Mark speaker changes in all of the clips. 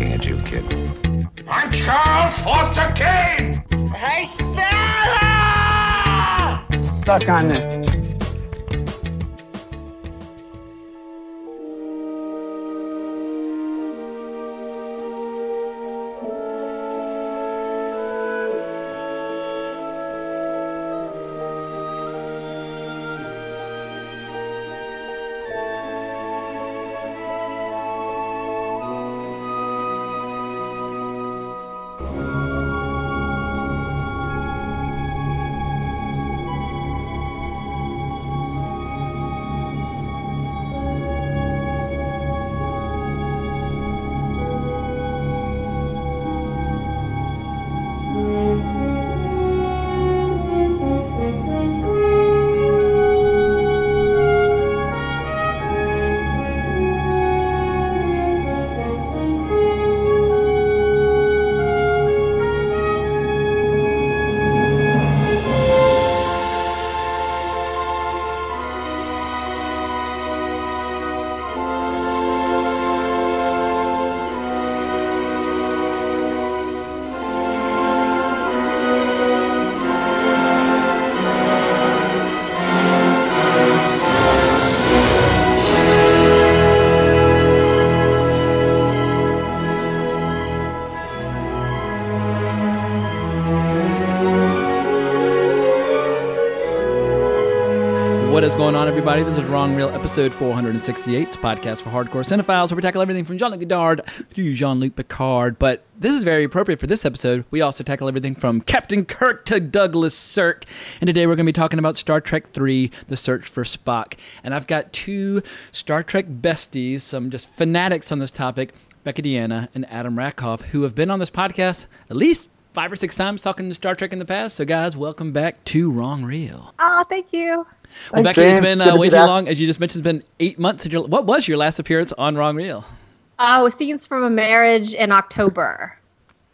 Speaker 1: looking at you, kid.
Speaker 2: I'm Charles Foster Kane!
Speaker 3: Hey, Stella!
Speaker 4: Suck on this.
Speaker 5: Everybody? This is Wrong Reel, episode 468. It's podcast for hardcore cinephiles where we tackle everything from Jean-Luc Godard to Jean-Luc Picard. But this is very appropriate for this episode. We also tackle everything from Captain Kirk to Douglas Sirk. And today we're going to be talking about Star Trek 3, The Search for Spock. And I've got two Star Trek besties, some just fanatics on this topic, Becca D'Anna and Adam Rackoff, who have been on this podcast at least five or six times talking to Star Trek in the past. So, guys, welcome back to Wrong Reel.
Speaker 6: Oh, thank you.
Speaker 5: Well,
Speaker 4: Thanks,
Speaker 5: Becky, it's
Speaker 4: James.
Speaker 5: been
Speaker 4: Good
Speaker 5: uh, way too long. As you just mentioned, it's been eight months. Since your, what was your last appearance on Wrong Reel?
Speaker 6: Oh, scenes from a marriage in October,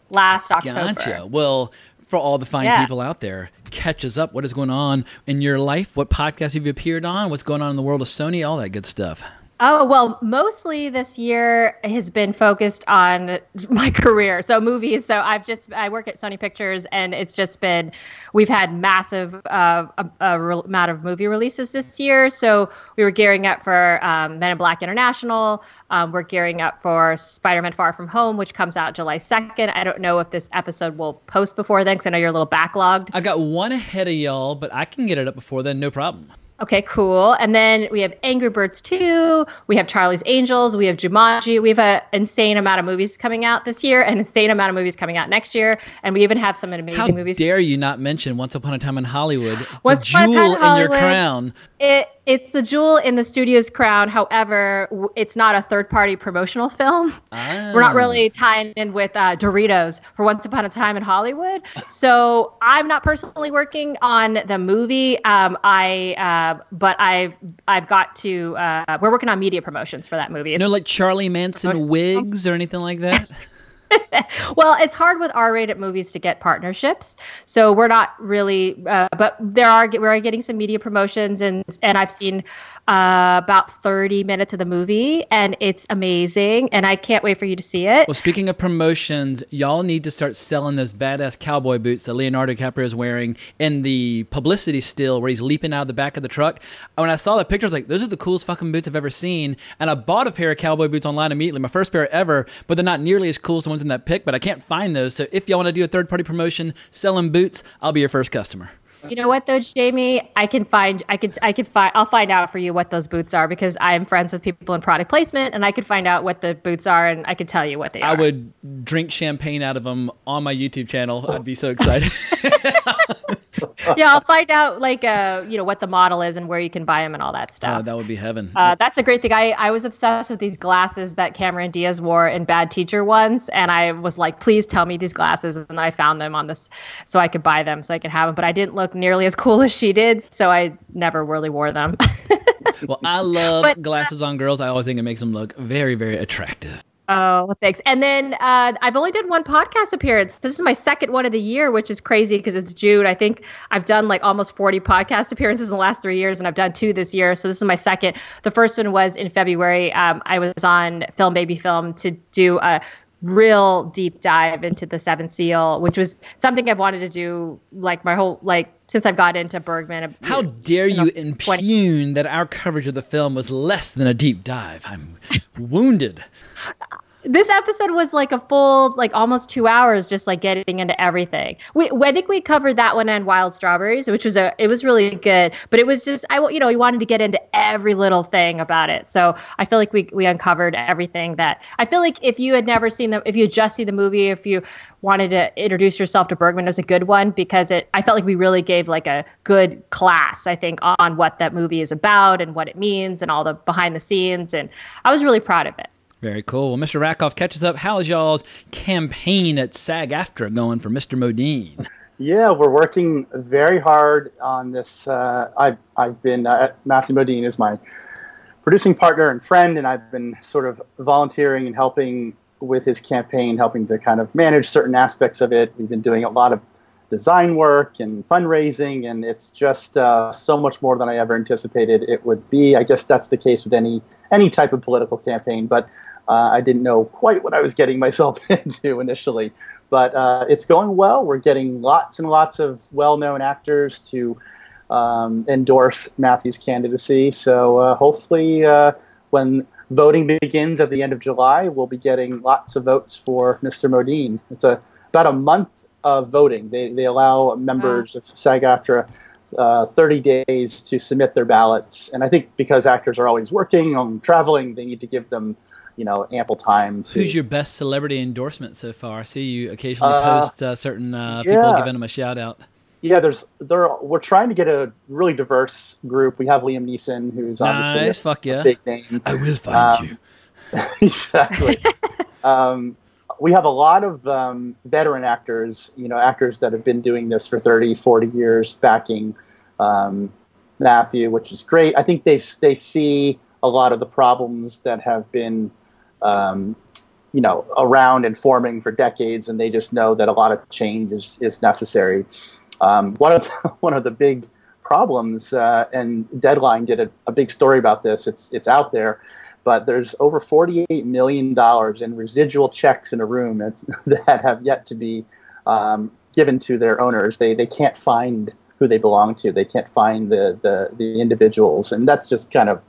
Speaker 6: last October.
Speaker 5: Gotcha. Well, for all the fine
Speaker 6: Yeah.
Speaker 5: people out there, catch us up. What is going on in your life? What podcast have you appeared on? What's going on in the world of Sony? All that good stuff.
Speaker 6: Oh, well, mostly this year has been focused on my career. So movies. So I've just, I work at Sony Pictures and it's just been, we've had massive uh, a, a re- amount of movie releases this year. So we were gearing up for um, Men in Black International. Um, we're gearing up for Spider-Man Far From Home, which comes out July 2nd. I don't know if this episode will post before then because I know you're a little backlogged.
Speaker 5: I got one ahead of y'all, but I can get it up before then, no problem.
Speaker 6: Okay, cool. And then we have Angry Birds 2, we have Charlie's Angels, we have Jumanji. We have an insane amount of movies coming out this year, an insane amount of movies coming out next year, and we even have some amazing
Speaker 5: How
Speaker 6: movies.
Speaker 5: dare you not mention Once Upon a Time in Hollywood,
Speaker 6: Once
Speaker 5: the
Speaker 6: Upon a Time
Speaker 5: jewel
Speaker 6: in
Speaker 5: in your crown?
Speaker 6: It it's the jewel in the studio's crown. However, it's not a third-party promotional film. We're not really tying in with uh, Doritos for Once Upon a Time in Hollywood. So I'm not personally working on the movie. Um, I uh, but I've I've got to. Uh, we're working on media promotions for that movie.
Speaker 5: No, like Charlie Manson wigs or anything like that?
Speaker 6: well, it's hard with R-rated movies to get partnerships, so we're not really. Uh, but there are we're getting some media promotions, and and I've seen uh, about thirty minutes of the movie, and it's amazing, and I can't wait for you to see it.
Speaker 5: Well, speaking of promotions, y'all need to start selling those badass cowboy boots that Leonardo DiCaprio is wearing in the publicity still where he's leaping out of the back of the truck. When I saw the picture, I was like, those are the coolest fucking boots I've ever seen. And I bought a pair of cowboy boots online immediately, my first pair ever, but they're not nearly as cool as the ones in that pic, but I can't find those. So if y'all want to do a third party promotion selling boots, I'll be your first customer.
Speaker 6: You know what though, Jamie? I can find I could I could find I'll find out for you what those boots are because I'm friends with people in product placement and I could find out what the boots are and I could tell you what they
Speaker 5: I
Speaker 6: are.
Speaker 5: I would drink champagne out of them on my YouTube channel. I'd be so excited.
Speaker 6: yeah, I'll find out like uh you know what the model is and where you can buy them and all that stuff.
Speaker 5: oh, that would be heaven.
Speaker 6: Uh, that's a great thing. I, I was obsessed with these glasses that Cameron Diaz wore in Bad Teacher once, and I was like, please tell me these glasses, and I found them on this, so I could buy them, so I could have them. But I didn't look nearly as cool as she did, so I never really wore them.
Speaker 5: well, I love
Speaker 6: but-
Speaker 5: glasses on girls. I always think it makes them look very, very attractive.
Speaker 6: Oh, thanks. And then uh, I've only did one podcast appearance. This is my second one of the year, which is crazy because it's June. I think I've done like almost 40 podcast appearances in the last three years, and I've done two this year. So this is my second. The first one was in February. Um, I was on Film Baby Film to do a real deep dive into the Seventh Seal, which was something I've wanted to do like my whole like since I've got into Bergman.
Speaker 5: Uh, How dare you, know, impugn 20- that our coverage of the film was less than a deep dive? I'm wounded
Speaker 6: this episode was like a full like almost two hours just like getting into everything. We i think we covered that one and wild strawberries which was a it was really good but it was just i you know we wanted to get into every little thing about it. So i feel like we we uncovered everything that i feel like if you had never seen the if you had just seen the movie if you wanted to introduce yourself to bergman it was a good one because it i felt like we really gave like a good class i think on what that movie is about and what it means and all the behind the scenes and i was really proud of it
Speaker 5: very cool. Well, Mr. Rackoff, catches up. How's y'all's campaign at SAG-AFTRA going for Mr. Modine?
Speaker 1: Yeah, we're working very hard on this. Uh, I've, I've been, uh, Matthew Modine is my producing partner and friend, and I've been sort of volunteering and helping with his campaign, helping to kind of manage certain aspects of it. We've been doing a lot of design work and fundraising, and it's just uh, so much more than I ever anticipated it would be. I guess that's the case with any any type of political campaign, but uh, I didn't know quite what I was getting myself into initially, but uh, it's going well. We're getting lots and lots of well-known actors to um, endorse Matthew's candidacy. So uh, hopefully, uh, when voting begins at the end of July, we'll be getting lots of votes for Mr. Modine. It's a about a month of voting. They they allow members wow. of SAG-AFTRA uh, 30 days to submit their ballots. And I think because actors are always working and traveling, they need to give them you know ample time to.
Speaker 5: Who's your best celebrity endorsement so far? I see you occasionally uh, post uh, certain uh, yeah. people giving them a shout out.
Speaker 1: Yeah, there's there. We're trying to get a really diverse group. We have Liam Neeson, who's obviously
Speaker 5: nice, a, fuck yeah.
Speaker 1: big name.
Speaker 5: I will find um, you.
Speaker 1: exactly. um, we have a lot of um, veteran actors, you know, actors that have been doing this for 30, 40 years, backing um, Matthew, which is great. I think they they see a lot of the problems that have been um, you know, around and forming for decades, and they just know that a lot of change is, is necessary. Um, one of the, one of the big problems, uh, and Deadline did a, a, big story about this. It's it's out there, but there's over 48 million dollars in residual checks in a room that have yet to be um, given to their owners. They they can't find who they belong to. They can't find the the, the individuals, and that's just kind of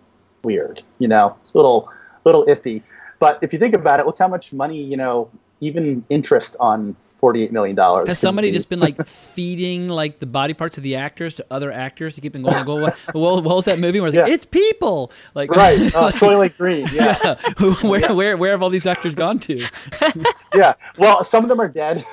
Speaker 1: weird. You know, it's a little little iffy. But if you think about it, look how much money, you know, even interest on $48 million.
Speaker 5: Has somebody be. just been like feeding like the body parts of the actors to other actors to keep them going? What, what, what was that movie where it's like, yeah. it's people? Like,
Speaker 1: right. Uh, Soylent Green. Yeah.
Speaker 5: yeah. Where, yeah. where, where have all these actors gone to?
Speaker 1: yeah. Well, some of them are dead.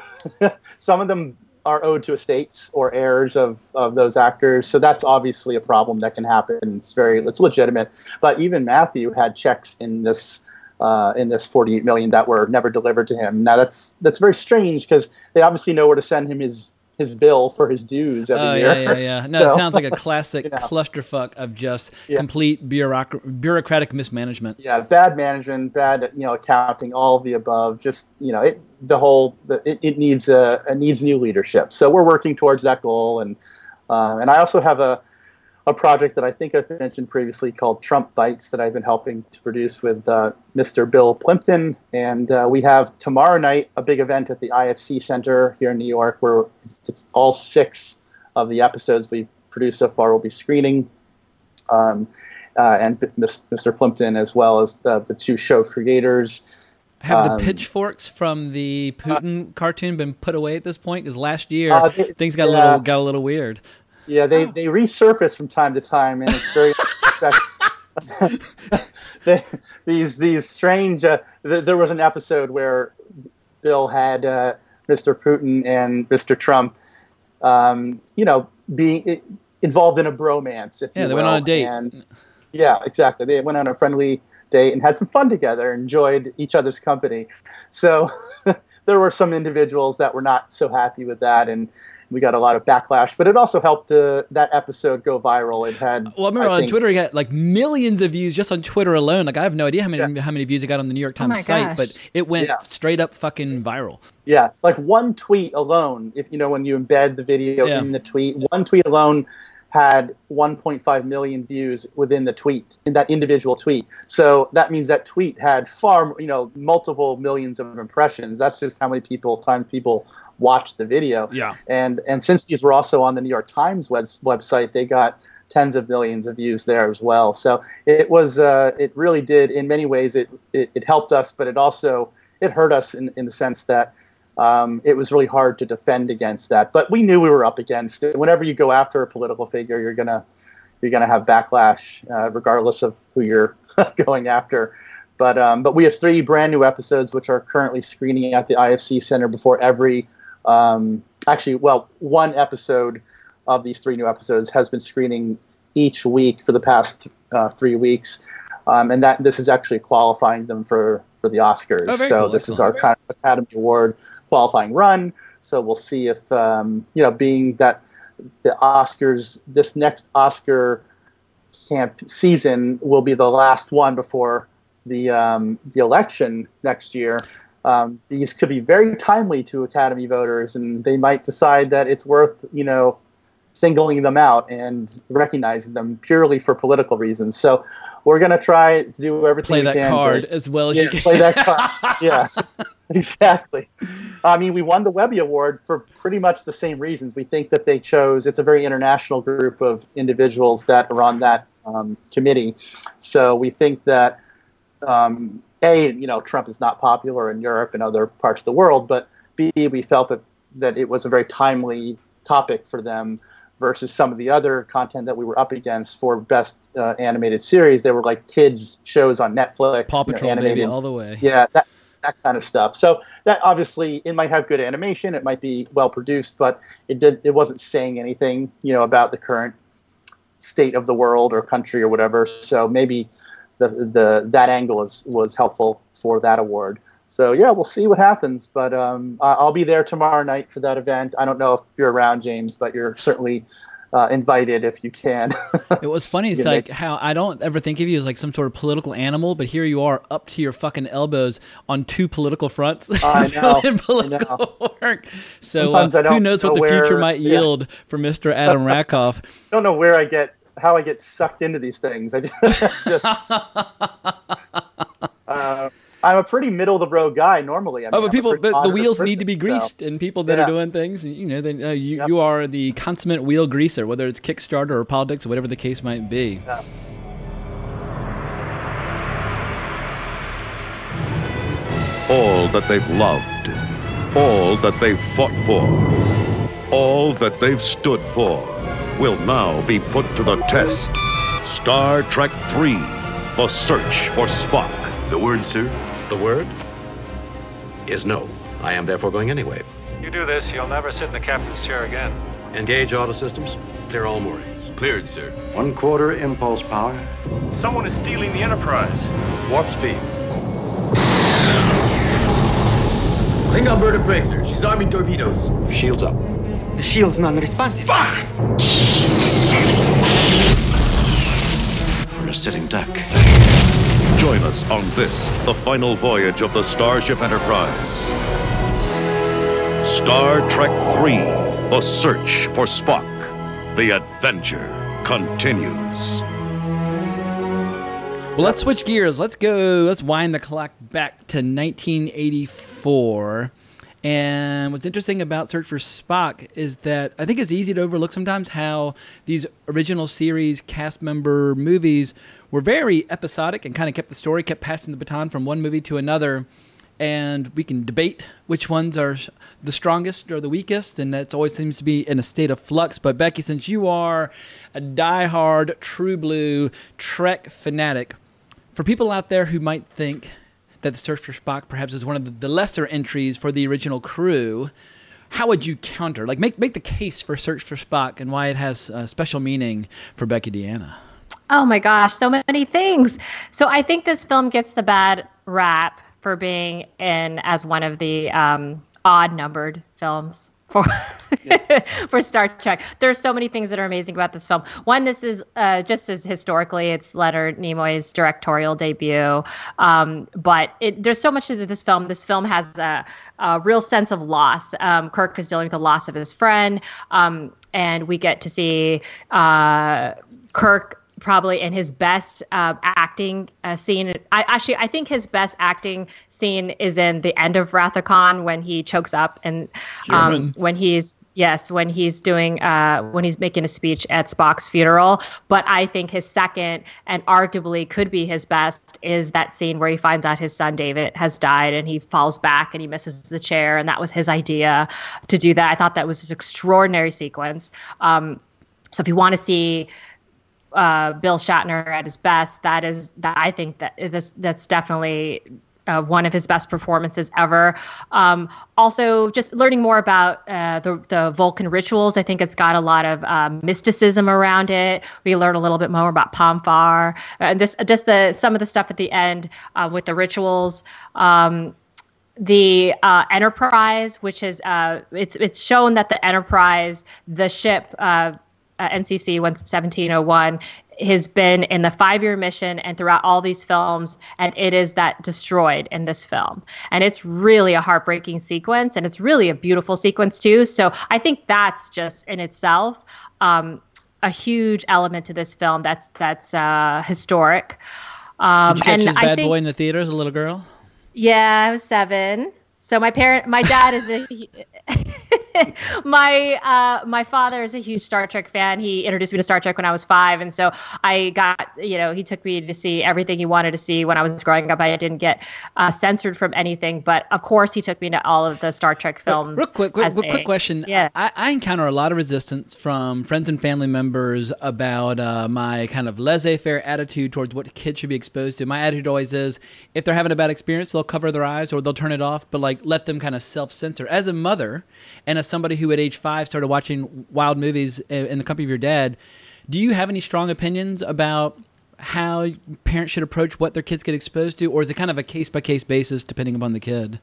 Speaker 1: some of them are owed to estates or heirs of, of those actors. So that's obviously a problem that can happen. It's very, it's legitimate. But even Matthew had checks in this uh, in this 48 million that were never delivered to him. Now that's that's very strange because they obviously know where to send him his his bill for his dues every
Speaker 5: oh,
Speaker 1: year.
Speaker 5: yeah, yeah, yeah. No, so, it sounds like a classic you know. clusterfuck of just yeah. complete bureauc- bureaucratic mismanagement.
Speaker 1: Yeah, bad management, bad you know accounting, all of the above. Just you know, it the whole the, it, it needs a it needs new leadership. So we're working towards that goal, and uh, and I also have a a project that I think I've mentioned previously called Trump Bites that I've been helping to produce with uh, Mr. Bill Plympton. And uh, we have tomorrow night a big event at the IFC Center here in New York where it's all six of the episodes we've produced so far will be screening. Um, uh, and Mr. Plympton, as well as the, the two show creators.
Speaker 5: Have um, the pitchforks from the Putin uh, cartoon been put away at this point? Because last year uh, they, things got yeah. a little got a little weird.
Speaker 1: Yeah, they, oh. they resurface from time to time, and it's very. they, these these strange. Uh, th- there was an episode where Bill had uh, Mr. Putin and Mr. Trump, um, you know, being involved in a bromance. If
Speaker 5: yeah,
Speaker 1: they
Speaker 5: will. went on a date. And,
Speaker 1: yeah, exactly. They went on a friendly date and had some fun together, enjoyed each other's company. So there were some individuals that were not so happy with that, and we got a lot of backlash, but it also helped uh, that episode go viral. It had
Speaker 5: well, I remember I on think, Twitter, it got like millions of views just on Twitter alone. Like I have no idea how many yeah. how many views it got on the New York oh Times oh site, gosh. but it went yeah. straight up fucking viral.
Speaker 1: Yeah, like one tweet alone, if you know when you embed the video yeah. in the tweet, one tweet alone had 1.5 million views within the tweet in that individual tweet. So that means that tweet had far, you know, multiple millions of impressions. That's just how many people times people watched the video.
Speaker 5: Yeah.
Speaker 1: And and since these were also on the New York Times web, website, they got tens of millions of views there as well. So it was uh, it really did in many ways it, it, it helped us, but it also it hurt us in, in the sense that um, it was really hard to defend against that. But we knew we were up against it. Whenever you go after a political figure, you're gonna you're gonna have backlash, uh, regardless of who you're going after. But um, but we have three brand new episodes which are currently screening at the IFC Center before every. Um, actually, well, one episode of these three new episodes has been screening each week for the past uh, three weeks, um, and that this is actually qualifying them for for the Oscars.
Speaker 5: Oh,
Speaker 1: so
Speaker 5: cool.
Speaker 1: this is our kind of Academy Award qualifying run. So we'll see if um, you know, being that the Oscars, this next Oscar camp season will be the last one before the um, the election next year. Um, these could be very timely to Academy voters, and they might decide that it's worth you know singling them out and recognizing them purely for political reasons. So we're going to try to do everything
Speaker 5: Play
Speaker 1: we
Speaker 5: that
Speaker 1: can
Speaker 5: card
Speaker 1: to,
Speaker 5: as well as
Speaker 1: yeah,
Speaker 5: you can.
Speaker 1: play that card. yeah, exactly. I mean, we won the Webby Award for pretty much the same reasons. We think that they chose. It's a very international group of individuals that are on that um, committee. So we think that um, a, you know, Trump is not popular in Europe and other parts of the world, but b, we felt that that it was a very timely topic for them versus some of the other content that we were up against for best uh, animated series. They were like kids shows on Netflix,
Speaker 5: Paw
Speaker 1: you know, animated-
Speaker 5: baby, all the way.
Speaker 1: yeah, that that kind of stuff. So that obviously it might have good animation, it might be well produced, but it did it wasn't saying anything, you know, about the current state of the world or country or whatever. So maybe the the that angle is was helpful for that award. So yeah, we'll see what happens. But um, I- I'll be there tomorrow night for that event. I don't know if you're around, James, but you're certainly uh, invited if you can.
Speaker 5: It was funny. It's like
Speaker 1: make-
Speaker 5: how I don't ever think of you as like some sort of political animal, but here you are up to your fucking elbows on two political fronts.
Speaker 1: I know, I
Speaker 5: political work. So uh,
Speaker 1: I
Speaker 5: who knows what
Speaker 1: know
Speaker 5: the future
Speaker 1: where-
Speaker 5: might
Speaker 1: yeah.
Speaker 5: yield for Mr. Adam Rackoff.
Speaker 1: don't know where I get how I get sucked into these things. I just, just uh, I'm a pretty middle of the road guy normally. I mean,
Speaker 5: Oh,
Speaker 1: I'm
Speaker 5: but people, but the
Speaker 1: moderate
Speaker 5: wheels need to be
Speaker 1: so-
Speaker 5: greased, and people that are doing things, you know, they, uh, you
Speaker 1: Yep.
Speaker 5: you are the consummate wheel greaser, whether it's Kickstarter or politics or whatever the case might be.
Speaker 1: Yeah.
Speaker 3: all that they've loved, all that they've fought for, all that they've stood for will now be put to the test. Star Trek 3 The Search for Spock.
Speaker 4: The word, sir? The word? Is no. I am therefore going anyway.
Speaker 7: You do this, you'll never sit in the captain's chair again.
Speaker 4: Engage auto systems. Clear all moorings.
Speaker 8: Cleared, sir.
Speaker 9: One quarter impulse power.
Speaker 7: Someone is stealing the Enterprise.
Speaker 4: Warp speed.
Speaker 8: Klingon bird of bracer. She's arming torpedoes.
Speaker 4: Shields up.
Speaker 10: The shield's non-responsive.
Speaker 4: We're a sitting duck.
Speaker 3: Join us on this, the final voyage of the Starship Enterprise. Star Trek 3 The Search for Spock. The adventure continues.
Speaker 5: Well, let's switch gears. Let's go. Let's wind the clock back to 1984. And what's interesting about Search for Spock is that I think it's easy to overlook sometimes how these original series cast member movies were very episodic and kind of kept the story, kept passing the baton from one movie to another. And we can debate which ones are the strongest or the weakest, and that always seems to be in a state of flux. But Becky, since you are a diehard True Blue Trek fanatic, for people out there who might think that the Search for Spock perhaps is one of the, lesser entries for the original crew, how would you counter? Like, make make the case for Search for Spock and why it has a special meaning for Becky D'Anna.
Speaker 6: Oh my gosh, so many things. So I think this film gets the bad rap for being in as one of the um, odd numbered films for for Star Trek. There's so many things that are amazing about this film. One, this is uh, just as historically, it's Leonard Nimoy's directorial debut. Um, but it, there's so much to this film. This film has a, a real sense of loss. Um, Kirk is dealing with the loss of his friend, um, and we get to see uh, Kirk probably in his best uh, acting uh, scene. I actually I think his best acting scene is in the end of Khan when he chokes up and um, when he's yes when he's doing uh, when he's making a speech at Spock's funeral. But I think his second and arguably could be his best is that scene where he finds out his son David has died and he falls back and he misses the chair and that was his idea to do that. I thought that was an extraordinary sequence. Um, so if you want to see uh, Bill Shatner at his best, that is that I think that this that's definitely uh, one of his best performances ever. Um, also, just learning more about uh, the the Vulcan rituals. I think it's got a lot of um, mysticism around it. We learn a little bit more about Pon farr and just just the some of the stuff at the end uh, with the rituals. Um, the uh, Enterprise, which is uh, it's it's shown that the Enterprise, the ship, uh, uh, NCC 1701 has been in the five year mission and throughout all these films, and it is that destroyed in this film. And it's really a heartbreaking sequence, and it's really a beautiful sequence, too. So I think that's just in itself um, a huge element to this film that's that's uh, historic.
Speaker 5: Um, Did you catch this bad think, boy in the theater as a little girl?
Speaker 6: Yeah, I was seven. So my parent, my dad is a my uh, my father is a huge Star Trek fan. He introduced me to Star Trek when I was five, and so I got you know he took me to see everything he wanted to see when I was growing up. I didn't get uh, censored from anything, but of course he took me to all of the Star Trek films.
Speaker 5: Real quick, quick, quick, quick question.
Speaker 6: Yeah,
Speaker 5: I, I, encounter a lot of resistance from friends and family members about uh, my kind of laissez-faire attitude towards what kids should be exposed to. My attitude always is if they're having a bad experience, they'll cover their eyes or they'll turn it off, but like let them kind of self censor. As a mother and as somebody who at age five started watching wild movies in the company of your dad, do you have any strong opinions about how parents should approach what their kids get exposed to, or is it kind of a case by case basis depending upon the kid?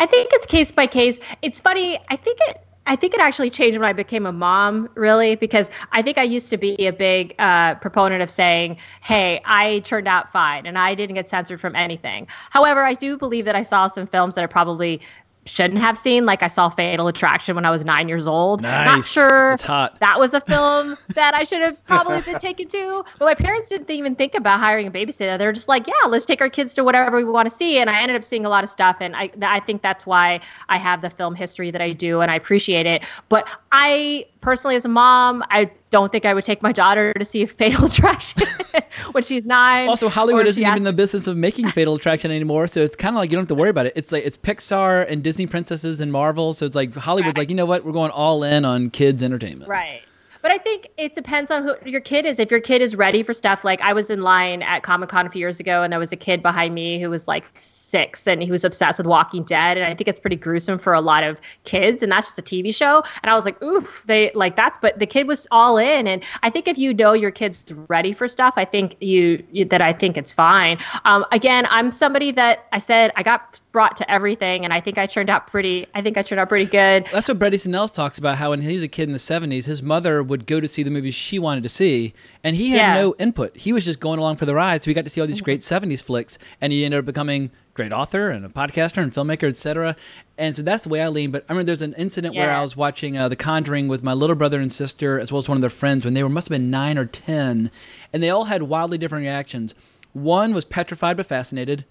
Speaker 6: I think it's case by case. It's funny. I think it I think it actually changed when I became a mom, really, because I think I used to be a big uh, proponent of saying, hey, I turned out fine and I didn't get censored from anything. However, I do believe that I saw some films that are probably shouldn't have seen. Like I saw Fatal Attraction when I was nine years old.
Speaker 5: Nice.
Speaker 6: Not sure that was a film that I should have probably been taken to. But my parents didn't even think about hiring a babysitter. They were just like, yeah, let's take our kids to whatever we want to see. And I ended up seeing a lot of stuff. And I, I think that's why I have the film history that I do and I appreciate it. But I personally, as a mom, I don't think I would take my daughter to see Fatal Attraction when she's nine.
Speaker 5: Also, Hollywood isn't even in the business of making Fatal Attraction anymore, so it's kind of like you don't have to worry about it. It's like it's Pixar and Disney princesses and Marvel, so it's like Hollywood's right. like, you know what, we're going all in on kids entertainment.
Speaker 6: Right. But I think it depends on who your kid is. If your kid is ready for stuff, like I was in line at Comic Con a few years ago, and there was a kid behind me who was like six and he was obsessed with Walking Dead. And I think it's pretty gruesome for a lot of kids. And that's just a TV show. And I was like, oof, they like that's, but the kid was all in. And I think if you know your kid's ready for stuff, I think you, you that I think it's fine. Um, again, I'm somebody that I said I got brought to everything, and I think I turned out pretty. I think I turned out pretty good.
Speaker 5: That's what Bret Easton talks about. How when he was a kid in the '70s, his mother would go to see the movies she wanted to see, and he had yeah. no input. He was just going along for the ride. So he got to see all these great '70s flicks, and he ended up becoming great author and a podcaster and filmmaker, etc. And so that's the way I lean. But I remember there's an incident yeah. where I was watching uh, The Conjuring with my little brother and sister, as well as one of their friends, when they were must have been nine or ten, and they all had wildly different reactions. One was petrified but fascinated.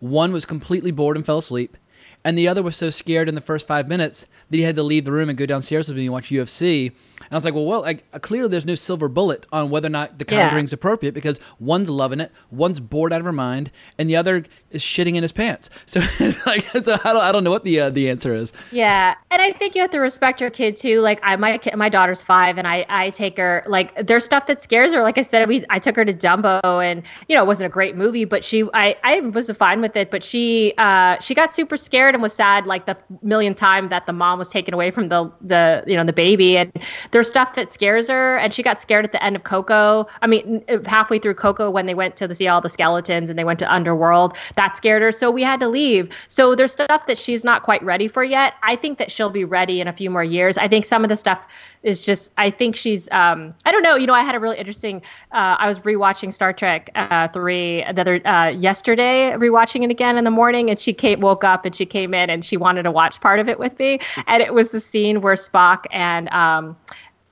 Speaker 5: One was completely bored and fell asleep. And the other was so scared in the first five minutes that he had to leave the room and go downstairs with me and watch UFC. And I was like, well, well, like, uh, clearly there's no silver bullet on whether or not the Conjuring's yeah. appropriate because one's loving it, one's bored out of her mind, and the other is shitting in his pants. So it's like, so I don't, I don't know what the uh, the answer is.
Speaker 6: Yeah, and I think you have to respect your kid too. Like, I my my daughter's five, and I I take her like there's stuff that scares her. Like I said, we I took her to Dumbo, and you know it wasn't a great movie, but she I I was fine with it, but she uh she got super scared and was sad like the million time that the mom was taken away from the the you know the baby and there's stuff that scares her and she got scared at the end of Coco. I mean halfway through Coco when they went to the, see all the skeletons and they went to Underworld that scared her so we had to leave. So there's stuff that she's not quite ready for yet. I think that she'll be ready in a few more years. I think some of the stuff is just I think she's um I don't know, you know I had a really interesting uh, I was rewatching Star Trek uh, 3 the other uh, yesterday rewatching it again in the morning and she came woke up and she came in and she wanted to watch part of it with me and it was the scene where Spock and um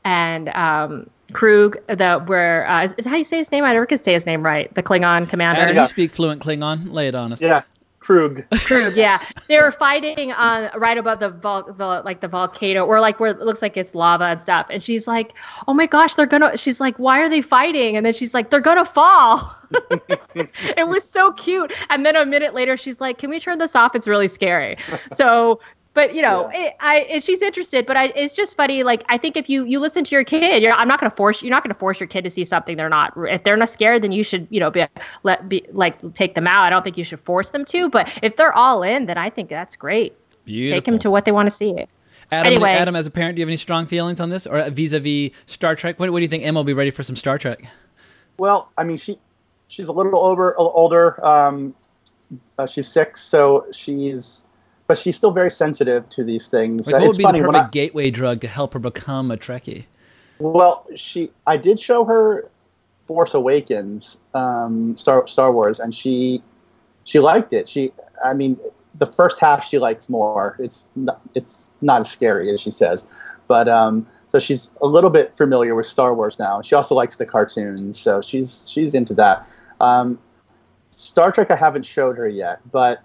Speaker 6: and um Krug, the where uh, is, is how you say his name? I never could say his name right. The Klingon commander.
Speaker 5: Adam, you speak fluent Klingon. Lay it on us.
Speaker 1: Yeah, Krug.
Speaker 6: Krug, yeah. They were fighting on right above the, vol- the like the volcano, or like where it looks like it's lava and stuff. And she's like, "Oh my gosh, they're gonna." She's like, "Why are they fighting?" And then she's like, "They're gonna fall." it was so cute. And then a minute later, she's like, "Can we turn this off? It's really scary." So but you know, yeah. it, I it, she's interested, but I, it's just funny. Like I think if you you listen to your kid, you're I'm not going to force you're not going to force your kid to see something they're not. If they're not scared, then you should you know be let be like take them out. I don't think you should force them to. But if they're all in, then I think that's great.
Speaker 5: Beautiful.
Speaker 6: Take them to what they want to see.
Speaker 5: Adam,
Speaker 6: anyway,
Speaker 5: Adam, as a parent, do you have any strong feelings on this, or vis-a-vis Star Trek? What, what do you think? Emma will be ready for some Star Trek.
Speaker 1: Well, I mean, she she's a little over older. Um, uh, she's six, so she's but she's still very sensitive to these things.
Speaker 5: Like, what would be funny, the perfect I, gateway drug to help her become a Trekkie?
Speaker 1: Well, she I did show her Force Awakens, um, Star Star Wars, and she she liked it. She, I mean, the first half she likes more. It's not, it's not as scary as she says, but um, so she's a little bit familiar with Star Wars now. She also likes the cartoons, so she's she's into that. Um, Star Trek I haven't showed her yet, but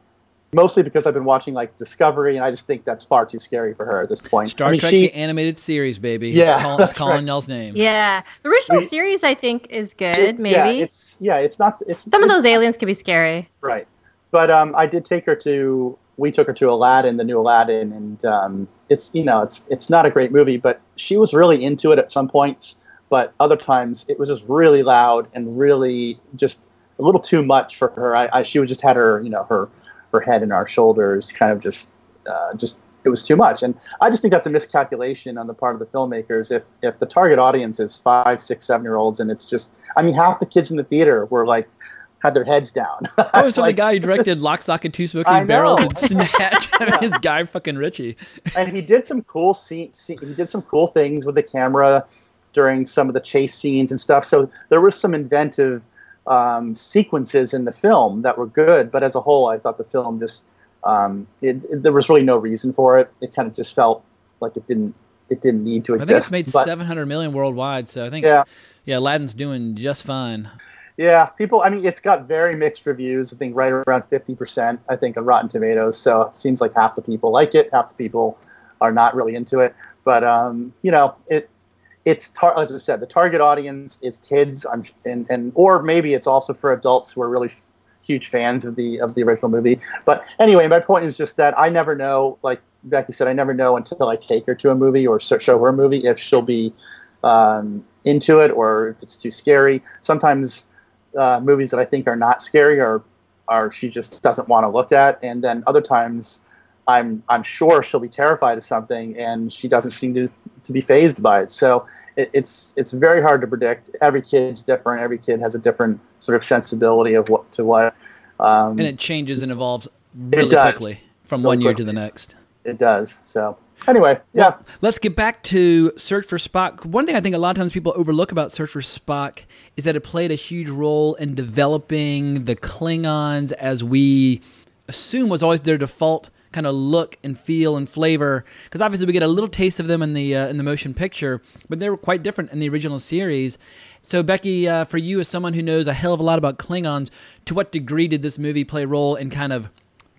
Speaker 1: mostly because I've been watching like Discovery, and I just think that's far too scary for her at this point.
Speaker 5: Star
Speaker 1: I mean,
Speaker 5: Trek,
Speaker 1: she,
Speaker 5: the animated series, baby.
Speaker 1: Yeah,
Speaker 5: it's, call, it's calling right. y'all's name.
Speaker 6: Yeah, the original we, series I think is good. It, maybe.
Speaker 1: Yeah, it's yeah, it's not. It's,
Speaker 6: Some
Speaker 1: it's,
Speaker 6: of those aliens can be scary.
Speaker 1: Right, but um, I did take her to. We took her to Aladdin, the new Aladdin, and um, it's you know it's it's not a great movie, but she was really into it at some points. But other times it was just really loud and really just a little too much for her. I, I she was just had her you know her her head and our shoulders kind of just uh, just it was too much. And i just think that's a miscalculation on the part of the filmmakers. If if the target audience is five six seven year olds and it's just i mean half the kids in the theater were like had their heads down.
Speaker 5: Oh so like, the guy who directed lock stock and two smoking barrels and snatch I mean, his guy fucking ritchie.
Speaker 1: And he did some cool scene, he did some cool things with the camera during some of the chase scenes and stuff. So there was some inventive um, sequences in the film that were good, but as a whole, I thought the film just um, it, it, there was really no reason for it. It kind of just felt like it didn't it didn't need to exist.
Speaker 5: I think it's made but, 700 million worldwide, so I think yeah, yeah, Aladdin's doing just fine.
Speaker 1: Yeah, people. I mean, it's got very mixed reviews. I think right around 50 percent. I think on Rotten Tomatoes. So it seems like half the people like it, half the people are not really into it. But um, you know, it it's tar- as I said, the target audience is kids, I'm, and, and or maybe it's also for adults who are really f- huge fans of the of the original movie. But anyway, my point is just that I never know, like Becky said, I never know until I take her to a movie or show her a movie if she'll be um, into it or if it's too scary. Sometimes uh, movies that I think are not scary are are she just doesn't want to look at, and then other times. I'm I'm sure she'll be terrified of something, and she doesn't seem to to be phased by it. So it, it's it's very hard to predict. Every kid's different. Every kid has a different sort of sensibility of what to what. Um,
Speaker 5: and it changes and evolves really quickly from really one year quickly. to the next.
Speaker 1: It does. So anyway, yeah. Well,
Speaker 5: let's get back to Search for Spock. One thing I think a lot of times people overlook about Search for Spock is that it played a huge role in developing the Klingons as we assume was always their default kind of look and feel and flavor because obviously we get a little taste of them in the uh, in the motion picture but they were quite different in the original series. So becky uh, for you as someone who knows a hell of a lot about klingons to what degree did this movie play a role in kind of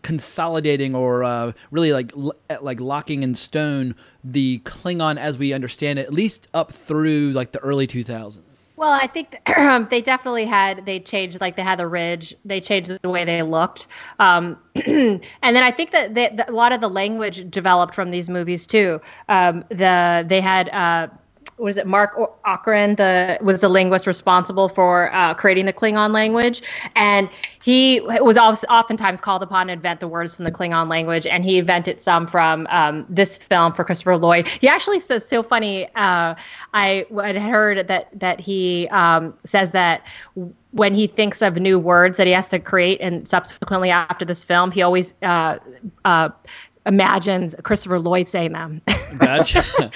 Speaker 5: consolidating or uh, really like like locking in stone the klingon as we understand it at least up through like the early 2000s
Speaker 6: well, I think they definitely had they changed like they had the ridge, they changed the way they looked, um, and then I think that, they, a lot of the language developed from these movies too. Um, the they had. Uh, was it Mark Okrand, the was the linguist responsible for uh, creating the Klingon language, and he was oftentimes called upon to invent the words in the Klingon language, and he invented some from um, this film for Christopher Lloyd. He actually says so funny. Uh, I had heard that that he um, says that when he thinks of new words that he has to create, and subsequently after this film, he always uh, uh imagines Christopher Lloyd saying them. Gotcha.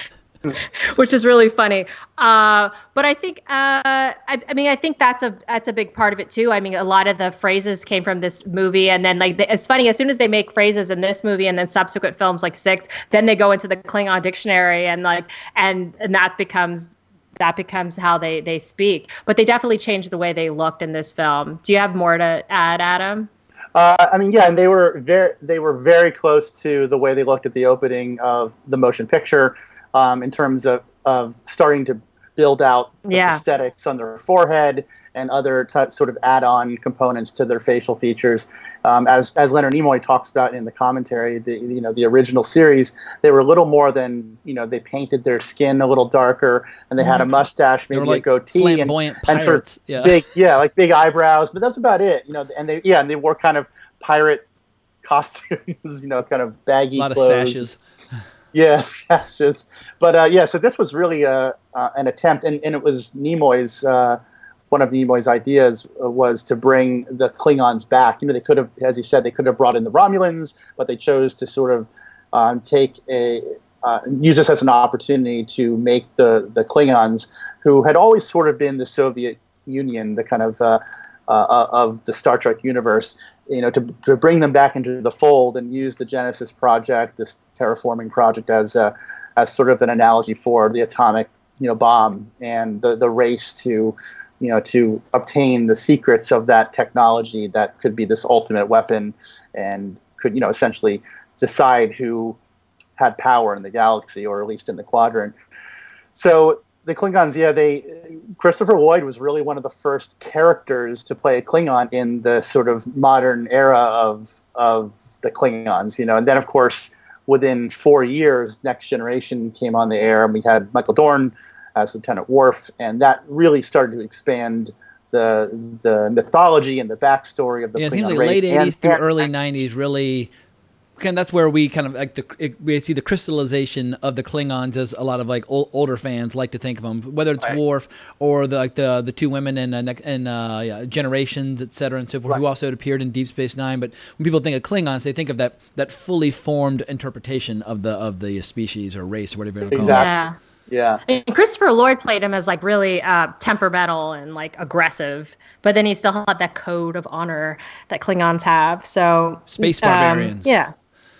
Speaker 6: which is really funny. Uh, but I think, uh, I, I, mean, I think that's a that's a big part of it too. I mean, a lot of the phrases came from this movie, and then like the, it's funny as soon as they make phrases in this movie and then subsequent films like Six, then they go into the Klingon dictionary and like and and that becomes that becomes how they they speak. But they definitely changed the way they looked in this film. Do you have more to add, Adam?
Speaker 1: Uh, I mean, yeah, and they were very they were very close to the way they looked at the opening of the motion picture um, in terms of, of starting to build out the yeah. prosthetics on their forehead and other t- sort of add-on components to their facial features. Um, as as Leonard Nimoy talks about in the commentary, the you know the original series, they were a little more than you know they painted their skin a little darker and they had a mm-hmm. mustache, maybe
Speaker 5: like
Speaker 1: a goatee,
Speaker 5: and, and
Speaker 1: sort of yeah. big yeah like big eyebrows, but that's about it. You know, and they yeah and they wore kind of pirate costumes, you know, kind of baggy
Speaker 5: a lot
Speaker 1: clothes.
Speaker 5: of sashes.
Speaker 1: Yes. But uh, yeah, so this was really a, uh, an attempt, and, and it was Nimoy's uh, one of Nimoy's ideas was to bring the Klingons back. You know, they could have, as he said, they could have brought in the Romulans, but they chose to sort of um, take a uh, use this as an opportunity to make the the Klingons, who had always sort of been the Soviet Union, the kind of uh, uh, of the Star Trek universe, you know, to, to bring them back into the fold and use the Genesis project, this terraforming project, as a, as sort of an analogy for the atomic, you know, bomb and the the race to, you know, to obtain the secrets of that technology that could be this ultimate weapon and could, you know, essentially decide who had power in the galaxy or at least in the quadrant. So the Klingons, yeah, they Christopher Lloyd was really one of the first characters to play a Klingon in the sort of modern era of of the Klingons, you know. And then of course, within four years, Next Generation came on the air, and we had Michael Dorn as Lieutenant Worf, and that really started to expand the the mythology and the backstory of the
Speaker 5: yeah,
Speaker 1: Klingon it
Speaker 5: seems like
Speaker 1: race.
Speaker 5: late '80s
Speaker 1: and,
Speaker 5: through early '90s really kind of, that's where we kind of like the we see the crystallization of the Klingons as a lot of like old, older fans like to think of them, whether it's right. Worf or the like the the two women in uh, in uh, yeah, Generations, et cetera, and so forth, right. who also appeared in Deep Space Nine. But when people think of Klingons, they think of that that fully formed interpretation of the of the species or race or whatever you want to call
Speaker 1: exactly.
Speaker 5: it.
Speaker 6: Yeah.
Speaker 1: Yeah.
Speaker 6: And Christopher Lloyd played him as like really uh, temperamental and like aggressive, but then he still had that code of honor that Klingons have. So
Speaker 5: space barbarians.
Speaker 6: Um, yeah.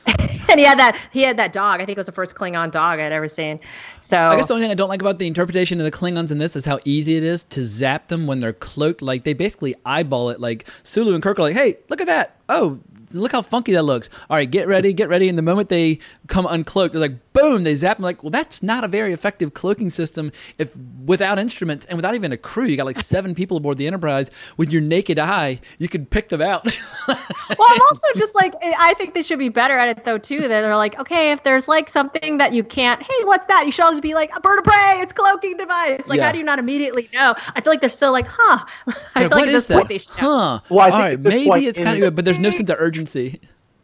Speaker 6: and he had that he had that dog. I think it was the first Klingon dog I'd ever seen. So
Speaker 5: I guess the only thing I don't like about the interpretation of the Klingons in this is how easy it is to zap them when they're cloaked. Like they basically eyeball it. Like Sulu and Kirk are like, "Hey, look at that! Oh, look how funky that looks. All right, get ready, get ready. And the moment they come uncloaked, they're like, boom, they zap them. Like, well, that's not a very effective cloaking system if without instruments and without even a crew. You got like seven people aboard the Enterprise with your naked eye. You could pick them out.
Speaker 6: well, I'm also just like, I think they should be better at it though too. That they're like, okay, if there's like something that you can't, hey, what's that? You should always be like a bird of prey. It's cloaking device. Like, yeah. how do you not immediately know? I feel like they're still like, huh. I feel like at this that? point they should.
Speaker 5: Huh. Well, I think All right, maybe it's kind of good, but there's no sense of urgency.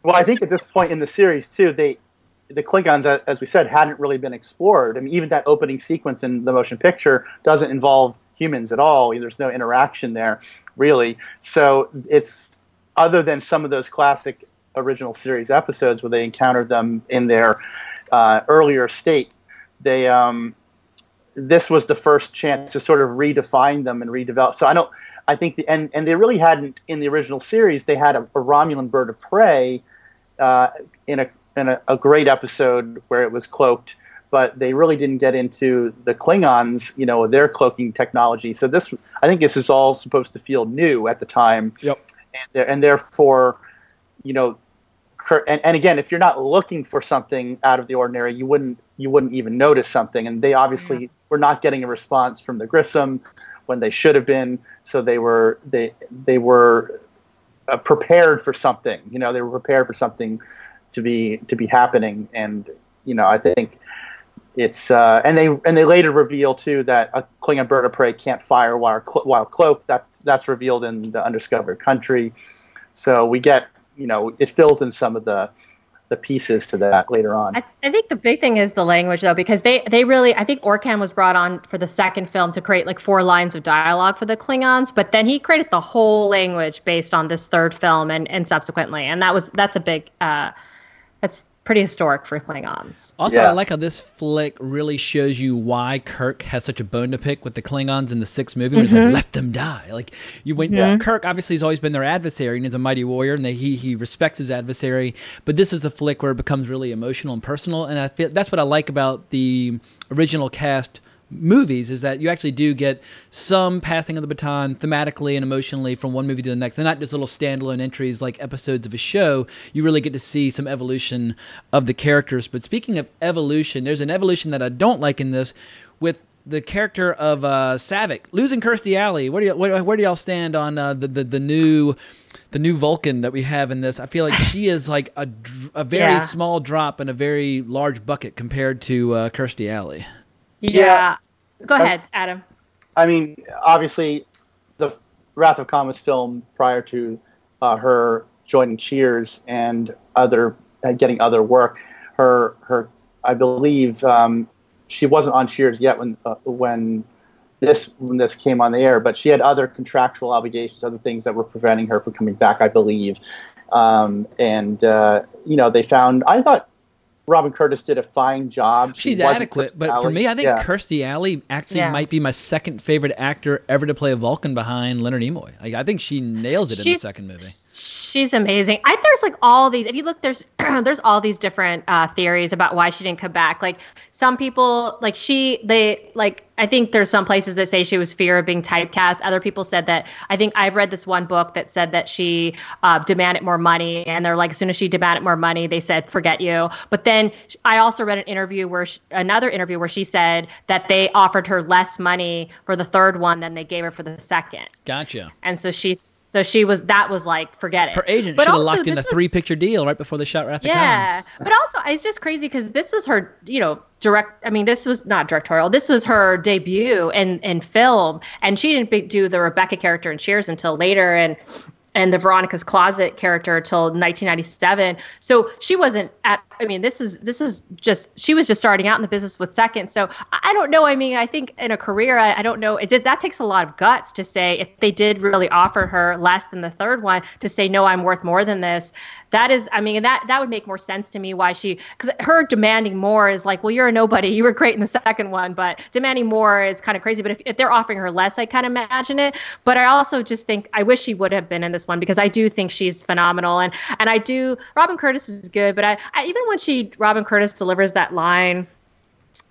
Speaker 1: Well, I think at this point in the series too, they the Klingons, as we said, hadn't really been explored. I mean, even that opening sequence in the motion picture doesn't involve humans at all. There's no interaction there, really. So it's other than some of those classic original series episodes where they encountered them in their uh, earlier state. They um, this was the first chance to sort of redefine them and redevelop. So I don't. I think the and and they really hadn't in the original series. They had a, a Romulan bird of prey uh, in a in a, a, great episode where it was cloaked, but they really didn't get into the Klingons, you know, their cloaking technology. So this, I think, this is all supposed to feel new at the time.
Speaker 5: Yep.
Speaker 1: And, and therefore, you know, and, and again, if you're not looking for something out of the ordinary, you wouldn't you wouldn't even notice something. And they obviously yeah. were not getting a response from the Grissom when they should have been. So they were they they were uh, prepared for something. You know, they were prepared for something to be to be happening. And you know, I think it's uh, and they and they later reveal too that a Klingon bird of prey can't fire while while cloaked. That's that's revealed in the undiscovered country. So we get you know it fills in some of the the pieces to that later on.
Speaker 6: I, I, think the big thing is the language though, because they they really I think Okrand was brought on for the second film to create like four lines of dialogue for the Klingons, but then he created the whole language based on this third film and and subsequently, and that was that's a big uh, that's pretty historic for Klingons.
Speaker 5: Also, yeah. I like how this flick really shows you why Kirk has such a bone to pick with the Klingons in the sixth movie. Where mm-hmm. he's like, "Let them die." Like you, when yeah. Kirk obviously has always been their adversary and he's a mighty warrior, and they, he he respects his adversary. But this is the flick where it becomes really emotional and personal, and I feel that's what I like about the original cast movies is that you actually do get some passing of the baton thematically and emotionally from one movie to the next. They're not just little standalone entries like episodes of a show. You really get to see some evolution of the characters. But speaking of evolution, there's an evolution that I don't like in this with the character of uh, Saavik losing Kirstie Alley. Where do you, where, where do y'all stand on uh, the, the the new the new Vulcan that we have in this? I feel like she is like a a very yeah. small drop in a very large bucket compared to uh, Kirstie Alley.
Speaker 6: Yeah. Go ahead, Adam.
Speaker 1: I mean, obviously, the Wrath of Khan was filmed prior to uh, her joining Cheers and other uh, getting other work. Her her I believe um, she wasn't on Cheers yet when uh, when this when this came on the air, but she had other contractual obligations, other things that were preventing her from coming back, I believe. Um, and uh, you know, they found I thought Robin Curtis did a fine job.
Speaker 5: She She's adequate, but for me, I think yeah. Kirstie Alley actually yeah. might be my second favorite actor ever to play a Vulcan behind Leonard Nimoy. I, I think she nails it she's, in the second movie.
Speaker 6: She's amazing. I there's like all these. If you look, there's there's all these different uh, theories about why she didn't come back. Like some people, like she, they like I think there's some places that say she was fear of being typecast. Other people said that. I think I've read this one book that said that she uh, demanded more money, and they're like, as soon as she demanded more money, they said, "Forget you." But then I also read an interview where she, another interview where she said that they offered her less money for the third one than they gave her for the second.
Speaker 5: Gotcha.
Speaker 6: And so she's so she was that was like forget it.
Speaker 5: Her agent should have locked in a three picture deal right before the shot Wrath
Speaker 6: Yeah, but also it's just crazy because this was her, you know, direct. I mean, this was not directorial. This was her debut in in film, and she didn't do the Rebecca character in Cheers until later. And and the Veronica's Closet character till 1997. So she wasn't at. I mean, this is this was just she was just starting out in the business with Second. So I don't know. I mean, I think in a career, I, I don't know. It did that takes a lot of guts to say if they did really offer her less than the third one to say no, I'm worth more than this that is i mean that that would make more sense to me why she because her demanding more is like well you're a nobody you were great in the second one but demanding more is kind of crazy but if, if they're offering her less i kind of imagine it but i also just think i wish she would have been in this one because i do think she's phenomenal and and i do robin curtis is good but i, I even when she robin curtis delivers that line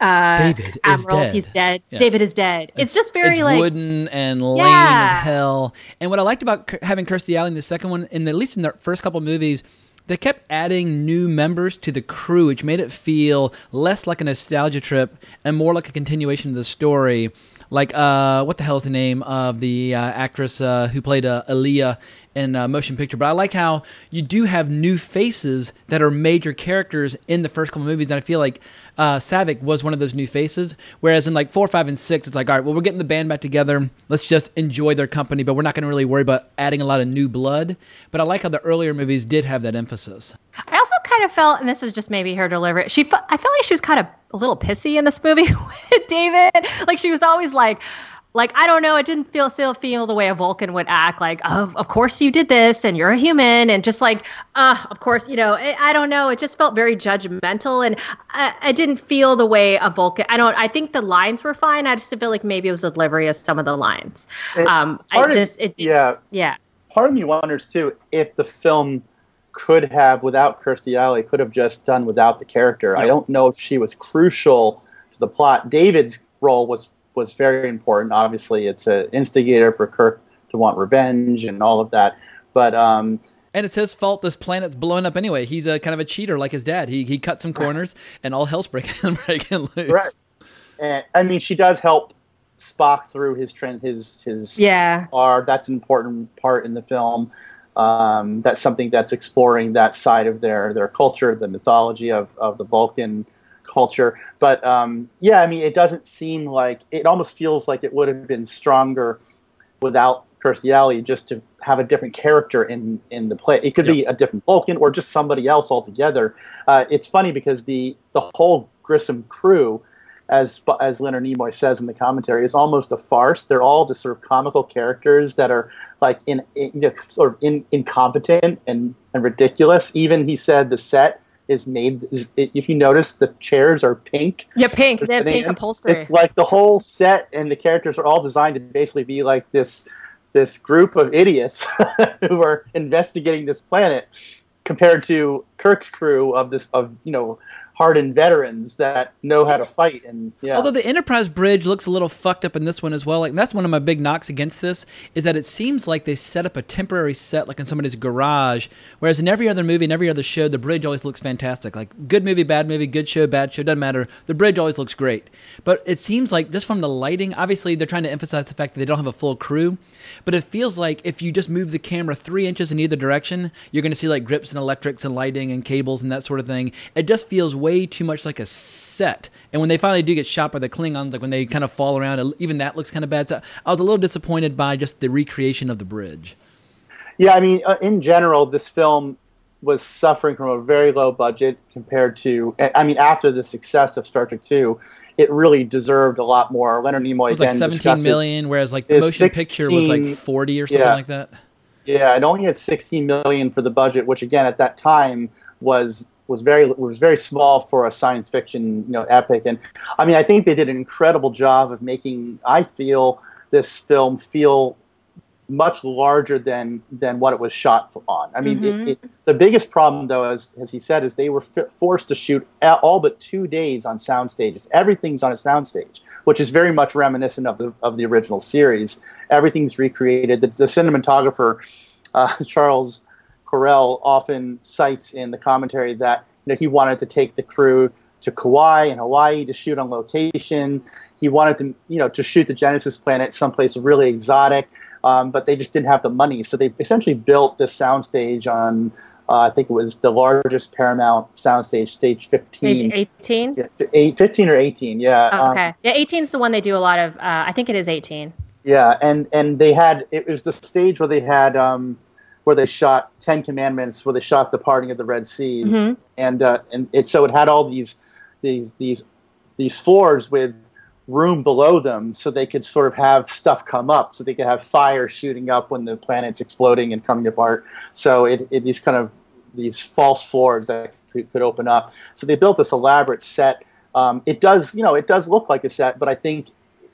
Speaker 5: uh, David Admiral, is dead.
Speaker 6: He's dead. Yeah. David is dead. It's, it's just very
Speaker 5: it's
Speaker 6: like
Speaker 5: wooden and lame yeah. as hell. And what I liked about having Kirstie Alley in the second one, in the, at least in the first couple movies, they kept adding new members to the crew, which made it feel less like a nostalgia trip and more like a continuation of the story. Like, uh, what the hell is the name of the uh, actress uh, who played uh, Ilia in uh, motion picture? But I like how you do have new faces that are major characters in the first couple movies, and I feel like uh, Saavik was one of those new faces. Whereas in like four, five, and six, it's like, all right, well, we're getting the band back together. Let's just enjoy their company, but we're not going to really worry about adding a lot of new blood. But I like how the earlier movies did have that emphasis.
Speaker 6: I also kind of felt, and this is just maybe her delivery. She, I felt like she was kind of a little pissy in this movie with David. Like she was always like, like I don't know, it didn't feel still feel the way a Vulcan would act. Like, oh, of course you did this, and you're a human, and just like, uh, of course, you know, it, I don't know. It just felt very judgmental, and I, I, didn't feel the way a Vulcan. I don't. I think the lines were fine. I just feel like maybe it was the delivery of some of the lines. um, I just, it,
Speaker 1: yeah,
Speaker 6: yeah.
Speaker 1: Part of me wonders too if the film could have, without Kirstie Alley, could have just done without the character. I don't know if she was crucial to the plot. David's role was was very important. Obviously, it's an instigator for Kirk to want revenge and all of that. But um,
Speaker 5: and it's his fault this planet's blowing up anyway. He's a kind of a cheater like his dad. He he cut some corners and all hell's breaking, breaking loose.
Speaker 1: Right. And I mean, she does help Spock through his trend, his his
Speaker 6: yeah.
Speaker 1: R. That's an important part in the film. Um, that's something that's exploring that side of their their culture, the mythology of of the Vulcan culture. But um, yeah, I mean, it doesn't seem like it almost feels like it would have been stronger without Kirstie Alley just to have a different character in in the play. It could yep. be a different Vulcan or just somebody else altogether. Uh, it's funny because the the whole Grissom crew, as as Leonard Nimoy says in the commentary, is almost a farce. They're all just sort of comical characters that are like in, in you know, sort of in, incompetent and and ridiculous. Even he said the set is made. Is, if you notice, the chairs are pink.
Speaker 6: Yeah, pink. They have pink upholstery.
Speaker 1: It's like the whole set and the characters are all designed to basically be like this this group of idiots who are investigating this planet compared to Kirk's crew of this of you know hardened veterans that know how to fight. And yeah.
Speaker 5: Although the Enterprise bridge looks a little fucked up in this one as well. Like that's one of my big knocks against this is that it seems like they set up a temporary set like in somebody's garage, whereas in every other movie and every other show, the bridge always looks fantastic. Like good movie, bad movie, good show, bad show, doesn't matter. The bridge always looks great. But it seems like just from the lighting, obviously they're trying to emphasize the fact that they don't have a full crew, but it feels like if you just move the camera three inches in either direction, you're going to see like grips and electrics and lighting and cables and that sort of thing. It just feels way too much like a set. And when they finally do get shot by the Klingons, like when they kind of fall around, even that looks kind of bad. So I was a little disappointed by just the recreation of the bridge.
Speaker 1: Yeah, I mean, uh, in general, this film was suffering from a very low budget compared to, I mean, after the success of Star Trek Two, it really deserved a lot more. Leonard Nimoy
Speaker 5: it was like 17 million, whereas like the motion 16, picture was like 40 or something yeah, like that.
Speaker 1: Yeah, it only had 16 million for the budget, which again at that time was was very was very small for a science fiction you know epic. And I mean, I think they did an incredible job of making I feel this film feel much larger than than what it was shot on. I mean, mm-hmm. it, it, the biggest problem, though, as as he said, is they were f- forced to shoot all but two days on sound stages. Everything's on a sound stage, which is very much reminiscent of the of the original series. Everything's recreated. The, the cinematographer uh, Charles Correll often cites in the commentary that you know he wanted to take the crew to Kauai and Hawaii to shoot on location. He wanted to you know to shoot the Genesis planet someplace really exotic, um, but they just didn't have the money. So they essentially built this soundstage on. Uh, I think it was the largest Paramount soundstage, stage 15.
Speaker 6: Stage 18?
Speaker 1: Yeah, 15 or 18, yeah.
Speaker 6: Oh, okay. Um, yeah, 18 is the one they do a lot of. Uh, I think it is 18.
Speaker 1: Yeah, and, and they had, it was the stage where they had um, where they shot Ten Commandments, where they shot the parting of the Red Seas, mm-hmm. and uh, and it so it had all these these these these floors with room below them, so they could sort of have stuff come up, so they could have fire shooting up when the planet's exploding and coming apart. So it, it these kind of these false floors that could, could open up. So they built this elaborate set. Um, it does, you know, it does look like a set, but I think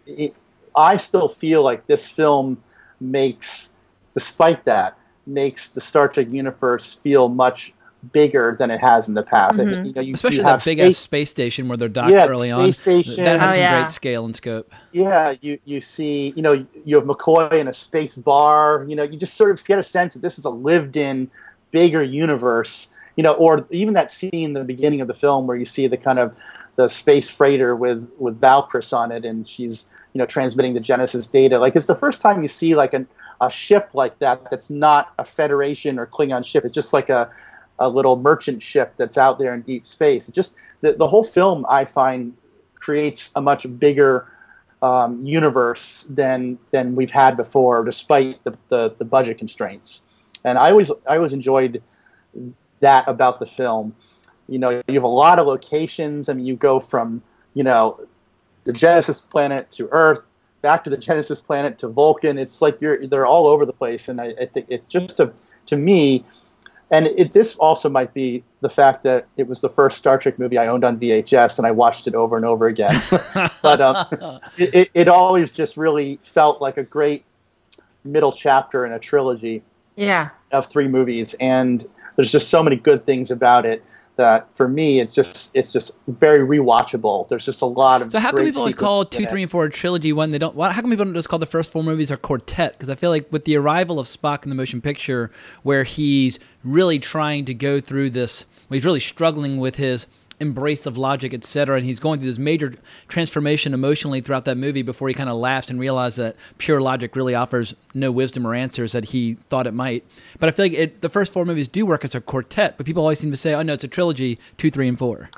Speaker 1: it, I still feel like this film makes, despite that, makes the Star Trek universe feel much bigger than it has in the past.
Speaker 5: Mm-hmm. you know, you, Especially you that big space, ass space station where they're docked yeah, early on. Station. That has oh, some yeah. great scale and scope.
Speaker 1: Yeah, you you see, you know, you have McCoy in a space bar. You know, you just sort of get a sense that this is a lived-in, bigger universe. You know, or even that scene in the beginning of the film where you see the kind of the space freighter with with Valkris on it, and she's you know transmitting the Genesis data. Like it's the first time you see like an a ship like that that's not a Federation or Klingon ship. It's just like a, a little merchant ship that's out there in deep space. It just the, the whole film I find creates a much bigger um, universe than than we've had before, despite the, the, the budget constraints. And I always I always enjoyed that about the film. You know, you have a lot of locations. I mean, you go from you know the Genesis planet to Earth back to the Genesis planet to Vulcan. It's like you're they're all over the place, and I, I think it's just a to me, and it, this also might be the fact that it was the first Star Trek movie I owned on VHS, and I watched it over and over again. but um, it, it, it always just really felt like a great middle chapter in a trilogy.
Speaker 6: Yeah.
Speaker 1: Of three movies, and there's just so many good things about it that for me it's just it's just very rewatchable. There's just a lot of
Speaker 5: so how come people always call two, three, and four a trilogy when they don't? How come people don't just call the first four movies a quartet? Because I feel like with the arrival of Spock in the motion picture, where he's really trying to go through this, he's really struggling with his embrace of logic, etc. And he's going through this major transformation emotionally throughout that movie before he kind of laughs and realizes that pure logic really offers no wisdom or answers that he thought it might. But I feel like it, the first four movies do work as a quartet, but people always seem to say, "Oh no, it's a trilogy, two, three, and four.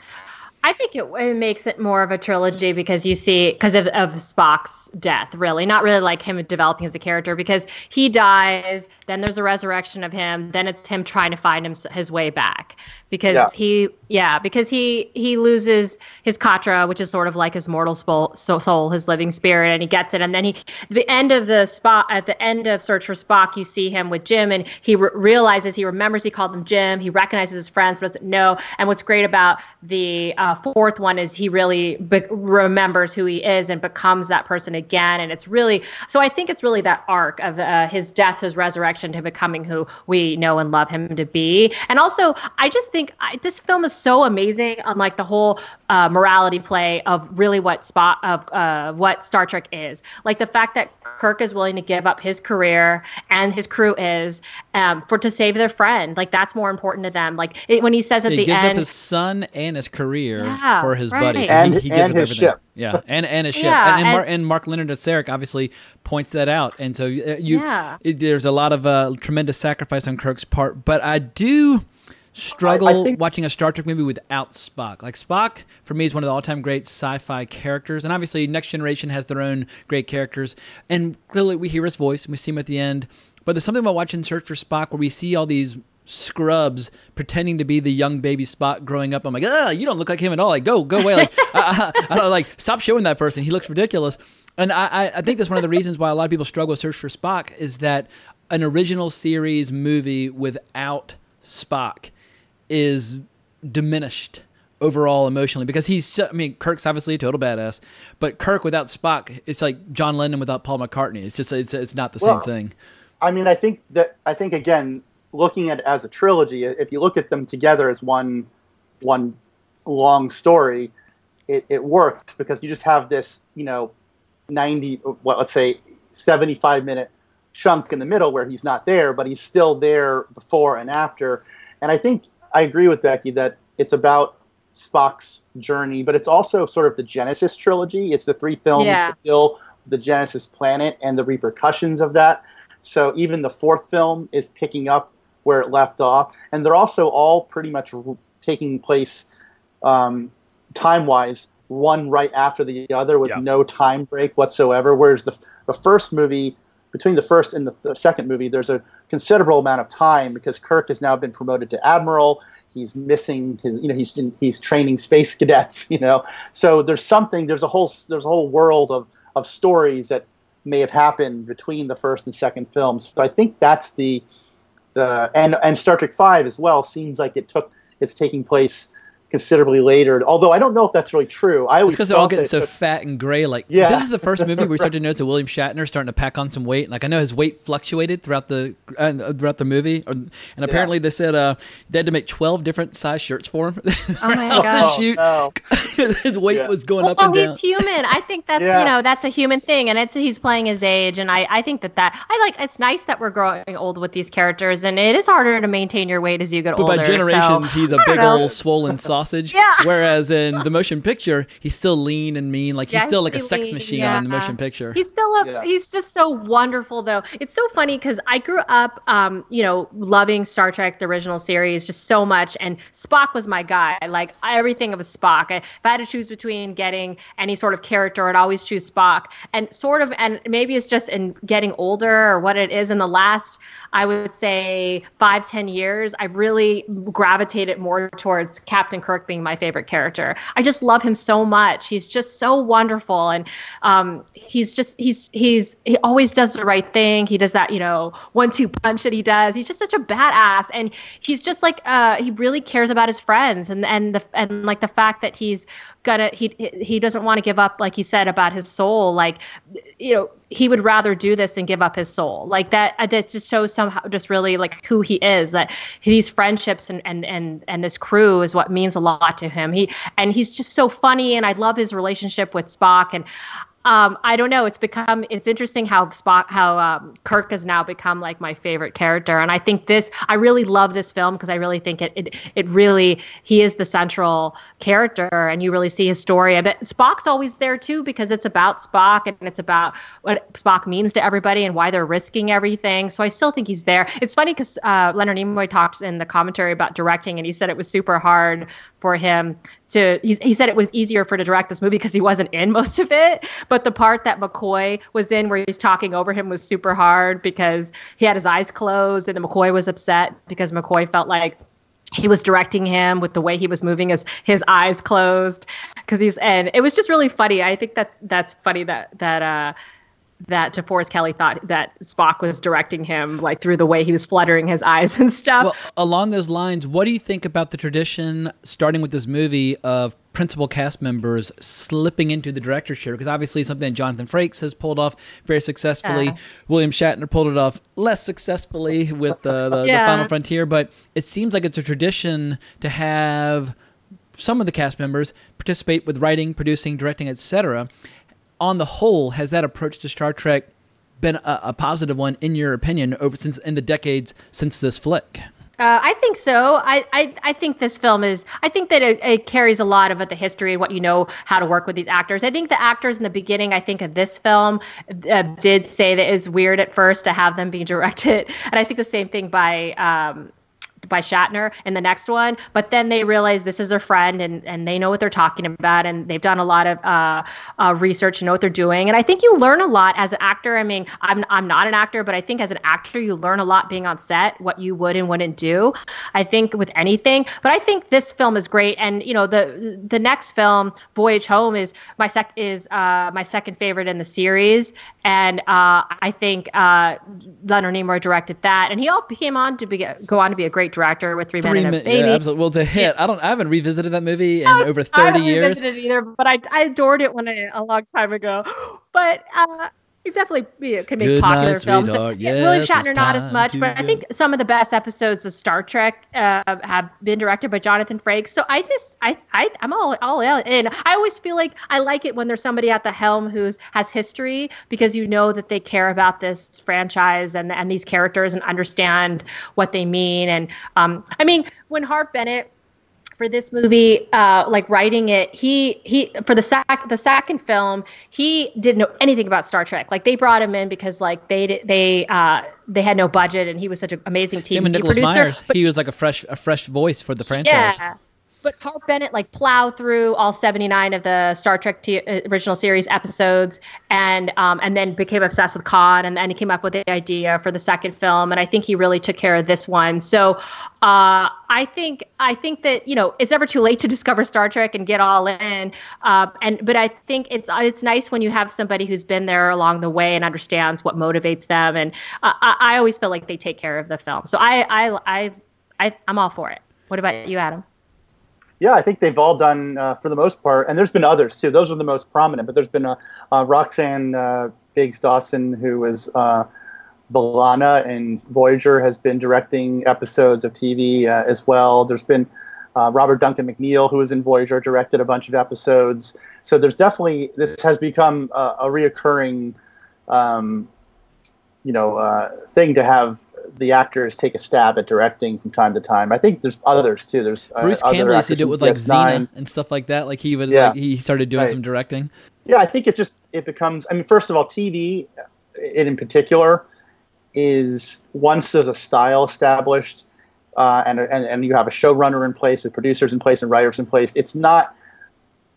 Speaker 6: I think it, it, makes it more of a trilogy because you see because of, of Spock's death, really, not really like him developing as a character because he dies, then there's a resurrection of him, then it's him trying to find him, his way back. Because yeah. he yeah because he he loses his katra which is sort of like his mortal soul, soul his living spirit and he gets it. And then he the end of the spot at the end of search for spock you see him with jim and he re- realizes he remembers he called them jim he recognizes his friends but doesn't know and what's great about the um, uh, fourth one is he really be- remembers who he is and becomes that person again and it's really so i think it's really that arc of uh, his death his resurrection to becoming who we know and love him to be and also i just think I, this film is so amazing on like the whole uh, morality play of really what spot of uh, what Star Trek is. Like the fact that Kirk is willing to give up his career and his crew is um, for to save their friend. Like that's more important to them. Like it, when he says at
Speaker 5: he
Speaker 6: the
Speaker 5: gives
Speaker 6: end,
Speaker 5: up his son and his career
Speaker 6: yeah,
Speaker 5: for his
Speaker 6: right.
Speaker 5: buddy.
Speaker 1: So and, he, he gives
Speaker 5: and
Speaker 1: up
Speaker 5: his
Speaker 1: everything. Ship.
Speaker 5: Yeah, and and his ship.
Speaker 6: Yeah,
Speaker 5: and, and, Mar-
Speaker 6: and-
Speaker 5: and Mark Lenard Sarek obviously points that out. And so uh, you,
Speaker 6: Yeah.
Speaker 5: it- there's a lot of uh, tremendous sacrifice on Kirk's part. But I do struggle
Speaker 1: I- I think-
Speaker 5: watching a Star Trek movie without Spock. Like Spock for me is one of the all-time great sci-fi characters, and obviously Next Generation has their own great characters. And clearly we hear his voice and we see him at the end. But there's something about watching Search for Spock where we see all these scrubs pretending to be the young baby Spock growing up. I'm like, ah, you don't look like him at all. Like, go, go away. Like, I, I, I don't like, stop showing that person. He looks ridiculous. And I, I- I think that's one of the reasons why a lot of people struggle with Search for Spock is that an original series movie without Spock is diminished overall emotionally because he's I mean Kirk's obviously a total badass but Kirk without Spock it's like John Lennon without Paul McCartney it's just it's, it's not the
Speaker 1: Well,
Speaker 5: same thing
Speaker 1: I mean, I think that I think again, looking at it as a trilogy, if you look at them together as one one long story, it, it works because you just have this, you know, ninety, what let's say, seventy-five minute chunk in the middle where he's not there, but he's still there before and after. And I think I agree with Becky that it's about Spock's journey, but it's also sort of the Genesis trilogy. It's the three films
Speaker 6: Yeah.
Speaker 1: that fill the Genesis planet and the repercussions of that. So even the fourth film is picking up where it left off, and they're also all pretty much r- taking place um, time wise, one right after the other with
Speaker 5: Yeah.
Speaker 1: no time break whatsoever. Whereas the, the first movie, between the first and the, the second movie, there's a considerable amount of time because Kirk has now been promoted to admiral. He's missing his, you know, he's he's training space cadets, you know. So there's something, there's a whole there's a whole world of of stories that may have happened between the first and second films. So I think that's the the and and Star Trek Five as well seems like it took it's taking place considerably later. Although I don't know if that's really true. I always
Speaker 5: It's because they're all
Speaker 1: thought
Speaker 5: getting so
Speaker 1: took-
Speaker 5: fat and gray. Like
Speaker 1: Yeah.
Speaker 5: this is the first movie where we start to notice that William Shatner's starting to pack on some weight. Like I know his weight fluctuated throughout the uh, throughout the movie, or, and apparently they said uh, they had to make twelve different size shirts for him.
Speaker 6: Oh my
Speaker 5: On
Speaker 6: gosh.
Speaker 5: shoot.
Speaker 1: no.
Speaker 5: his weight
Speaker 1: Yeah.
Speaker 5: was going
Speaker 6: well,
Speaker 5: up and down.
Speaker 6: he's human. I think that's
Speaker 1: Yeah.
Speaker 6: you know that's a human thing, and it's he's playing his age, and I I think that that I like. It's nice that we're growing old with these characters, and it is harder to maintain your weight as you get
Speaker 5: But
Speaker 6: older.
Speaker 5: by generations,
Speaker 6: so,
Speaker 5: he's a big
Speaker 6: know.
Speaker 5: old swollen sausage.
Speaker 6: Yeah.
Speaker 5: Whereas in the motion picture, he's still lean and mean. Like he's
Speaker 6: Yeah,
Speaker 5: still like a sex
Speaker 6: lean,
Speaker 5: machine in the motion picture.
Speaker 6: He's still a,
Speaker 1: Yeah.
Speaker 6: he's just so wonderful though. It's so funny because I grew up, um, you know, loving Star Trek the original series just so much, and Spock was my guy. Like everything of a Spock. I, if I had to choose between getting any sort of character, I'd always choose Spock. And sort of, and maybe it's just in getting older or what it is. In the last, I would say five ten years, I've really gravitated more towards Captain Kirk being my favorite character. I just love him so much. He's just so wonderful, and um, he's just he's he's he always does the right thing. He does that you know one two punch that he does. He's just such a badass, and he's just like uh, he really cares about his friends, and and the and like the fact that he's gonna he he doesn't want to give up like he said about his soul like you know he would rather do this than give up his soul. Like that uh, that just shows somehow just really like who he is that these friendships and and and and this crew is what means a lot to him. He and he's just so funny and i love his relationship with spock and um, I don't know. It's become it's interesting how Spock how um, Kirk has now become like my favorite character, and I think this I really love this film because I really think it, it it really he is the central character, and you really see his story. But Spock's always there too because it's about Spock and it's about what Spock means to everybody and why they're risking everything. So I still think he's there. It's funny because uh, Leonard Nimoy talks in the commentary about directing, and he said it was super hard for him to he, he said it was easier for to direct this movie because he wasn't in most of it but the part that mccoy was in where he's talking over him was super hard because he had his eyes closed and then mccoy was upset because mccoy felt like he was directing him with the way he was moving his his eyes closed. Because he's and it was just really funny. I think that's that's funny that that uh that DeForest Kelley thought that Spock was directing him, like through the way he was fluttering his eyes and stuff.
Speaker 5: Well, along those lines, what do you think about the tradition, starting with this movie, of principal cast members slipping into the director's chair? Because obviously, something that Jonathan Frakes has pulled off very successfully.
Speaker 6: Yeah.
Speaker 5: William Shatner pulled it off less successfully with uh, the,
Speaker 6: Yeah.
Speaker 5: the Final Frontier, but it seems like it's a tradition to have some of the cast members participate with writing, producing, directing, etc. On the whole, has that approach to Star Trek been a, a positive one in your opinion over since in the decades since this flick?
Speaker 6: Uh, I think so. I, I, I think this film is. I think that it, it carries a lot of the history and what you know how to work with these actors. I think the actors in the beginning, I think of this film, uh, did say that it's weird at first to have them be directed, and I think the same thing by. Um, by Shatner in the next one, but then they realize this is their friend and, and they know what they're talking about and they've done a lot of uh, uh, research and know what they're doing. And I think you learn a lot as an actor. I mean, I'm, I'm not an actor, but I think as an actor, you learn a lot being on set, what you would and wouldn't do. I think with anything, but I think this film is great. And you know, the the next film, Voyage Home, is my sec is uh, my second favorite in the series, and uh, I think uh, Leonard Nimoy directed that, and he all came on to be go on to be a great director with Three,
Speaker 5: Three
Speaker 6: Men and a Baby.
Speaker 5: yeah, absolutely. Well, it's a hit. I don't. I haven't revisited that movie in over thirty I
Speaker 6: haven't
Speaker 5: years.
Speaker 6: revisited it either, but I, I adored it when I, a long time ago. But uh, it definitely yeah, could make
Speaker 5: Good
Speaker 6: popular
Speaker 5: night,
Speaker 6: films. Yeah, William Shatner not as much, but I think some of the best episodes of Star Trek uh, have been directed by Jonathan Frakes. So I just I, I I'm all all in. I always feel like I like it when there's somebody at the helm who's has history because you know that they care about this franchise and and these characters and understand what they mean. And um, I mean when Harve Bennett for this movie, uh, like writing it, he he for the sec the second film, he didn't know anything about Star Trek. Like they brought him in because like they they uh, they had no budget, and he was such an amazing
Speaker 5: Same with
Speaker 6: TV
Speaker 5: Nicholas
Speaker 6: producer.
Speaker 5: Myers.
Speaker 6: But
Speaker 5: he was like a fresh, a fresh voice for the franchise.
Speaker 6: yeah. But Harve Bennett like plowed through all 79 of the Star Trek t- uh, original series episodes, and um, and then became obsessed with Khan, and then he came up with the idea for the second film, and I think he really took care of this one. So uh, I think I think that you know it's never too late to discover Star Trek and get all in, um, and but I think it's it's nice when you have somebody who's been there along the way and understands what motivates them, and uh, I, I always feel like they take care of the film. So I I I, I I'm all for it. What about you, Adam?
Speaker 1: Yeah, I think they've all done uh, for the most part, and there's been others too. Those are the most prominent, but there's been uh, uh, Roxann uh, Biggs Dawson, who was uh, B'Elanna and Voyager, has been directing episodes of TV uh, as well. There's been Robert Duncan McNeil, who was in Voyager, directed a bunch of episodes. So there's definitely this has become a, a reoccurring, um, you know, thing to have the actors take a stab at directing from time to time. I think there's others too. There's uh,
Speaker 5: Bruce Campbell used to do it with like
Speaker 1: DS9.
Speaker 5: Xena and stuff like that. Like he was
Speaker 1: Yeah.
Speaker 5: like he started doing
Speaker 1: Right.
Speaker 5: some directing.
Speaker 1: Yeah, I think it just it becomes. I mean, first of all, TV, it in particular, is once there's a style established, uh, and, and and you have a showrunner in place with producers in place and writers in place. It's not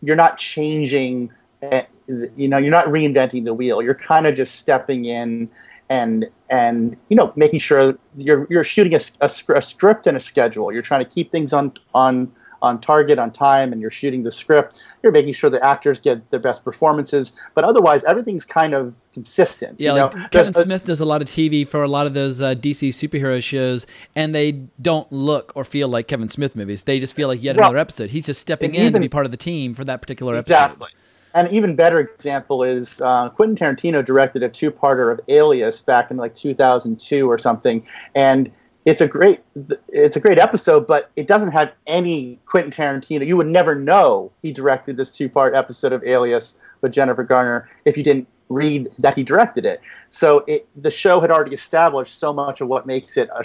Speaker 1: you're not changing. eh, You know, you're not reinventing the wheel. You're kind of just stepping in and and you know making sure you're you're shooting a, a, a script and a schedule. You're trying to keep things on on on target on time and you're shooting the script you're making sure the actors get their best performances but otherwise everything's kind of consistent
Speaker 5: Yeah,
Speaker 1: you know?
Speaker 5: like Kevin Smith does a lot of TV for a lot of those uh, DC superhero shows, and they don't look or feel like Kevin Smith movies. They just feel like yet
Speaker 1: Well,
Speaker 5: another episode. He's just stepping in to be part of the team for that particular episode.
Speaker 1: Exactly. An even better example is uh, Quentin Tarantino directed a two-parter of Alias back in like 2002 or something, and it's a great it's a great episode, but it doesn't have any Quentin Tarantino. You would never know he directed this two-part episode of Alias with Jennifer Garner if you didn't read that he directed it. So it, the show had already established so much of what makes it, a,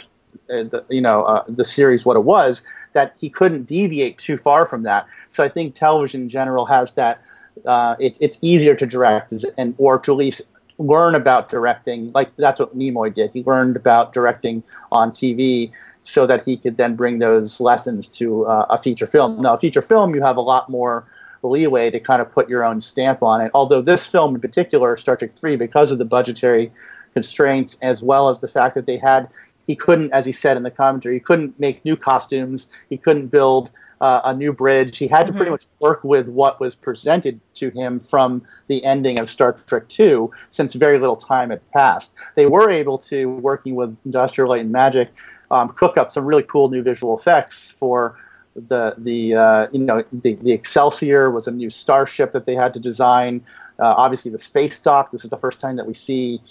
Speaker 1: a, the, you know, uh, the series what it was that he couldn't deviate too far from that. So I think television in general has that. Uh, it's it's easier to direct and or to at least learn about directing. Like that's what Nimoy did. He learned about directing on TV so that he could then bring those lessons to uh, a feature film. Now, a feature film, you have a lot more leeway to kind of put your own stamp on it. Although this film in particular, Star Trek 3, because of the budgetary constraints, as well as the fact that they had, he couldn't, as he said in the commentary, he couldn't make new costumes, he couldn't build uh, a new bridge. He had to pretty mm-hmm. much work with what was presented to him from the ending of Star Trek II, since very little time had passed. They were able to, working with Industrial Light and Magic, um, cook up some really cool new visual effects for the the uh, you know the, the Excelsior was a new starship that they had to design. Uh, obviously, the space dock. This is the first time that we see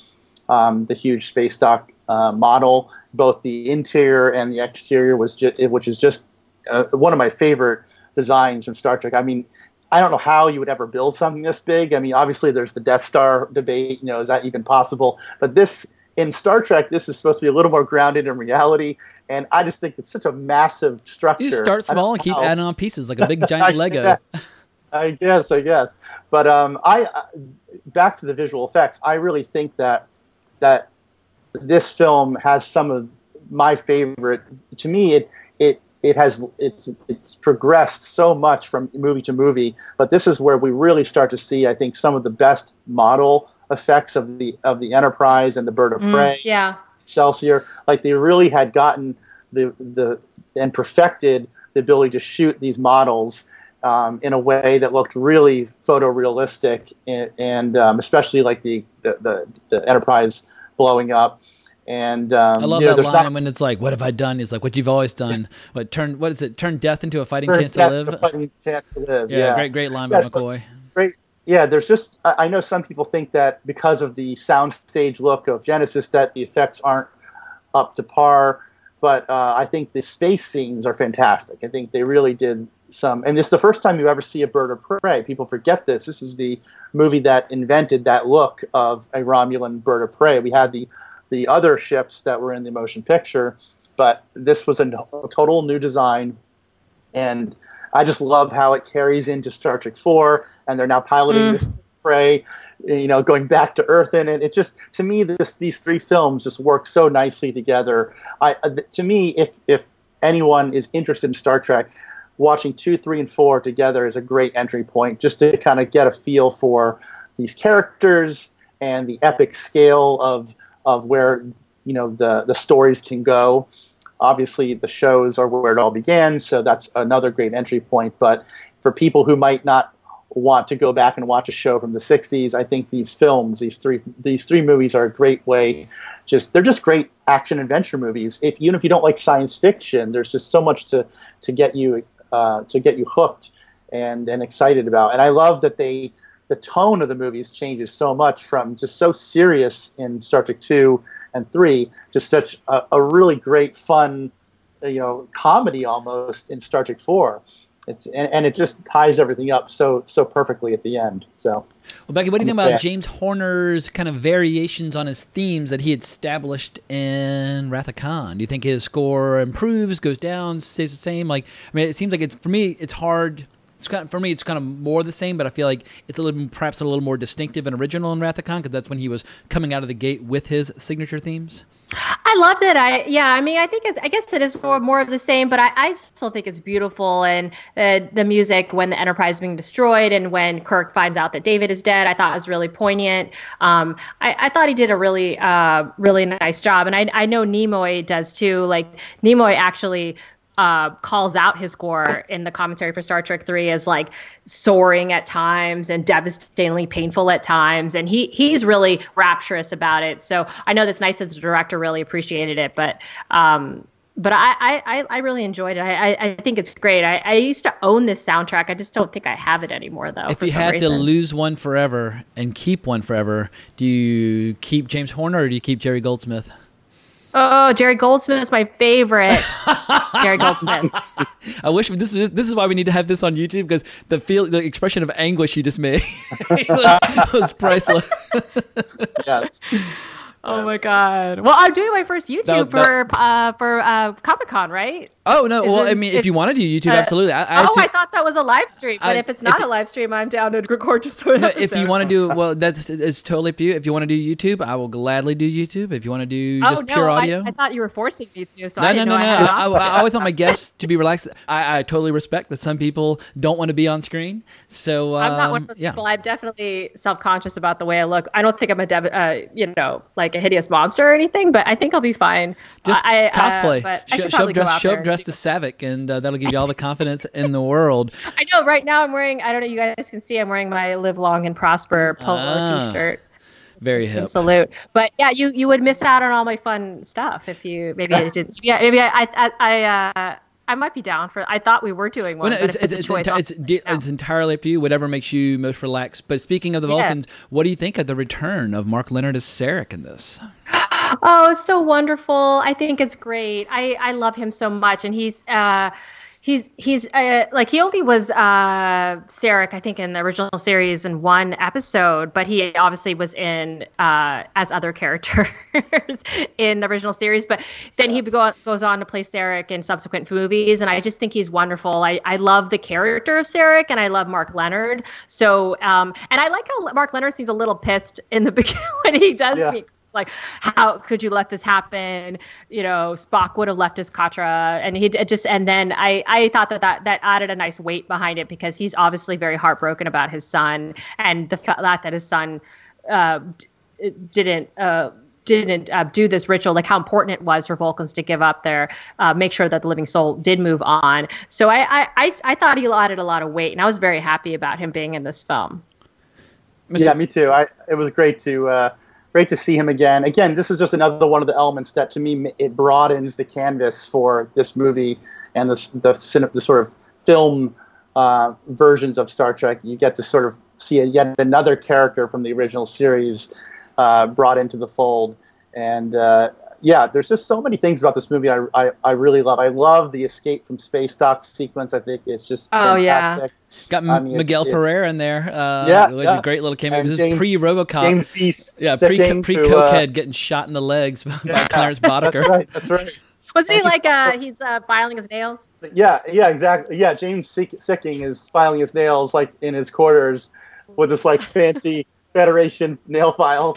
Speaker 1: um, the huge space dock uh, model. Both the interior and the exterior was just, which is just uh, one of my favorite designs from Star Trek. I mean, I don't know how you would ever build something this big. I mean, obviously there's the Death Star debate. You know, is that even possible? But this in Star Trek, this is supposed to be a little more grounded in reality. And I just think it's such a massive structure.
Speaker 5: You start small and keep how. adding on pieces like a big giant Lego.
Speaker 1: I guess, I guess. But um, I uh, back to the visual effects. I really think that that this film has some of my favorite. To me, it it has it's it's progressed so much from movie to movie. But this is where we really start to see, I think, some of the best model effects of the of the Enterprise and the Bird of mm, Prey.
Speaker 6: Mm, yeah.
Speaker 1: Excelsior, like they really had gotten the the and perfected the ability to shoot these models um, in a way that looked really photorealistic, and, and um, especially like the, the, the the Enterprise blowing up. And um,
Speaker 5: I love
Speaker 1: you know,
Speaker 5: that line not, when it's like, "What have I done?" He's like, "What you've always done." what turn? What is it? Turn death into a fighting chance to live.
Speaker 1: fighting chance to live. Yeah,
Speaker 5: yeah. great, great line by McCoy.
Speaker 1: Great, yeah, there's just I know some people think that because of the soundstage look of Genesis that the effects aren't up to par, but uh, I think the space scenes are fantastic. I think they really did some, and it's the first time you ever see a bird of prey. People forget this. This is the movie that invented that look of a Romulan bird of prey. We had the the other ships that were in the motion picture, but this was a, a total new design, and I just love how it carries into Star Trek 4, and they're now piloting mm. this prey, you know, going back to Earth in it. It just, to me, this these three films just work so nicely together. I, uh, to me, if if anyone is interested in Star Trek, watching two, three, and four together is a great entry point, just to kind of get a feel for these characters and the epic scale of of where you know the the stories can go. Obviously, the shows are where it all began, so that's another great entry point. But for people who might not want to go back and watch a show from the 60s, I think these films, these three these three movies are a great way. Just they're just great action adventure movies. If even if you don't like science fiction, there's just so much to to get you uh, to get you hooked and and excited about. And I love that they the tone of the movies changes so much from just so serious in Star Trek 2 and three, to such a, a really great, fun, you know, comedy almost in Star Trek four. and, and, it just ties everything up so so perfectly at the end. So,
Speaker 5: well, Becky, what do you think about James Horner's kind of variations on his themes that he had established in Wrath of Khan? Do you think his score improves, goes down, stays the same? Like, I mean, it seems like it's for me, it's hard it's kind of, for me, it's kind of more the same, but I feel like it's a little perhaps a little more distinctive and original in Wrath because that's when he was coming out of the gate with his signature themes.
Speaker 6: I loved it. I yeah. I mean, I think it's. I guess it is more more of the same, but I, I still think it's beautiful. And uh, the music when the Enterprise is being destroyed, and when Kirk finds out that David is dead, I thought was really poignant. Um, I, I thought he did a really uh, really nice job, and I I know Nimoy does too. Like Nimoy actually uh, calls out his score in the commentary for Star Trek Three as like soaring at times and devastatingly painful at times, and he he's really rapturous about it. So I know that's nice that the director really appreciated it, but um, but I, I I really enjoyed it. I I think it's great. I, I used to own this soundtrack. I just don't think I have it anymore though.
Speaker 5: If you had
Speaker 6: reason.
Speaker 5: to lose one forever and keep one forever, do you keep James Horner or do you keep Jerry Goldsmith?
Speaker 6: Oh, Jerry Goldsmith is my favorite. Jerry Goldsmith.
Speaker 5: I wish this is this is why we need to have this on YouTube because the feel the expression of anguish you just made was, was priceless.
Speaker 1: yes.
Speaker 6: Oh my god! Well, I'm doing my first YouTube
Speaker 5: That- that-
Speaker 6: for uh, for uh, Comic Con, right?
Speaker 5: Oh no!
Speaker 6: Is
Speaker 5: Well,
Speaker 6: it-
Speaker 5: I mean, if you want to do YouTube,
Speaker 6: uh,
Speaker 5: absolutely. I, I
Speaker 6: oh,
Speaker 5: assume-
Speaker 6: I thought that was a live stream, but
Speaker 5: I-
Speaker 6: if it's not
Speaker 5: if-
Speaker 6: a live stream, I'm down to record just an
Speaker 5: No, if you want to do well, that's it's totally up to you. If you want to do YouTube, I will gladly do YouTube. If you want to do
Speaker 6: oh
Speaker 5: just
Speaker 6: no,
Speaker 5: pure
Speaker 6: I-
Speaker 5: audio,
Speaker 6: I, thought you were forcing me to. So
Speaker 5: no,
Speaker 6: I
Speaker 5: no, no, no.
Speaker 6: I
Speaker 5: I, I. I always want my guests to be relaxed. I, I totally respect that some people don't want to be on screen. So um,
Speaker 6: I'm not one of those
Speaker 5: yeah.
Speaker 6: people. I'm definitely self-conscious about the way I look. I don't think I'm a, dev- uh, you know, like a hideous monster or anything, but I think I'll be fine.
Speaker 5: Just
Speaker 6: I, I,
Speaker 5: cosplay.
Speaker 6: Uh, but I
Speaker 5: show,
Speaker 6: should
Speaker 5: show
Speaker 6: probably go
Speaker 5: dressed,
Speaker 6: out
Speaker 5: show
Speaker 6: there
Speaker 5: up as Saavik, and uh, that'll give you all the confidence in the world.
Speaker 6: I know. Right now, I'm wearing. I don't know. You guys can see. I'm wearing my "Live Long and Prosper" polo
Speaker 5: Ah.
Speaker 6: T-shirt.
Speaker 5: Very hip.
Speaker 6: salute. But yeah, you you would miss out on all my fun stuff if you maybe I didn't. Yeah, maybe I I I uh, I might be down for. I thought we were doing one.
Speaker 5: Well, no, it's, it's, it's, enti- it's, de- it's entirely up to you, whatever makes you most relaxed. But speaking of the
Speaker 6: Yeah.
Speaker 5: Vulcans, what do you think of the return of Mark Lenard as Sarek in this?
Speaker 6: Oh, it's so wonderful. I think it's great. I, I love him so much. And he's uh he's he's uh, like he only was uh Sarek, I think, in the original series in one episode, but he obviously was in uh as other characters in the original series. But then he go, goes on to play Sarek in subsequent movies, and I just think he's wonderful. I, I love the character of Sarek, and I love Mark Lenard. So um and I like how Mark Lenard seems a little pissed in the beginning when he does
Speaker 1: Yeah.
Speaker 6: meet like how could you let this happen you know spock would have left his katra and he just and then i i thought that that, that added a nice weight behind it because he's obviously very heartbroken about his son and the fact that his son uh didn't uh didn't uh, do this ritual, like how important it was for Vulcans to give up their, uh, make sure that the living soul did move on. So I, I, I, I thought he added a lot of weight, and I was very happy about him being in this film.
Speaker 1: Yeah, me too. I it was great to uh, great to see him again. Again, this is just another one of the elements that to me it broadens the canvas for this movie and the the, the sort of film uh, versions of Star Trek. You get to sort of see a, yet another character from the original series uh, brought into the fold, and uh, yeah, there's just so many things about this movie I, I, I really love. I love the escape from space dock sequence. I think it's just
Speaker 6: Oh, yeah.
Speaker 5: Got M-
Speaker 1: I mean,
Speaker 5: Miguel
Speaker 1: it's-
Speaker 5: Ferrer in there. Uh,
Speaker 1: Yeah,
Speaker 5: with
Speaker 1: yeah.
Speaker 5: a great little cameo.
Speaker 1: And
Speaker 5: This is pre RoboCop.
Speaker 1: James B.
Speaker 5: yeah, pre
Speaker 1: Sikking,
Speaker 5: pre cokehead
Speaker 1: uh,
Speaker 5: getting shot in the legs by
Speaker 1: Yeah,
Speaker 5: Clarence
Speaker 1: That's
Speaker 5: Boddicker.
Speaker 1: right. That's right.
Speaker 6: Wasn't he like uh, he's uh, filing his nails?
Speaker 1: Yeah, yeah, exactly. Yeah, James Sikking is filing his nails like in his quarters with this like fancy Federation nail file.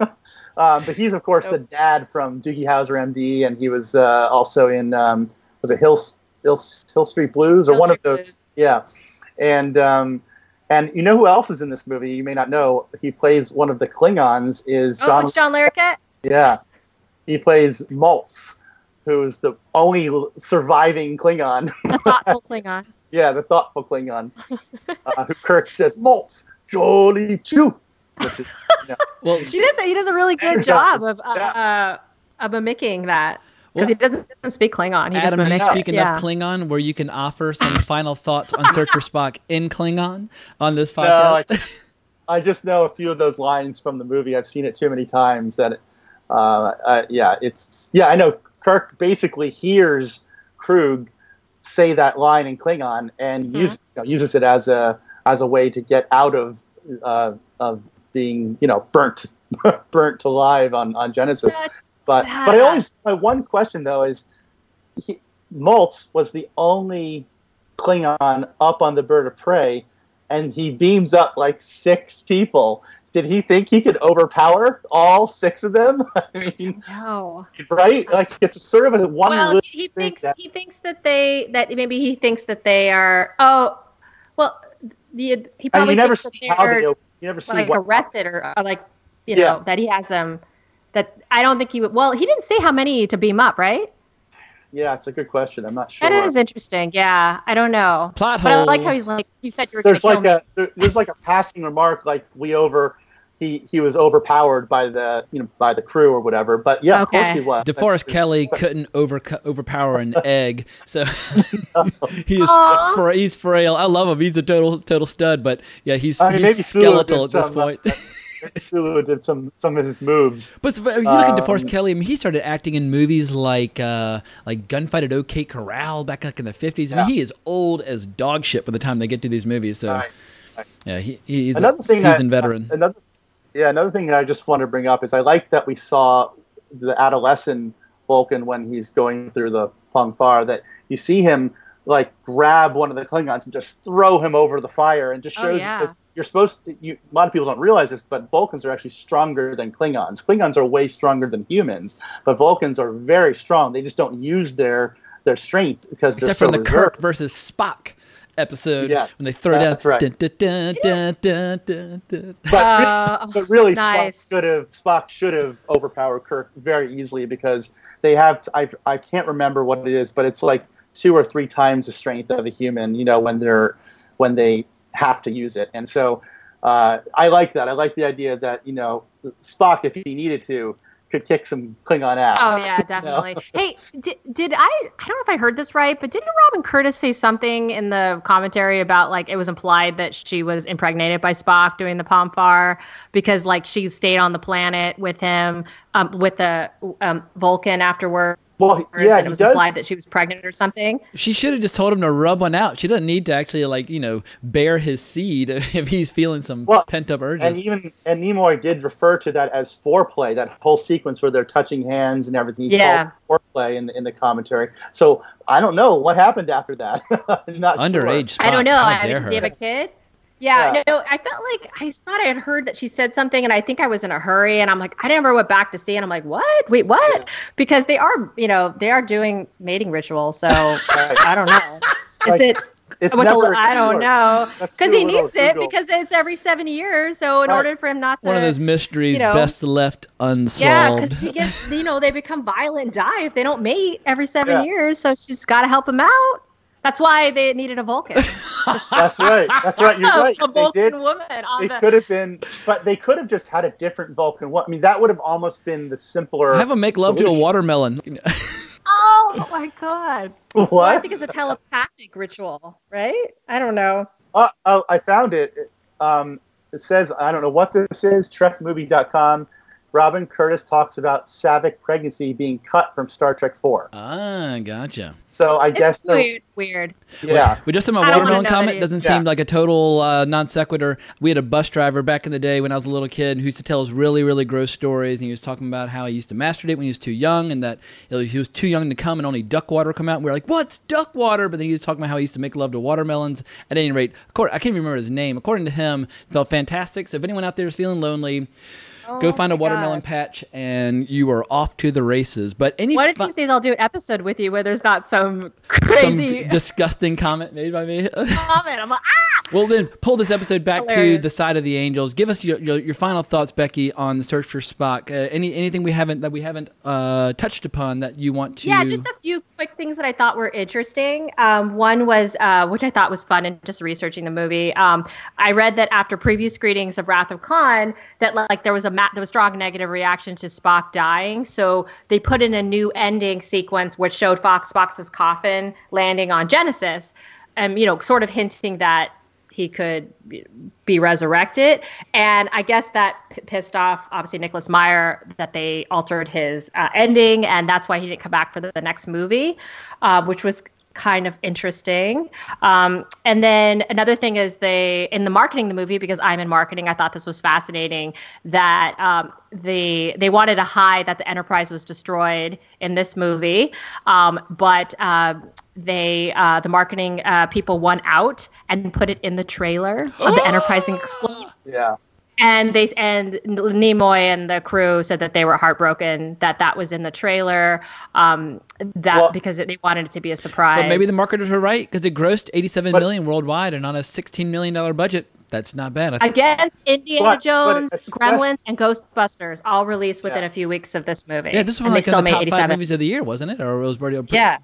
Speaker 1: um, but he's of course the dad from Doogie Howser, MD, and he was uh, also in um, was it Hill, Hill Hill Street Blues or
Speaker 6: Hill
Speaker 1: one
Speaker 6: Street
Speaker 1: of those?
Speaker 6: Blues.
Speaker 1: Yeah, and um, and you know who else is in this movie? You may not know. He plays one of the Klingons. Is
Speaker 6: Oh,
Speaker 1: John?
Speaker 6: John Larroquette.
Speaker 1: Yeah, he plays Maltz, who's the only surviving Klingon.
Speaker 6: The thoughtful Klingon.
Speaker 1: yeah, the thoughtful Klingon. uh, who Kirk says, Maltz, jolly chew. Which is, you know,
Speaker 5: Well,
Speaker 6: He does. He does a really good job of uh, uh, of mimicking that because he doesn't, doesn't speak Klingon. He just
Speaker 5: Adam, do you speak
Speaker 6: it.
Speaker 5: enough
Speaker 6: yeah.
Speaker 5: Klingon where you can offer some final thoughts on Search for Spock in Klingon on this
Speaker 1: no,
Speaker 5: podcast?
Speaker 1: I, I just know a few of those lines from the movie. I've seen it too many times that, uh, uh, yeah, it's yeah. I know Kirk basically hears Kruge say that line in Klingon and
Speaker 6: Mm-hmm.
Speaker 1: use, you know, uses it as a as a way to get out of uh, of being you know burnt burnt alive on on Genesis.
Speaker 6: Such
Speaker 1: But
Speaker 6: bad.
Speaker 1: but I always my one question though is, he, Maltz was the only Klingon up on the bird of prey, and he beams up like six people. Did he think he could overpower all six of them? I mean,
Speaker 6: No.
Speaker 1: right? Like it's sort of a one.
Speaker 6: Well, he, he thinks
Speaker 1: that-
Speaker 6: he thinks that they that maybe he thinks that they are. Oh, well, the he probably
Speaker 1: you never see how they. You never see
Speaker 6: like
Speaker 1: what.
Speaker 6: arrested or, or like you
Speaker 1: Yeah.
Speaker 6: know that he has them. that I don't think he would. Well, he didn't say how many to beam up, right?
Speaker 1: Yeah, it's a good question. I'm not sure.
Speaker 6: That is interesting. Yeah, I don't know.
Speaker 5: Plot
Speaker 6: But I like how he's like. You said you were
Speaker 1: there's like
Speaker 6: kill
Speaker 1: a there, there's like a passing remark like we over he he was overpowered by the you know by the crew or whatever but yeah of course he was
Speaker 5: DeForest Kelley couldn't over overpower an egg, so he is fra- he's frail. I love him. He's a total total stud, but yeah, he's
Speaker 1: I mean, maybe
Speaker 5: he's skeletal at this
Speaker 1: some,
Speaker 5: point.
Speaker 1: Sulu did some some of his moves.
Speaker 5: But you look at
Speaker 1: Um,
Speaker 5: DeForest Kelley. I mean, he started acting in movies like uh, like Gunfight at OK Corral back like in the fifties. I mean,
Speaker 1: Yeah.
Speaker 5: he is old as dog shit by the time they get to these movies. So,
Speaker 1: Right, right.
Speaker 5: yeah, he, he's
Speaker 1: another
Speaker 5: a
Speaker 1: thing that-
Speaker 5: seasoned veteran.
Speaker 1: Another, yeah, another thing that I just want to bring up is I like that we saw the adolescent Vulcan when he's going through the Pon farr. That you see him like grab one of the Klingons and just throw him over the fire, and just
Speaker 6: Oh,
Speaker 1: shows
Speaker 6: yeah.
Speaker 1: you're supposed to. You, a lot of people don't realize this, but Vulcans are actually stronger than Klingons. Klingons are way stronger than humans, but Vulcans are very strong. They just don't use their their strength because they're
Speaker 5: Except
Speaker 1: so
Speaker 5: for the
Speaker 1: reserved.
Speaker 5: Kirk versus Spock episode
Speaker 1: Yeah,
Speaker 5: when they throw down.
Speaker 1: that's right.
Speaker 5: Dun, dun, dun, dun, dun, dun, dun.
Speaker 1: But,
Speaker 6: Uh,
Speaker 1: but really,
Speaker 6: nice.
Speaker 1: Spock should have Spock should have overpowered Kirk very easily because they have I I can't remember what it is, but it's like two or three times the strength of a human. You know when they're when they have to use it, and so uh, I like that. I like the idea that you know Spock, if he needed to, could kick some Klingon ass.
Speaker 6: Oh yeah,
Speaker 1: you know?
Speaker 6: definitely. Hey, did, did I? I don't know if I heard this right, but didn't Robin Curtis say something in the commentary about like it was implied that she was impregnated by Spock doing the Pon farr because like she stayed on the planet with him, um, with the um, Vulcan afterward.
Speaker 1: Well, yeah,
Speaker 6: and it was
Speaker 1: does.
Speaker 6: implied that she was pregnant or something.
Speaker 5: She should have just told him to rub one out. She doesn't need to actually like you know bear his seed if he's feeling some
Speaker 1: Well,
Speaker 5: pent up urges.
Speaker 1: And even and Nimoy did refer to that as foreplay, that whole sequence where they're touching hands and everything. He
Speaker 6: Yeah.
Speaker 1: foreplay in the in the commentary. So I don't know what happened after that. I'm sure.
Speaker 5: Underage.
Speaker 6: I don't know.
Speaker 5: How
Speaker 6: I mean,
Speaker 5: her.
Speaker 6: does he have a kid? Yeah,
Speaker 1: Yeah.
Speaker 6: no, I felt like I thought I had heard that she said something, and I think I was in a hurry, and I'm like, I never went back to see, and I'm like, what? Wait, what? Because they are, you know, they are doing mating rituals, so I don't know. Is
Speaker 1: Like,
Speaker 6: it?
Speaker 1: It's
Speaker 6: with the-
Speaker 1: never
Speaker 6: I don't know because he needs it
Speaker 1: Google.
Speaker 6: because it's every seven years. So in
Speaker 1: Right.
Speaker 6: order for him not to,
Speaker 5: One of those mysteries
Speaker 6: you know,
Speaker 5: best left unsolved.
Speaker 6: yeah, because he gets, you know, they become violent, and die if they don't mate every seven
Speaker 1: Yeah.
Speaker 6: years. So she's got to help him out. That's why they needed a Vulcan.
Speaker 1: That's right. That's right. You're right.
Speaker 6: a
Speaker 1: They
Speaker 6: Vulcan
Speaker 1: did.
Speaker 6: woman on
Speaker 1: They
Speaker 6: the.
Speaker 1: could have been, but they could have just had a different Vulcan. one. I mean, that would have almost been the simpler.
Speaker 5: Have him make love to a watermelon.
Speaker 6: Oh my god! Well, I think it's a telepathic ritual, right? I don't know.
Speaker 1: Oh, oh, I found it. It, Um, it says, I don't know what this is, trekmovie.com. Robin Curtis talks about Saavik pregnancy being cut from Star Trek 4.
Speaker 5: ah, gotcha.
Speaker 1: So I
Speaker 6: It's
Speaker 1: guess, the-
Speaker 6: weird. Weird.
Speaker 1: yeah.
Speaker 5: we just had my
Speaker 6: I don't wanna
Speaker 5: watermelon
Speaker 6: know
Speaker 5: comment
Speaker 6: that
Speaker 5: doesn't
Speaker 1: Yeah.
Speaker 5: seem like a total uh, non sequitur. We had a bus driver back in the day when I was a little kid who used to tell us really, really gross stories. And he was talking about how he used to masturbate when he was too young and that you know, he was too young to come and only duck water come out. And we were like, what's duck water? But then he was talking about how he used to make love to watermelons. At any rate, according, I can't even remember his name. According to him, felt fantastic. So if anyone out there is feeling lonely, go
Speaker 6: Oh
Speaker 5: find a watermelon
Speaker 6: God.
Speaker 5: patch and you are off to the races. But any
Speaker 6: One of these days, I'll do an episode with you where there's not some
Speaker 5: some
Speaker 6: crazy
Speaker 5: disgusting comment made by me.
Speaker 6: comment. I'm like, ah!
Speaker 5: Well, then pull this episode back to the side of the angels. Give us your, your, your final thoughts, Becky, on the search for Spock. Uh, any anything we haven't that we haven't uh, touched upon that you want to?
Speaker 6: Yeah, just a few quick things that I thought were interesting. Um, one was, uh, which I thought was fun, and just researching the movie. Um, I read that after preview screenings of Wrath of Khan, that like there was a ma- there was strong negative reaction to Spock dying, so they put in a new ending sequence which showed Fox Spock's coffin landing on Genesis, and you know, sort of hinting that he could be resurrected. And I guess that p- pissed off, obviously, Nicholas Meyer that they altered his uh, ending, and that's why he didn't come back for the, the next movie, uh, which was kind of interesting. Um, and then another thing is they in the marketing the movie because I'm in marketing, I thought this was fascinating that um, they they wanted to hide that the Enterprise was destroyed in this movie, um, but. Uh, they uh, the marketing uh, people won out and put it in the trailer of the Enterprise explode.
Speaker 1: Yeah.
Speaker 6: And they and Nimoy and the crew said that they were heartbroken that that was in the trailer. Um, that
Speaker 1: Well-
Speaker 6: because they wanted it to be a surprise.
Speaker 5: But maybe the marketers were right because it grossed eighty-seven
Speaker 1: But-
Speaker 5: million worldwide and on a sixteen million dollar budget. That's not bad.
Speaker 6: Against Indiana
Speaker 1: But- but
Speaker 6: Jones,
Speaker 1: especially-
Speaker 6: Gremlins, and Ghostbusters, all released within
Speaker 1: Yeah.
Speaker 6: a few weeks of this movie.
Speaker 5: yeah, this was
Speaker 6: and
Speaker 5: one
Speaker 6: they
Speaker 5: like in the
Speaker 6: made
Speaker 5: top five movies of the year, wasn't it? Or it was already.
Speaker 6: Yeah.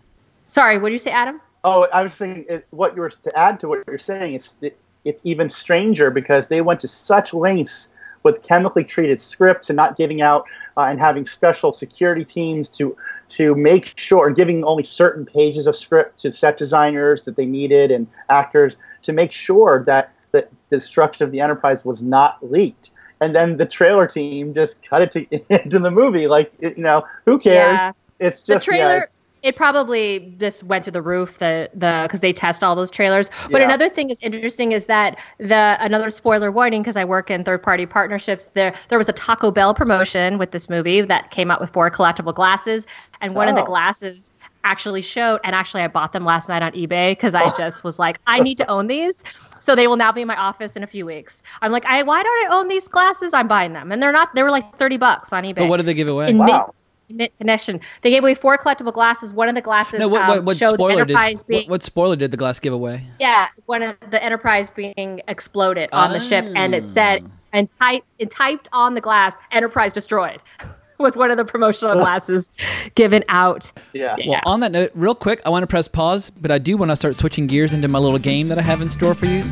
Speaker 6: Sorry, what did you say, Adam?
Speaker 1: Oh, I was saying it, what you were to add to what you're saying. It's it, it's even stranger because they went to such lengths with chemically treated scripts and not giving out uh, and having special security teams to to make sure and giving only certain pages of script to set designers that they needed and actors to make sure that that the destruction of the Enterprise was not leaked. and then the trailer team just cut it to, into the movie. Like, you know, who cares?
Speaker 6: Yeah.
Speaker 1: It's
Speaker 6: the
Speaker 1: just
Speaker 6: trailer
Speaker 1: yeah,
Speaker 6: it probably just went to the roof the the because they test all those trailers but
Speaker 1: Yeah.
Speaker 6: another thing that's interesting is that the another spoiler warning because i work in third party partnerships there there was a taco bell promotion with this movie that came out with four collectible glasses and one of the
Speaker 1: Oh.
Speaker 6: glasses actually showed and actually i bought them last night on ebay because i oh. just was like i need to own these so they will now be in my office in a few weeks i'm like I, why don't i own these glasses i'm buying them and they're not they were like 30 bucks on ebay
Speaker 5: But what did they give away?
Speaker 6: in
Speaker 1: Wow.
Speaker 6: Mid, mid connection. They gave away four collectible glasses. One of the glasses
Speaker 5: no, what,
Speaker 6: um,
Speaker 5: what, what
Speaker 6: showed
Speaker 5: spoiler did
Speaker 6: Enterprise
Speaker 5: what,
Speaker 6: being
Speaker 5: what spoiler did the glass give away?
Speaker 6: yeah, one of the Enterprise being exploded on the ship, and it said
Speaker 5: Ah.
Speaker 6: and typed and typed on the glass Enterprise destroyed. Was one of the promotional glasses given out?
Speaker 1: yeah.
Speaker 5: Well, on that note, real quick, I want to press pause, but I do want to start switching gears into my little game that I have in store for you.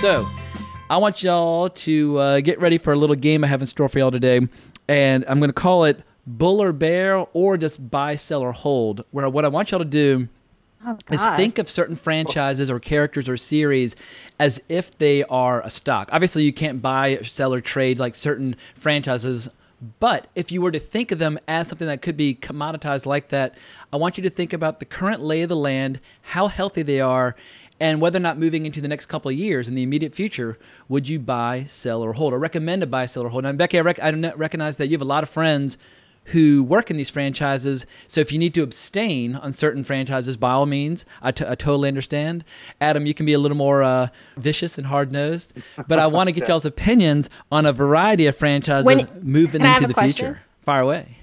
Speaker 5: So I want y'all to uh, get ready for a little game I have in store for y'all today, and I'm going to call it Bull or Bear or just Buy, Sell, or Hold. Where what I want y'all to do is think of certain franchises or characters or series as if they are a stock. Obviously, you can't buy, sell, or trade like certain franchises. But if you were to think of them as something that could be commoditized like that, I want you to think about the current lay of the land, how healthy they are, and whether or not moving into the next couple of years in the immediate future, would you buy, sell, or hold, or recommend to buy, sell, or hold? Now, Becky, I, rec- I recognize that you have a lot of friends who work in these franchises. So if you need to abstain on certain franchises, by all means, I, t- I totally understand. Adam, you can be a little more uh, vicious and hard nosed, but I want to get y'all's opinions on a variety of franchises
Speaker 6: When-
Speaker 5: moving into the
Speaker 6: question?
Speaker 5: future. Fire away.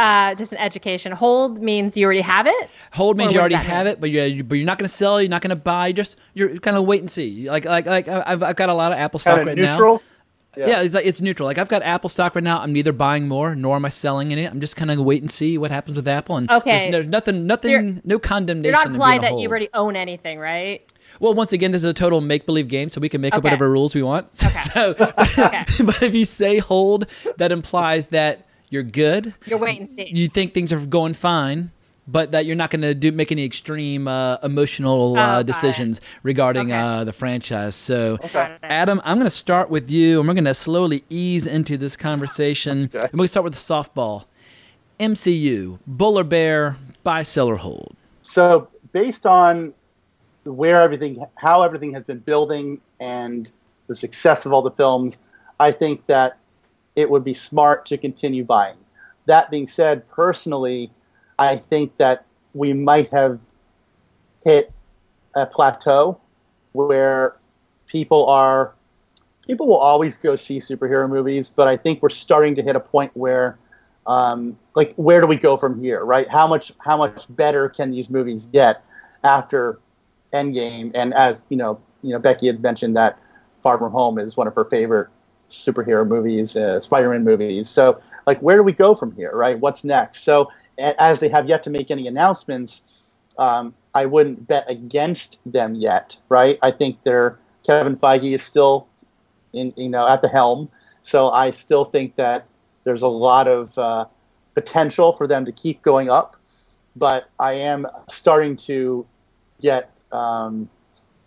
Speaker 6: Uh, just an education. Hold means you already have it.
Speaker 5: Hold means you already have
Speaker 6: mean?
Speaker 5: it, but you're, but you're not going to sell. You're not going to buy. You're just you're kind of wait and see. Like like like I've, I've got a lot of Apple stock
Speaker 1: Kind
Speaker 5: right
Speaker 1: of neutral.
Speaker 5: now. Yeah. it's like it's neutral. Like I've got Apple stock right now. I'm neither buying more nor am I selling in it. I'm just kind of wait and see what happens with Apple. And
Speaker 6: Okay.
Speaker 5: there's, there's nothing, nothing,
Speaker 6: you're-
Speaker 5: no condemnation.
Speaker 6: You're not implying
Speaker 5: being a
Speaker 6: that you already own anything, right?
Speaker 5: Well, once again, this is a total make believe game, so we can make up whatever rules we want. Okay. so, but if you say hold, that implies that you're good.
Speaker 6: You're wait and see.
Speaker 5: You think things are going fine, but that you're not going to do make any extreme uh, emotional uh,
Speaker 6: it.
Speaker 5: decisions regarding
Speaker 6: Okay.
Speaker 5: uh, the franchise. So,
Speaker 6: Okay.
Speaker 5: Adam, I'm going to start with you, and we're going to slowly ease into this conversation.
Speaker 1: Okay.
Speaker 5: And we'll start with the softball. MCU, Bull or Bear, buy, sell, or hold.
Speaker 1: So based on where everything, how everything has been building, and the success of all the films, I think that it would be smart to continue buying. That being said, personally, I think that we might have hit a plateau where people are people will always go see superhero movies, but I think we're starting to hit a point where um, like where do we go from here, right? How much how much better can these movies get after Endgame? And as you know, you know Becky had mentioned that Far From Home is one of her favorite superhero movies, uh, Spider-Man movies. So like where do we go from here, right? What's next? So as they have yet to make any announcements, um, I wouldn't bet against them yet, right? I think they're Kevin Feige is still in you know at the helm, so I still think that there's a lot of uh, potential for them to keep going up, but I am starting to get um,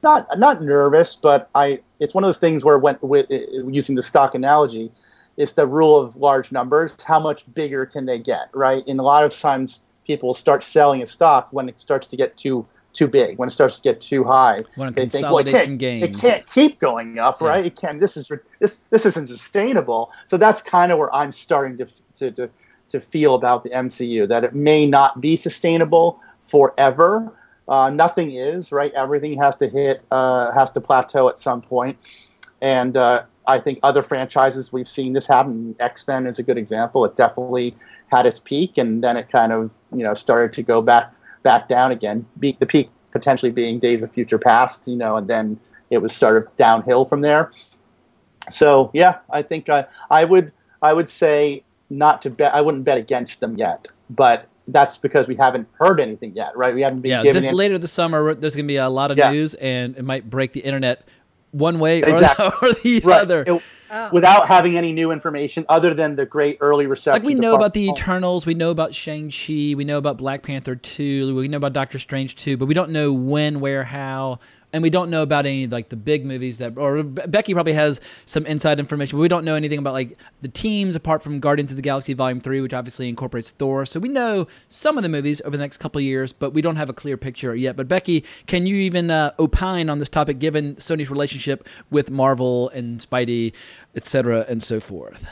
Speaker 1: not not nervous, but I it's one of those things where when with, using the stock analogy, it's the rule of large numbers. How much bigger can they get, right? And a lot of times people start selling a stock when it starts to get too too big, when it starts to get too high.
Speaker 5: Wanna
Speaker 1: they think, well, it can't,
Speaker 5: gains.
Speaker 1: It can't keep going up,
Speaker 5: Yeah.
Speaker 1: right? It can't. This is this this isn't sustainable. So that's kind of where I'm starting to to to to feel about the MCU that it may not be sustainable forever. Uh, nothing is right. Everything has to hit uh, has to plateau at some point, and uh, I think other franchises we've seen this happen. X Men is a good example. It definitely had its peak, and then it kind of you know started to go back back down again. Be, the peak potentially being Days of Future Past, you know, and then it was sort of downhill from there. So yeah, I think I, I would I would say not to bet. I wouldn't bet against them yet, but that's because we haven't heard anything yet, right? We haven't been
Speaker 5: yeah,
Speaker 1: given
Speaker 5: this
Speaker 1: any-
Speaker 5: later this summer, there's going to be a lot of
Speaker 1: Yeah.
Speaker 5: news, and it might break the internet one way or,
Speaker 1: Exactly.
Speaker 5: the, or the
Speaker 1: right.
Speaker 5: other.
Speaker 1: It-
Speaker 6: Oh.
Speaker 1: without having any new information other than the great early reception.
Speaker 5: like we know about the
Speaker 1: Home.
Speaker 5: Eternals, we know about Shang Chi, we know about Black Panther two, we know about Doctor Strange two, but we don't know when, where, how, and we don't know about any like the big movies that. Or Becky probably has some inside information, but we don't know anything about like the teams apart from Guardians of the Galaxy Volume three, which obviously incorporates Thor. So we know some of the movies over the next couple years, but we don't have a clear picture yet. But Becky, can you even uh, opine on this topic given Sony's relationship with Marvel and Spidey, etc., and so forth?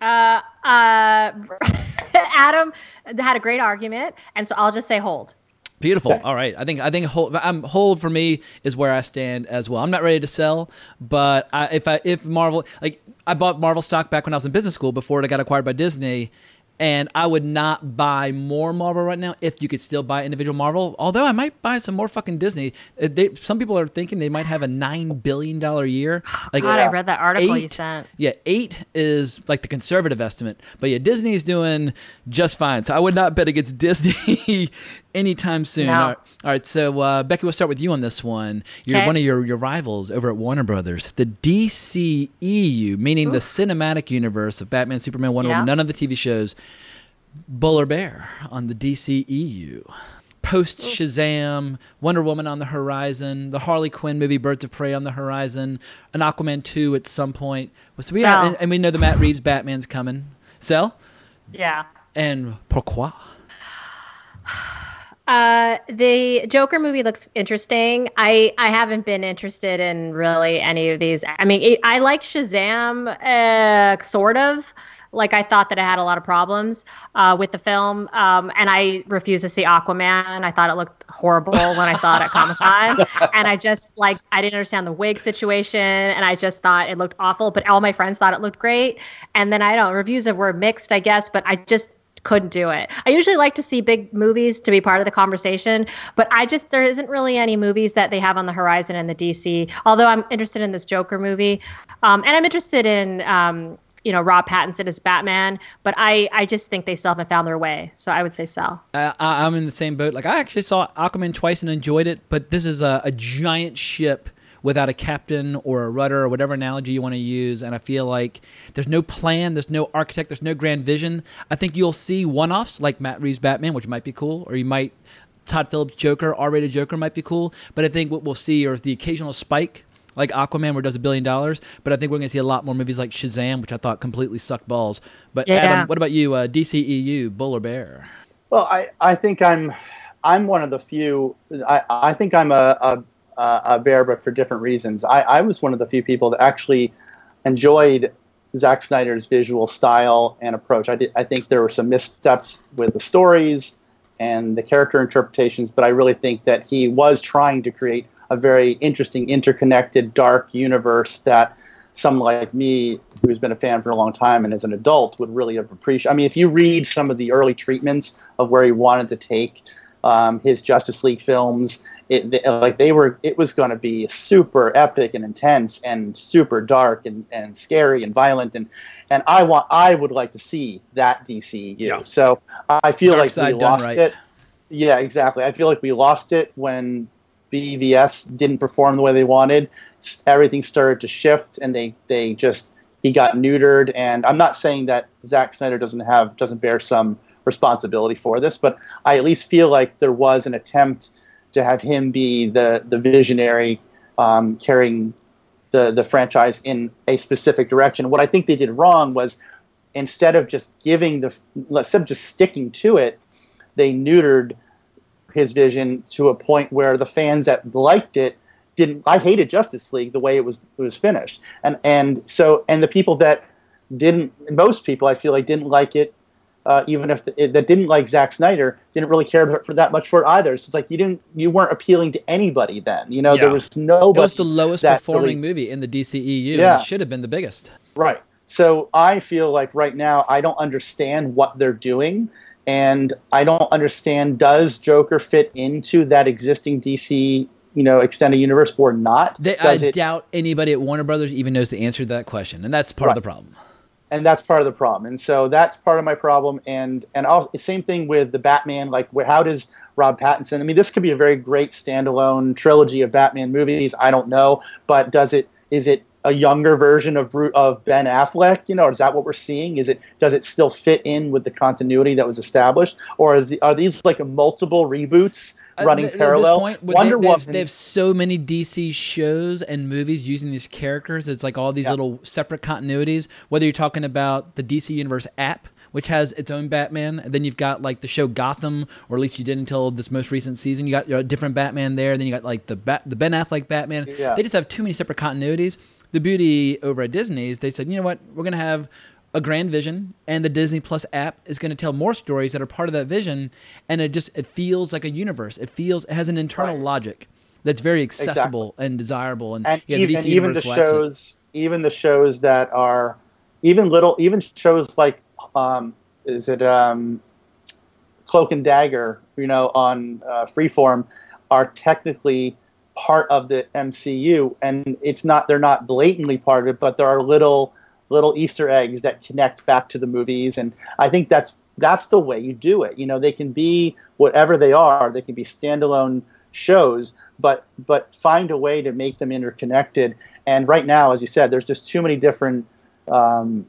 Speaker 6: Uh, uh, Adam had a great argument, and so I'll just say hold.
Speaker 5: Beautiful. All right. I think I think hold, I'm hold for me is where I stand as well. I'm not ready to sell, but I, if I if Marvel like I bought Marvel stock back when I was in business school before it got acquired by Disney, and I would not buy more Marvel right now if you could still buy individual Marvel. Although I might buy some more fucking Disney. Uh, They, some people are thinking they might have a nine billion dollar year. Like
Speaker 6: God, I read that article you sent.
Speaker 5: yeah, eight is like the conservative estimate, but yeah, Disney's doing just fine. So I would not bet against Disney anytime soon.
Speaker 6: No.
Speaker 5: All, right, all right, so uh, Becky, we'll start with you on this one. You're
Speaker 6: Okay.
Speaker 5: one of your, your rivals over at Warner Brothers, the DCEU, meaning the cinematic universe of Batman, Superman, Wonder
Speaker 6: Yeah.
Speaker 5: Woman, none of the TV shows. Bull or Bear on the DCEU. Post Shazam, Wonder Woman on the horizon, the Harley Quinn movie Birds of Prey on the horizon, an Aquaman 2 at some point. So we
Speaker 6: Sell.
Speaker 5: and, and we know the Matt Reeves Batman's coming. Sell?
Speaker 6: Yeah.
Speaker 5: And pourquoi?
Speaker 6: Uh, the Joker movie looks interesting. I I haven't been interested in really any of these. I mean, it, I like Shazam, uh, sort of. Like I thought that I had a lot of problems uh, with the film, um, and I refused to see Aquaman. I thought it looked horrible when I saw it at Comic Con, and I just like I didn't understand the wig situation, and I just thought it looked awful. But all my friends thought it looked great, and then I don't reviews were mixed, I guess. But I just couldn't do it. I usually like to see big movies to be part of the conversation, but I just there isn't really any movies that they have on the horizon in the DC. Although I'm interested in this Joker movie, um, and I'm interested in um, you know Rob Pattinson as Batman, but I I just think they still haven't found their way. So I would say sell.
Speaker 5: I, I- I'm in the same boat. Like I actually saw Aquaman twice and enjoyed it, but this is a, a giant ship without a captain or a rudder or whatever analogy you want to use. And I feel like there's no plan, there's no architect, there's no grand vision. I think you'll see one-offs like Matt Reeves Batman, which might be cool, or you might Todd Phillips Joker, R-rated Joker might be cool. But I think what we'll see is the occasional spike. Like Aquaman, where it does a billion dollars, but I think we're going to see a lot more movies like Shazam, which I thought completely sucked balls. But
Speaker 6: Yeah.
Speaker 5: Adam, what about you? Uh, DCEU, Bull or Bear?
Speaker 1: Well, I, I think I'm I'm one of the few. I, I think I'm a, a a bear, but for different reasons. I, I was one of the few people that actually enjoyed Zack Snyder's visual style and approach. I did. I think there were some missteps with the stories and the character interpretations, but I really think that he was trying to create a very interesting, interconnected, dark universe that someone like me, who's been a fan for a long time and as an adult, would really have appreciated. I mean, if you read some of the early treatments of where he wanted to take um, his Justice League films, it, they, like they were, it was going to be super epic and intense and super dark and, and scary and violent and and I want, I would like to see that DCU.
Speaker 4: Yeah.
Speaker 1: So I feel
Speaker 5: Dark
Speaker 1: like we lost
Speaker 5: right.
Speaker 1: it. Yeah, exactly. I feel like we lost it when BVS didn't perform the way they wanted. Everything started to shift, and they they just he got neutered. And I'm not saying that Zack Snyder doesn't have doesn't bear some responsibility for this, but I at least feel like there was an attempt to have him be the the visionary, um, carrying the the franchise in a specific direction. What I think they did wrong was instead of just giving the instead of just sticking to it, they neutered his vision to a point where the fans that liked it didn't I hated Justice League the way it was it was finished. And and so and the people that didn't most people I feel like didn't like it uh, even if it, that didn't like Zack Snyder didn't really care for, for that much for it either. So it's like you didn't you weren't appealing to anybody then. You know there
Speaker 4: Yeah.
Speaker 1: was
Speaker 5: It
Speaker 1: nobody
Speaker 5: was the lowest performing
Speaker 1: really-
Speaker 5: movie in the DCEU.
Speaker 1: Yeah.
Speaker 5: It should have been the biggest.
Speaker 1: Right. So I feel like right now I don't understand what they're doing, and I don't understand does Joker fit into that existing DC you know extended universe or not?
Speaker 5: They, I
Speaker 1: it-
Speaker 5: doubt anybody at Warner Brothers even knows the answer to that question, and that's part of the problem.
Speaker 1: And that's part of the problem. And so that's part of my problem. And and also same thing with the Batman. Like, how does Rob Pattinson? I mean, this could be a very great standalone trilogy of Batman movies. I don't know, but does it? Is it a younger version of of Ben Affleck? You know, is that what we're seeing? Is it does it still fit in with the continuity that was established, or is the, are these like multiple reboots? Uh, running
Speaker 5: at,
Speaker 1: parallel.
Speaker 5: Point,
Speaker 1: Wonder
Speaker 5: they, they,
Speaker 1: Woman.
Speaker 5: have, they have so many DC shows and movies using these characters. It's like all these
Speaker 1: Yeah.
Speaker 5: little separate continuities. Whether you're talking about the DC Universe app, which has its own Batman, and then you've got like the show Gotham, or at least you did until this most recent season. You got a different Batman there. Then you got like the Bat, the Ben Affleck Batman.
Speaker 1: Yeah.
Speaker 5: They just have too many separate continuities. The beauty over at Disney is they said, you know what, we're gonna have a grand vision and the disney plus app is going to tell more stories that are part of that vision and it just it feels like a universe it feels it has an internal
Speaker 1: Right.
Speaker 5: logic that's very accessible and desirable and,
Speaker 1: and
Speaker 5: yeah,
Speaker 1: even,
Speaker 5: the
Speaker 1: even the
Speaker 5: universe lacks it.
Speaker 1: shows, even the shows that are, even little, even shows like, um, is it um, Cloak and Dagger? You know, on uh, Freeform, are technically part of the MCU, and it's not. They're not blatantly part of it, but there are little little Easter eggs that connect back to the movies, and I think that's that's the way you do it. You know, they can be whatever they are. They can be standalone shows, but but find a way to make them interconnected. And right now, as you said, there's just too many different, um,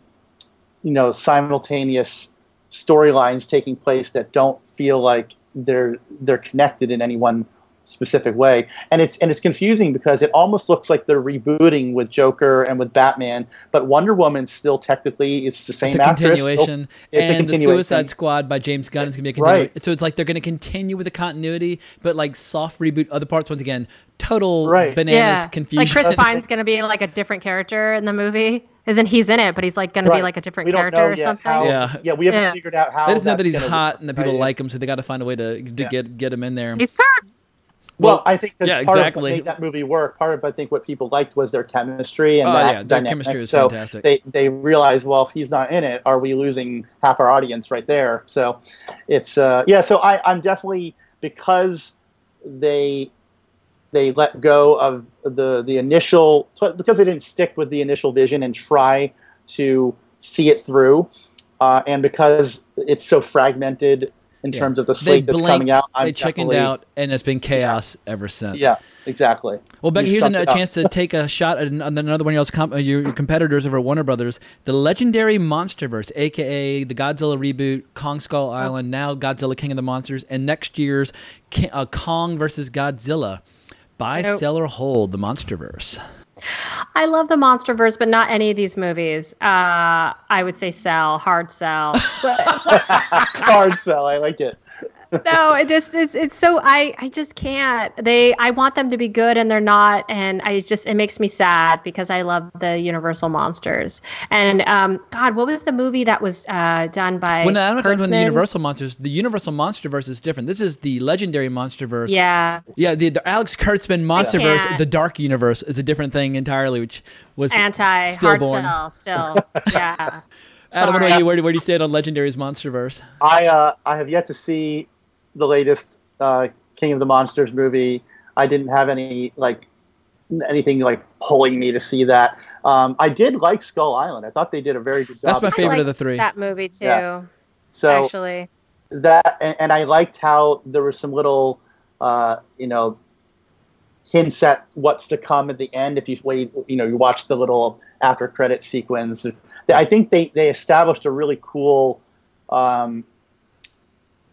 Speaker 1: you know, simultaneous storylines taking place that don't feel like they're they're connected in any one specific way. And it's and it's confusing because it almost looks like they're rebooting with Joker and with Batman, but Wonder Woman still technically is the same
Speaker 5: it's a
Speaker 1: actress.
Speaker 5: Oh, continuation,
Speaker 1: It's a
Speaker 5: and the. Suicide Squad by James Gunn is going to be a continuation.
Speaker 1: Right.
Speaker 5: continuation. So it's like they're going to continue with the continuity, but like soft reboot other parts. Once again, total
Speaker 1: Right.
Speaker 5: bananas
Speaker 6: yeah,
Speaker 5: confusion.
Speaker 6: like Chris Pine's going to be like a different character in the movie. Isn't he's in it, but he's like going to be like a different
Speaker 1: we
Speaker 6: character or something.
Speaker 1: how-
Speaker 5: Yeah.
Speaker 1: yeah, we haven't
Speaker 6: Yeah.
Speaker 1: figured out how.
Speaker 5: they just know that he's hot
Speaker 1: work,
Speaker 5: and that people
Speaker 1: right?
Speaker 5: like him, so they got to find a way to, to
Speaker 1: Yeah.
Speaker 5: get get him in there.
Speaker 6: He's good.
Speaker 1: Well,
Speaker 5: Well,
Speaker 1: I think that's
Speaker 5: yeah,
Speaker 1: part
Speaker 5: exactly.
Speaker 1: of what made that movie work. Part of I think what people liked was their chemistry and
Speaker 5: Oh,
Speaker 1: that
Speaker 5: yeah,
Speaker 1: dynamic.
Speaker 5: chemistry was
Speaker 1: so
Speaker 5: fantastic.
Speaker 1: They they realized, well, if he's not in it, are we losing half our audience right there? So it's uh, yeah. So I I'm definitely because they they let go of the the initial because they didn't stick with the initial vision and try to see it through, uh, and because it's so fragmented in
Speaker 5: Yeah.
Speaker 1: terms of the
Speaker 5: they
Speaker 1: that's
Speaker 5: blinked,
Speaker 1: coming out. I'm
Speaker 5: they chickened out, and it's been chaos ever since.
Speaker 1: Yeah, exactly.
Speaker 5: Well, Becky,
Speaker 1: You
Speaker 5: here's
Speaker 1: summed
Speaker 5: a, chance to take a shot at another one of your, com- uh, your your competitors over at Warner Brothers, the legendary MonsterVerse, aka the Godzilla reboot, Kong Skull
Speaker 1: Oh.
Speaker 5: Island, now Godzilla King of the Monsters, and next year's Ki- uh, Kong versus Godzilla. Buy,
Speaker 6: Nope.
Speaker 5: sell, or hold the MonsterVerse.
Speaker 6: I love the MonsterVerse, but not any of these movies. Uh, I would say sell, hard sell.
Speaker 1: Hard sell. I like it.
Speaker 6: No, it just it's it's so I I just can't. They I want them to be good and they're not, and I just it makes me sad because I love the Universal monsters. And um, God, what was the movie that was uh, done by?
Speaker 5: When I'm not talking about the Universal Monsters, the Universal MonsterVerse is different. This is the legendary MonsterVerse.
Speaker 6: Yeah,
Speaker 5: Yeah, the, the Alex Kurtzman MonsterVerse,
Speaker 6: can't.
Speaker 5: the Dark Universe, is a different thing entirely, which was
Speaker 6: anti hard
Speaker 5: stillborn.
Speaker 6: sell still. Yeah.
Speaker 5: Adam, what
Speaker 6: Sorry.
Speaker 5: about you? Where, do- where do you stand on Legendary's MonsterVerse?
Speaker 1: I uh, I have yet to see the latest uh, King of the Monsters movie. I didn't have any like anything like pulling me to see that. Um, I did like Skull Island. I thought they did a very good job.
Speaker 5: That's my
Speaker 1: of
Speaker 6: I
Speaker 5: favorite of the three.
Speaker 6: That movie too.
Speaker 1: Yeah. So
Speaker 6: actually.
Speaker 1: that and, and I liked how there was some little uh, you know hints at what's to come at the end if you wait you know you watch the little after credit sequence I think they they established a really cool um,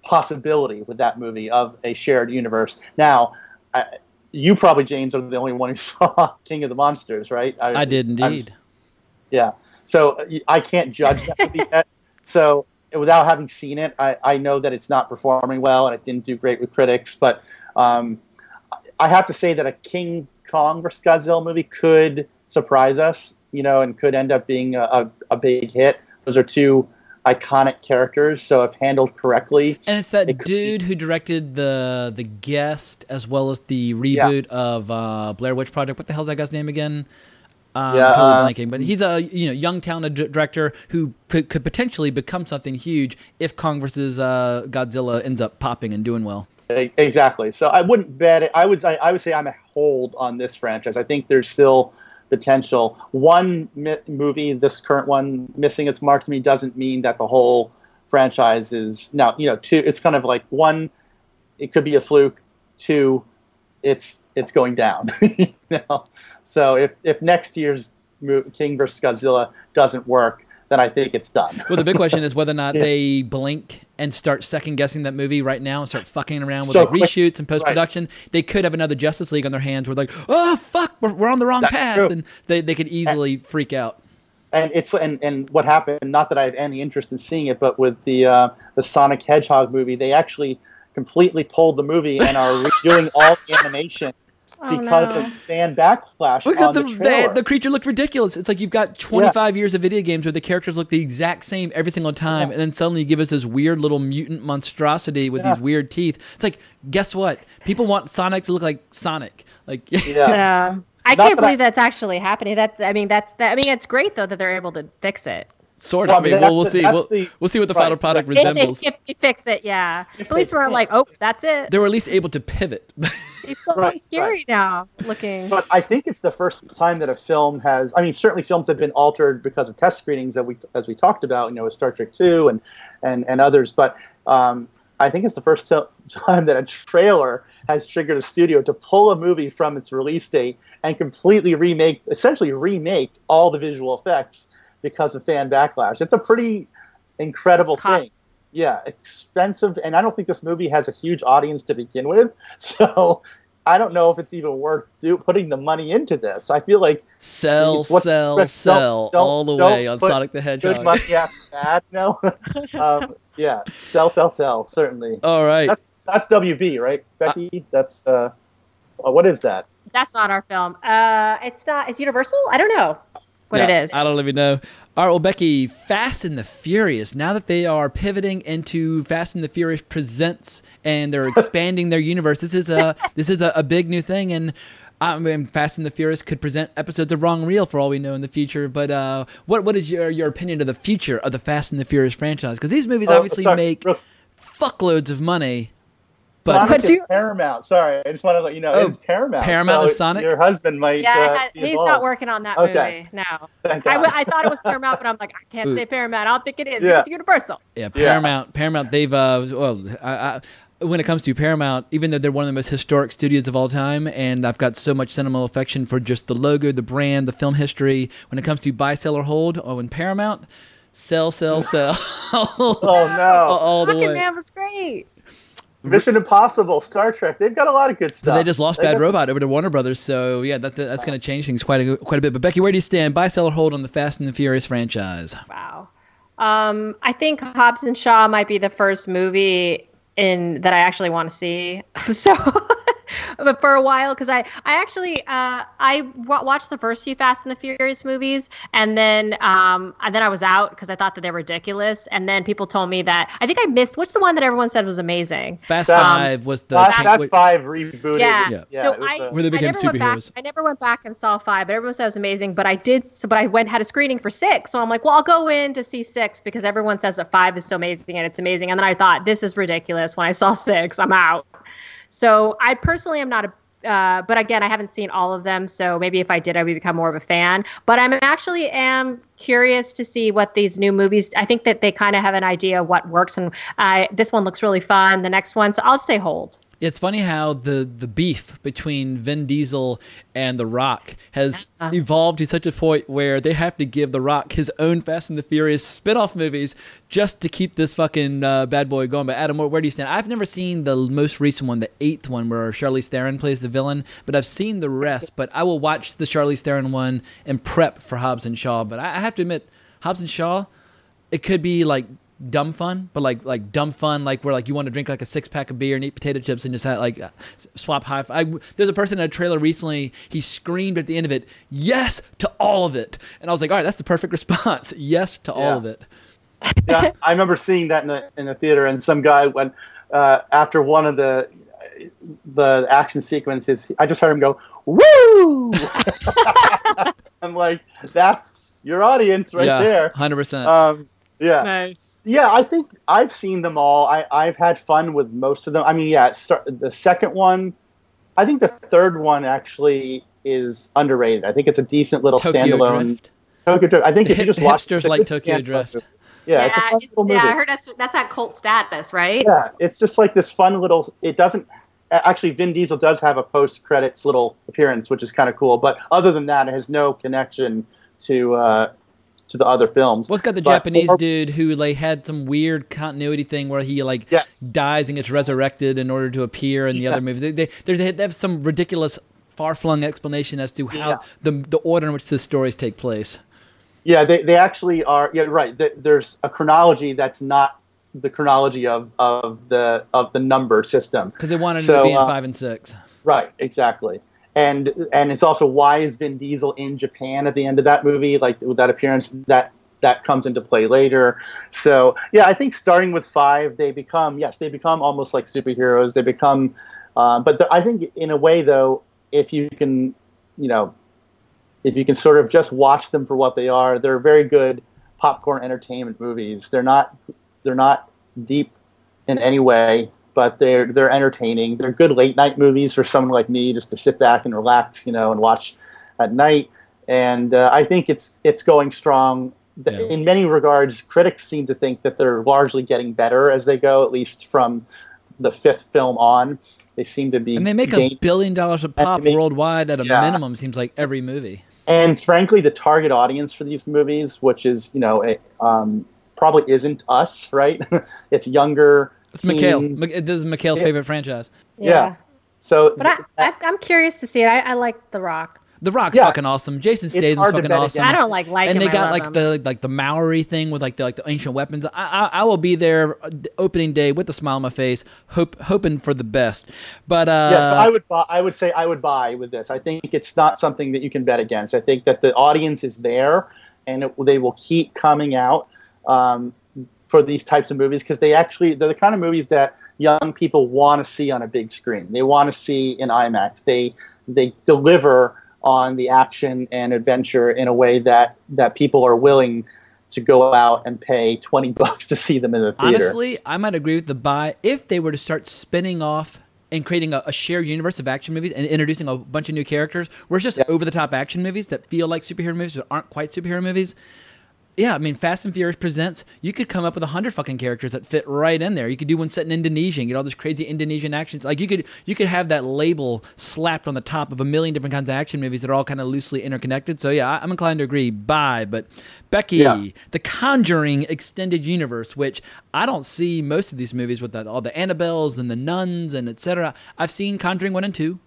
Speaker 1: possibility with that movie of a shared universe now I, you probably James are the only one who saw King of the Monsters right
Speaker 5: I did
Speaker 1: I'm-
Speaker 5: indeed.
Speaker 1: yeah. So I can't judge that movie yet. So without having seen it, I, I know that it's not performing well and it didn't do great with critics. But um, I have to say that a King Kong versus Godzilla movie could surprise us, you know, and could end up being a, a, a big hit. Those are two iconic characters. So if handled correctly,
Speaker 5: And it's that
Speaker 1: It
Speaker 5: dude who directed the the guest as well as the reboot of uh, Blair Witch Project. What the hell's that guy's name again? Um,
Speaker 1: Yeah,
Speaker 5: totally
Speaker 1: uh,
Speaker 5: blanking. But he's a you know young talented director who could, could potentially become something huge if Kong versus uh, Godzilla ends up popping and doing well.
Speaker 1: Exactly. So I wouldn't bet it. I would. I, I would say I'm a hold on this franchise. I think there's still potential. One mi- movie, this current one, missing its mark to me doesn't mean that the whole franchise is now. You know, two. It's kind of like one. It could be a fluke. Two, it's it's going down. you know? So if if next year's King versus Godzilla doesn't work, then I think it's done.
Speaker 5: Well, the big question is whether or not
Speaker 1: Yeah.
Speaker 5: they blink and start second guessing that movie right now and start fucking around with
Speaker 1: So
Speaker 5: like
Speaker 1: quick-
Speaker 5: reshoots and post production. They could have another Justice League on their hands where like, oh fuck, we're, we're on the wrong
Speaker 1: That's
Speaker 5: path,
Speaker 1: true.
Speaker 5: and they, they could easily freak out.
Speaker 1: and it's and, and what happened not that i have any interest in seeing it but with the uh, the sonic hedgehog movie they actually completely pulled the movie and are redoing all the animation
Speaker 6: Oh,
Speaker 1: because
Speaker 6: no.
Speaker 1: of fan backlash
Speaker 5: Look at the
Speaker 1: the,
Speaker 5: the, the creature looked ridiculous. It's like you've got 25 years of video games where the characters look the exact same every single time, and then suddenly you give us this weird little mutant monstrosity with
Speaker 1: Yeah.
Speaker 5: these weird teeth. It's like, guess what? People want Sonic to look like Sonic. Like,
Speaker 6: Yeah. I
Speaker 1: Not
Speaker 6: can't
Speaker 1: that I-
Speaker 6: believe that's actually happening. That's I mean that's that, I mean it's great though that they're able to fix it.
Speaker 5: Sort
Speaker 1: Well,
Speaker 5: of.
Speaker 1: I
Speaker 5: I
Speaker 1: mean,
Speaker 5: mean, we'll, we'll
Speaker 1: the-
Speaker 5: see. We'll,
Speaker 1: the-
Speaker 5: we'll see what the
Speaker 1: right,
Speaker 5: final product
Speaker 6: If, if,
Speaker 5: resembles.
Speaker 6: if you fix it, yeah. At least we're like, oh, that's it.
Speaker 5: They were at least able to pivot.
Speaker 6: It's so
Speaker 1: Right,
Speaker 6: scary now looking.
Speaker 1: but I think it's the first time that a film has. I mean, certainly films have been altered because of test screenings that we, as we talked about, you know, with Star Trek Two and and and others. But um, I think it's the first time that a trailer has triggered a studio to pull a movie from its release date and completely remake, essentially remake all the visual effects because of fan backlash. It's a pretty incredible thing. Yeah, expensive, and I don't think this movie has a huge audience to begin with. So I don't know if it's even worth do, putting the money into this. I feel like
Speaker 5: sell,
Speaker 1: What-
Speaker 5: sell,
Speaker 1: don't-
Speaker 5: sell
Speaker 1: don't-
Speaker 5: all the way on Sonic the Hedgehog.
Speaker 1: good money after bad. No, um, yeah, sell, sell, sell. Certainly,
Speaker 5: All right.
Speaker 1: that's, that's WB, right, Becky? that's uh, uh, what is that?
Speaker 6: That's not our film. Uh, it's not. It's Universal. I don't know what it
Speaker 5: Yeah,
Speaker 6: is.
Speaker 5: I don't even know. All right, well, Becky, Fast and the Furious. Now that they are pivoting into Fast and the Furious Presents and they're expanding their universe, this is a this is a, a big new thing. And I mean, Fast and the Furious could present episodes of Wrong Reel for all we know in the future. But uh, what what is your your opinion of the future of the Fast and the Furious franchise? Because these movies
Speaker 1: Oh,
Speaker 5: obviously
Speaker 1: sorry,
Speaker 5: make fuckloads of money. But
Speaker 1: Sonic
Speaker 6: But you-
Speaker 1: Paramount. Sorry, I just want to let you know
Speaker 5: Oh,
Speaker 1: it's Paramount.
Speaker 5: Paramount
Speaker 1: so
Speaker 5: is Sonic?
Speaker 1: Your husband might.
Speaker 6: yeah,
Speaker 1: uh,
Speaker 6: had- he's
Speaker 1: involved.
Speaker 6: not working on that
Speaker 1: Okay.
Speaker 6: movie. No,
Speaker 1: Thank
Speaker 6: I,
Speaker 1: God.
Speaker 6: w- I thought it was Paramount, but I'm like, I can't
Speaker 5: Ooh.
Speaker 6: say Paramount. I don't think it is.
Speaker 1: Yeah.
Speaker 6: It's Universal.
Speaker 5: Yeah,
Speaker 1: Yeah.
Speaker 5: Paramount. Paramount. They've uh, well, I, I, when it comes to Paramount, even though they're one of the most historic studios of all time, and I've got so much sentimental affection for just the logo, the brand, the film history. When it comes to buy, sell, or hold, oh, in Paramount, sell, sell, sell.
Speaker 1: Oh no!
Speaker 5: all the
Speaker 6: Fucking
Speaker 5: way.
Speaker 6: man was great.
Speaker 1: Mission Impossible, Star Trek. They've got a lot of good
Speaker 5: But
Speaker 1: stuff.
Speaker 5: they just lost
Speaker 1: They
Speaker 5: Bad
Speaker 1: got-
Speaker 5: Robot over to Warner Brothers, so yeah, that, that's going to change things quite a quite a bit. But Becky, where do you stand? Buy, sell, or hold on the Fast and the Furious franchise?
Speaker 6: Wow. Um, I think Hobbs and Shaw might be the first movie in that I actually want to see. So, but for a while, because I I actually uh, I w- watched the first few Fast and the Furious movies, and then um and then I was out because I thought that they were ridiculous, and then people told me that I think I missed what's the one that everyone said was amazing.
Speaker 5: Fast
Speaker 1: Um,
Speaker 5: Five was the
Speaker 1: Fast,
Speaker 5: cha-
Speaker 1: Fast
Speaker 5: wait-
Speaker 1: Five rebooted.
Speaker 6: Yeah.
Speaker 1: yeah
Speaker 6: so
Speaker 1: it was,
Speaker 6: I,
Speaker 1: uh,
Speaker 5: Where they
Speaker 6: I
Speaker 5: became
Speaker 6: never went back.
Speaker 5: superheroes.
Speaker 6: I never went back and saw five, but everyone said it was amazing. But I did. So, but I went had a screening for six. So I'm like, well, I'll go in to see six because everyone says that five is so amazing and it's amazing. And then I thought this is ridiculous. When I saw six, I'm out. So I personally am not a. Uh, but again, I haven't seen all of them, so maybe if I did, I would become more of a fan. But I'm actually am curious to see what these new movies. I think that they kind of have an idea what works, and uh, this one looks really fun. The next one, so I'll say hold.
Speaker 5: It's funny how the, the beef between Vin Diesel and The Rock has
Speaker 6: Uh-huh.
Speaker 5: evolved to such a point where they have to give The Rock his own Fast and the Furious spin off movies just to keep this fucking uh, bad boy going. But Adam, where, where do you stand? I've never seen the most recent one, the eighth one, where Charlize Theron plays the villain, but I've seen the rest. But I will watch the Charlize Theron one and prep for Hobbs and Shaw. But I, I have to admit, Hobbs and Shaw, it could be like dumb fun, but like like dumb fun, like where like you want to drink like a six pack of beer and eat potato chips and just have, like uh, swap high. I, there's a person in a trailer recently. He screamed at the end of it, "Yes to all of it," and I was like, "All right, that's the perfect response. yes to all of it."
Speaker 1: yeah, I remember seeing that in the in the theater, and some guy went uh, after one of the the action sequences. I just heard him go, "Woo!" I'm like, "That's your audience right
Speaker 5: yeah,
Speaker 1: there."
Speaker 5: hundred percent.
Speaker 1: Um, yeah,
Speaker 6: Nice.
Speaker 1: Yeah. I think I've seen them all. I I've had fun with most of them. I mean, yeah, start, the second one. I think the third one actually is underrated. I think it's a decent little
Speaker 5: Tokyo
Speaker 1: standalone.
Speaker 5: Drift.
Speaker 1: Tokyo Drift. I think
Speaker 5: The
Speaker 1: if you just watch
Speaker 5: hipsters
Speaker 1: it's a
Speaker 5: like
Speaker 1: good
Speaker 5: Tokyo
Speaker 1: standalone
Speaker 5: Drift.
Speaker 1: movie. Yeah, it's a fun
Speaker 6: it-
Speaker 1: little
Speaker 6: yeah. I heard that's that's at cult status, right?
Speaker 1: Yeah, it's just like this fun little. It doesn't actually. Vin Diesel does have a post credits little appearance, which is kind of cool. But other than that, it has no connection to uh, to the other films.
Speaker 5: Well, it's got the
Speaker 1: But
Speaker 5: Japanese
Speaker 1: for-
Speaker 5: dude who like had some weird continuity thing where he like
Speaker 1: Yes.
Speaker 5: dies and gets resurrected in order to appear in the
Speaker 1: Yeah.
Speaker 5: other movie. They they, there's- they have some ridiculous far flung explanation as to how
Speaker 1: Yeah.
Speaker 5: the the order in which the stories take place.
Speaker 1: Yeah, they, they actually are. Yeah, right. th- There's a chronology that's not the chronology of, of the of the number system.
Speaker 5: Because they wanted
Speaker 1: So,
Speaker 5: to be in
Speaker 1: uh,
Speaker 5: five and six.
Speaker 1: Right, exactly. And and it's also why is Vin Diesel in Japan at the end of that movie? Like with that appearance, that that comes into play later. So yeah, I think starting with five, they become yes, they become almost like superheroes. They become, uh, but the, I think in a way though, if you can, you know, if you can sort of just watch them for what they are, they're very good popcorn entertainment movies. They're not they're not deep in any way, but they're they're entertaining. They're good late night movies for someone like me just to sit back and relax, you know, and watch at night. And uh, I think it's it's going strong.
Speaker 5: Yeah.
Speaker 1: In many regards, critics seem to think that they're largely getting better as they go, at least from the fifth film on. They seem to be
Speaker 5: And they make a billion dollars a pop worldwide at a
Speaker 1: Yeah.
Speaker 5: minimum. Seems like every movie.
Speaker 1: and frankly, the target audience for these movies, which is you know, a, um, probably isn't us, right? it's younger.
Speaker 5: It's Mikhail. This is Mikhail's
Speaker 1: Yeah.
Speaker 5: favorite franchise.
Speaker 1: Yeah. So,
Speaker 6: But I, I, I'm curious to see it. I, I like The Rock.
Speaker 5: The Rock's
Speaker 1: Yeah.
Speaker 5: fucking awesome. Jason Statham's fucking awesome.
Speaker 1: against.
Speaker 6: I don't like like
Speaker 5: and they
Speaker 6: I
Speaker 5: got like
Speaker 6: him.
Speaker 5: the like the Maori thing with like the like the ancient weapons. I I, I will be there uh, opening day with a smile on my face, hope hoping for the best. But uh,
Speaker 1: yeah, so I would buy, I would say I would buy with this. I think it's not something that you can bet against. I think that the audience is there, and it, they will keep coming out um, for these types of movies because they actually they're the kind of movies that young people want to see on a big screen. They want to see in IMAX. They they deliver on the action and adventure in a way that that people are willing to go out and pay 20 bucks to see them in the theater.
Speaker 5: honestly, I might agree with the buy if they were to start spinning off and creating a, a shared universe of action movies and introducing a bunch of new characters where it's just
Speaker 1: Yeah.
Speaker 5: over the top action movies that feel like superhero movies but aren't quite superhero movies. Yeah, I mean, Fast and Furious presents. You could come up with a hundred fucking characters that fit right in there. You could do one set in Indonesia and get all this crazy Indonesian actions. Like you could, you could have that label slapped on the top of a million different kinds of action movies that are all kind of loosely interconnected. So yeah, I'm inclined to agree. Bye, but Becky,
Speaker 1: Yeah.
Speaker 5: the Conjuring extended universe, which I don't see most of these movies with the, all the Annabelles and the nuns and etc. I've seen Conjuring one and two.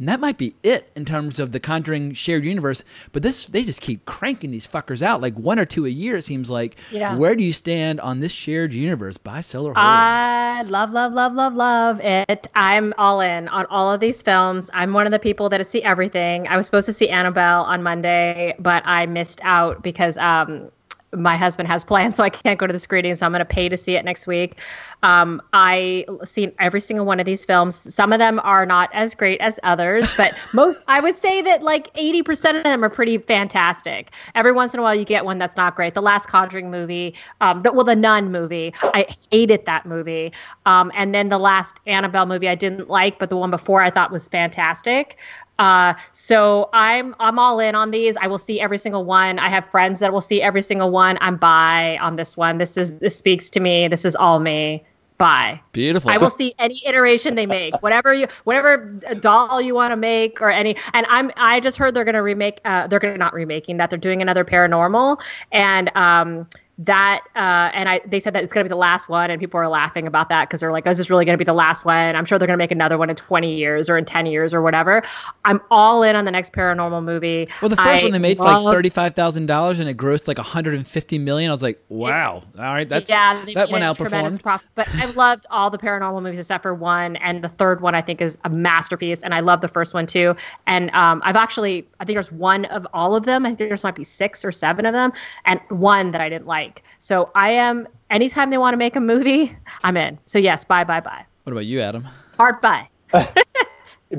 Speaker 5: And that might be it in terms of the Conjuring shared universe. But this, they just keep cranking these fuckers out, like one or two a year. It seems like.
Speaker 6: Yeah.
Speaker 5: Where do you stand on this shared universe by Solar Horror?
Speaker 6: I love, love, love, love, love it. I'm all in on all of these films. I'm one of the people that see everything. I was supposed to see Annabelle on Monday, but I missed out because um, my husband has plans, so I can't go to the screening. So I'm going to pay to see it next week. Um, I seen every single one of these films. Some of them are not as great as others, but most I would say that like 80% of them are pretty fantastic. Every once in a while, you get one that's not great. The last Conjuring movie, um, the, well, the Nun movie, I hated that movie. Um, and then the last Annabelle movie, I didn't like, but the one before I thought was fantastic. Uh, so I'm I'm all in on these. I will see every single one. I have friends that will see every single one. I'm by on this one. This is this speaks to me. This is all me. Bye.
Speaker 5: Beautiful.
Speaker 6: I will see any iteration they make, whatever you, whatever doll you want to make, or any. And I'm, I just heard they're going to remake. Uh, they're to not remaking that. They're doing another paranormal, and um, that, uh, and I, they said that it's going to be the last one, and people are laughing about that because they're like, "Oh, is this really going to be the last one?" I'm sure they're going to make another one in 20 years or in 10 years or whatever. I'm all in on the next paranormal movie.
Speaker 5: well, the first
Speaker 6: I
Speaker 5: one they made for like thirty-five thousand dollars, and it grossed like one hundred and fifty million. I was like, wow. All right, that's
Speaker 6: yeah,
Speaker 5: that one outperformed.
Speaker 6: profit. But I've loved all the paranormal movies except for one, and the third one I think is a masterpiece, and I love the first one too. And um, I've actually, I think there's one of all of them. I think there's might be six or seven of them, and one that I didn't like. So I am. Anytime they want to make a movie, I'm in. So yes, bye, bye, bye.
Speaker 5: What about you, Adam?
Speaker 6: Hard bye.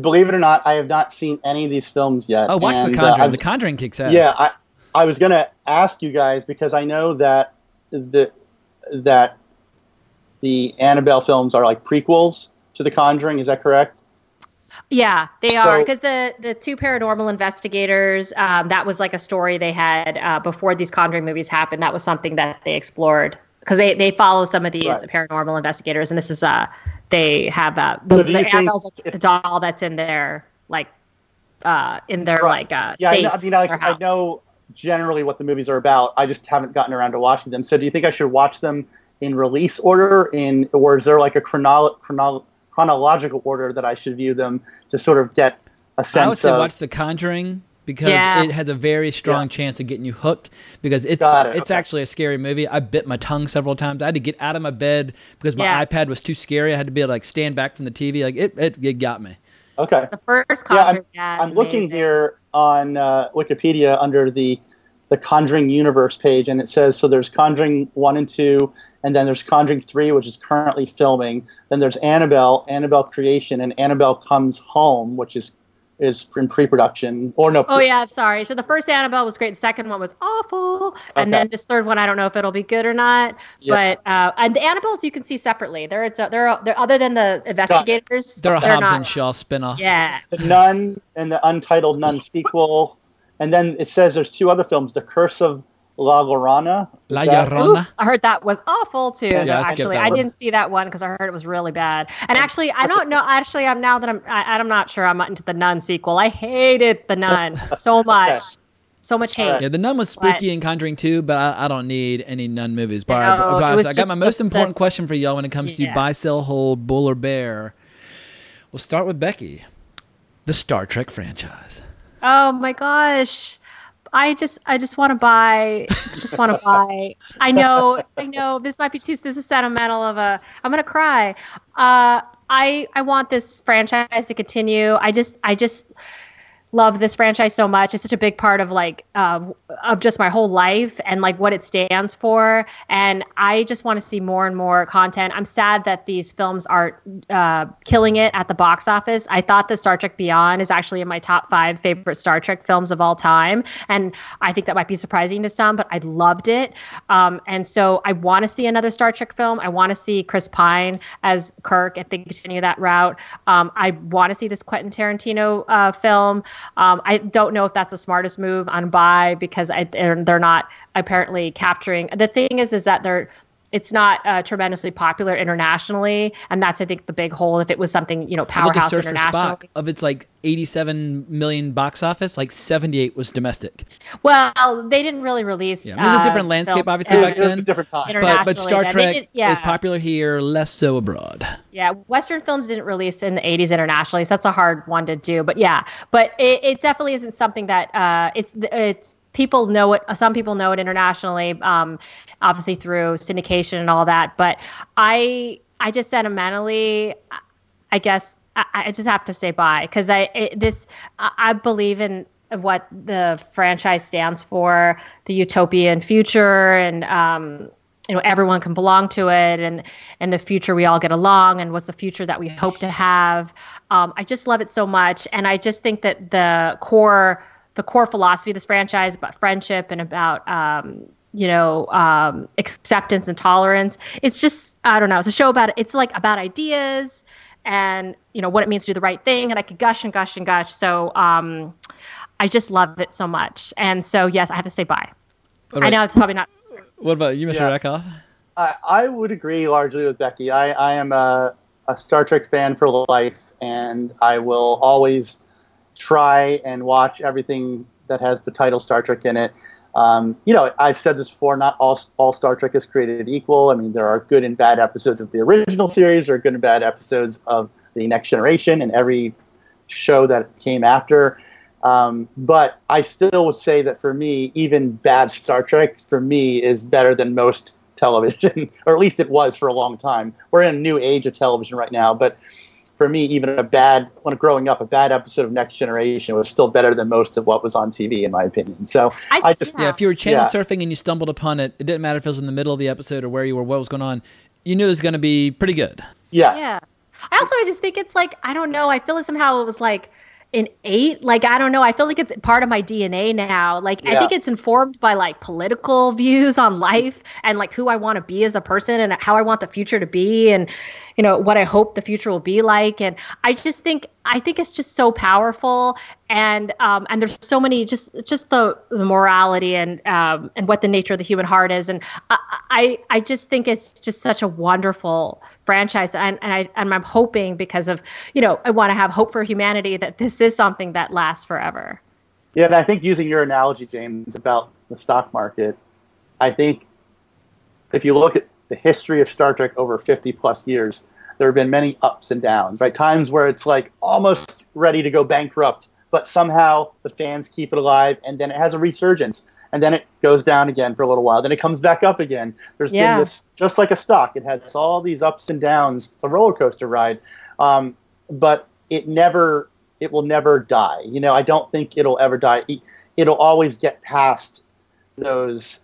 Speaker 1: Believe it or not, I have not seen any of these films yet.
Speaker 5: Oh, watch
Speaker 1: and,
Speaker 5: The
Speaker 1: uh,
Speaker 5: Conjuring.
Speaker 1: I've-
Speaker 5: the Conjuring kicks ass.
Speaker 1: Yeah, I, I was gonna ask you guys because I know that the that the Annabelle films are like prequels to The Conjuring. Is that correct?
Speaker 6: Yeah, they
Speaker 1: So-
Speaker 6: are because the the two paranormal investigators. Um, that was like a story they had uh, before these Conjuring movies happened. That was something that they explored because they they follow some of these
Speaker 1: Right.
Speaker 6: paranormal investigators, and this is uh they have uh the,
Speaker 1: So
Speaker 6: the Annabelle's like doll that's in their like uh in their
Speaker 1: Right.
Speaker 6: like uh
Speaker 1: Yeah, I, know, I mean, like, I know generally what the movies are about. I just haven't gotten around to watching them. So, do you think I should watch them in release order, in or is there like a chronolo- chronolo- chronological order that I should view them to sort of get a sense
Speaker 5: I would say
Speaker 1: of?
Speaker 5: watch The Conjuring because
Speaker 6: Yeah.
Speaker 5: it has a very strong chance of getting you hooked because it's
Speaker 1: it,
Speaker 5: it's
Speaker 1: okay.
Speaker 5: actually a scary movie. I bit my tongue several times. I had to get out of my bed because my
Speaker 6: Yeah.
Speaker 5: iPad was too scary. I had to be able to like stand back from the TV. Like it, it, it got me.
Speaker 1: okay.
Speaker 6: the first
Speaker 1: Yeah, I'm,
Speaker 6: Conjuring. Yeah,
Speaker 1: I'm looking here on uh, Wikipedia under the the Conjuring Universe page, and it says so. There's Conjuring one and two, and then there's Conjuring three, which is currently filming. Then there's Annabelle, Annabelle Creation, and Annabelle Comes Home, which is is in pre-production or no.
Speaker 6: Oh yeah, sorry. So the first Annabelle was great. The second one was awful, and
Speaker 1: Okay.
Speaker 6: then this third one, I don't know if it'll be good or not.
Speaker 1: Yeah.
Speaker 6: But uh, and the Annabelles you can see separately. They're it's they're they're other than the investigators.
Speaker 5: They're a
Speaker 6: they're
Speaker 5: Hobbs
Speaker 6: not-
Speaker 5: and Shaw spinoff.
Speaker 6: Yeah.
Speaker 1: The Nun and the Untitled Nun sequel, and then it says there's two other films: The Curse of La Llorona.
Speaker 5: La Llorona.
Speaker 6: I heard that was awful too.
Speaker 1: Yeah,
Speaker 6: though, actually, I didn't see that one because I heard it was really bad. And actually, I don't know. Actually, I'm now that I'm I, I'm not sure I'm into the Nun sequel. I hated the Nun so much, so much hate.
Speaker 1: Alright.
Speaker 5: Yeah, the nun was spooky in Conjuring too, but I, I don't need any nun movies. But,
Speaker 6: No,
Speaker 5: but- but
Speaker 6: it
Speaker 5: I got my most
Speaker 6: the-
Speaker 5: important
Speaker 6: the-
Speaker 5: question for y'all when it comes to
Speaker 6: Yeah.
Speaker 5: buy, sell, hold, bull or bear. We'll start with Becky, the Star Trek franchise.
Speaker 6: Oh my gosh. I just I just want to buy just want to buy. I know I know this might be too this is sentimental of a I'm going to cry. Uh I I want this franchise to continue. I just I just love this franchise so much. It's such a big part of like uh, of just my whole life and like what it stands for. And I just want to see more and more content. I'm sad that these films aren't uh, killing it at the box office. I thought the Star Trek Beyond is actually in my top five favorite Star Trek films of all time, and I think that might be surprising to some, but I loved it. Um, and so I want to see another Star Trek film. I want to see Chris Pine as Kirk if they continue that route. Um, I want to see this Quentin Tarantino uh, film. Um, I don't know if that's the smartest move on buy because I, they're, they're not apparently capturing. The thing is, is that they're it's not uh, tremendously popular internationally, and that's I think the big hole. If it was something you know powerhouse
Speaker 5: Search for. Of its like 87 million box office, like 78 was domestic.
Speaker 6: well, they didn't really release.
Speaker 5: Yeah, it was a
Speaker 6: uh,
Speaker 5: different landscape,
Speaker 6: film-
Speaker 5: obviously,
Speaker 6: uh,
Speaker 5: back
Speaker 1: It was
Speaker 5: then.
Speaker 1: a different time.
Speaker 5: But, but Star
Speaker 6: then.
Speaker 5: Trek
Speaker 6: did- yeah.
Speaker 5: is popular here, less so abroad.
Speaker 6: Yeah, Western films didn't release in the 80s internationally, so that's a hard one to do. But yeah, but it, it definitely isn't something that uh, it's it's people know it. Some people know it internationally, um, obviously through syndication and all that. But I I just sentimentally, I guess I, I just have to say bye because I it, this I, believe in what the franchise stands for, the utopian future, and um, you know everyone can belong to it, and and the future we all get along, and what's the future that we hope to have. Um, I just love it so much, and I just think that the core the core philosophy of this franchise about friendship and about um, you know um, acceptance and tolerance. It's just I don't know. It's a show about it's like about ideas and you know what it means to do the right thing. And I could gush and gush and gush. So um, I just love it so much. And so yes, I have to say bye.
Speaker 5: What
Speaker 6: I know it's probably not.
Speaker 5: What about you, Mr.
Speaker 1: Yeah.
Speaker 5: Rackoff?
Speaker 1: I, I would agree largely with Becky. I, I am a, a Star Trek fan for life, and I will always try and watch everything that has the title Star Trek in it. Um, you know, I've said this before. Not all all Star Trek is created equal. I mean, there are good and bad episodes of the original series. There are good and bad episodes of the Next Generation, and every show that came after. Um, but I still would say that for me, even bad Star Trek for me is better than most television, or at least it was for a long time. We're in a new age of television right now, but for me, even a bad when growing up, a bad episode of Next Generation was still better than most of what was on TV, in my opinion. So
Speaker 6: I,
Speaker 1: I just
Speaker 5: Yeah, if you were channel
Speaker 1: Yeah.
Speaker 5: surfing and you stumbled upon it, it didn't matter if it was in the middle of the episode or where you were, what was going on. You knew it was going to be pretty good.
Speaker 1: yeah,
Speaker 6: Yeah. I also I just think it's like I don't know. I feel like somehow it was like an eight. Like I don't know. I feel like it's part of my DNA now. Like I think it's informed by like political views on life and like who I want to be as a person and how I want the future to be and you know what I hope the future will be like. And I just think I think it's just so powerful, and um, and there's so many just just the, the morality and um, and what the nature of the human heart is, and I, I I just think it's just such a wonderful franchise, and and I and I'm hoping because of you know I want to have hope for humanity that this is something that lasts forever.
Speaker 1: Yeah, and I think using your analogy, James, about the stock market, I think if you look at the history of Star Trek over 50 plus years, there have been many ups and downs, right? Times where it's like almost ready to go bankrupt, but somehow the fans keep it alive and then it has a resurgence and then it goes down again for a little while. Then it comes back up again. There's
Speaker 6: Yeah.
Speaker 1: been this, just like a stock, it has all these ups and downs. It's a roller coaster ride. Um, but it never, it will never die. You know, I don't think it'll ever die. It- It'll always get past those,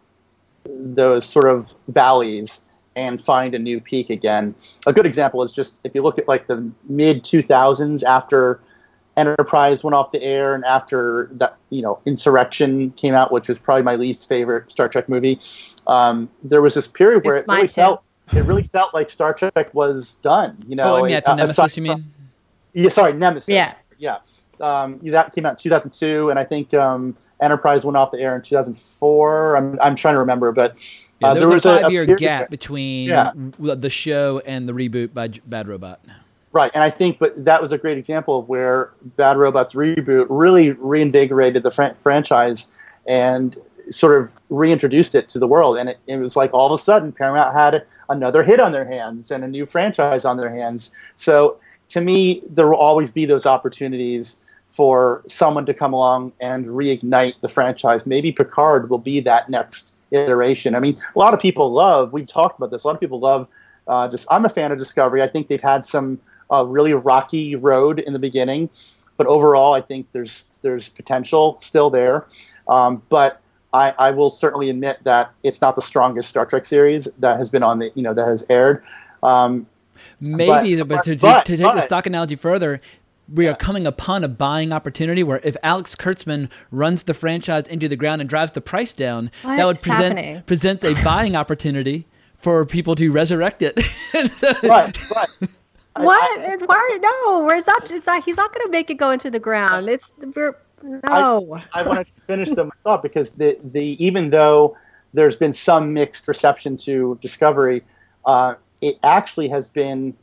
Speaker 1: those sort of valleys and find a new peak again. A good example is just if you look at like the mid 2000s after Enterprise went off the air and after that, you know, Insurrection came out, which was probably my least favorite Star Trek movie. Um, there was this period where
Speaker 6: It's
Speaker 1: it really
Speaker 6: mine
Speaker 1: felt it really felt like Star Trek was done. You know,
Speaker 5: oh, and yeah,
Speaker 1: uh,
Speaker 5: Nemesis,
Speaker 1: aside
Speaker 5: you
Speaker 1: from-
Speaker 5: mean?
Speaker 1: yeah, sorry, Nemesis.
Speaker 6: Yeah.
Speaker 1: Yeah. Um, that came out in 2002, and I think um, Enterprise went off the air in 2004. I'm, I'm trying to remember, but
Speaker 5: Yeah,
Speaker 1: uh,
Speaker 5: there, was, a five-year
Speaker 1: period
Speaker 5: gap between
Speaker 1: Yeah.
Speaker 5: the show and the reboot by Bad Robot.
Speaker 1: Right, and I think, but that was a great example of where Bad Robot's reboot really reinvigorated the fran- franchise and sort of reintroduced it to the world. And it, it was like all of a sudden Paramount had another hit on their hands and a new franchise on their hands. So to me, there will always be those opportunities for someone to come along and reignite the franchise. Maybe Picard will be that next iteration. I mean, a lot of people love. We've talked about this. A lot of people love. Uh, just I'm a fan of Discovery. I think they've had some uh, really rocky road in the beginning, but overall, I think there's there's potential still there. Um, but I, I will certainly admit that it's not the strongest Star Trek series that has been on the you know that has aired. Um,
Speaker 5: Maybe, but,
Speaker 1: but-
Speaker 5: to, to-
Speaker 1: but-
Speaker 5: to take the stock analogy further, we are coming upon a buying opportunity where if Alex Kurtzman runs the franchise into the ground and drives the price down, that would
Speaker 6: What's happening?
Speaker 5: present presents a buying opportunity for people to resurrect it.
Speaker 1: right, right. I-
Speaker 6: What? it's why? No, where's that? It's not, he's not going to make it go into the ground. It's we're, no.
Speaker 1: I want to finish the thought because the the even though there's been some mixed reception to Discovery, uh, it actually has been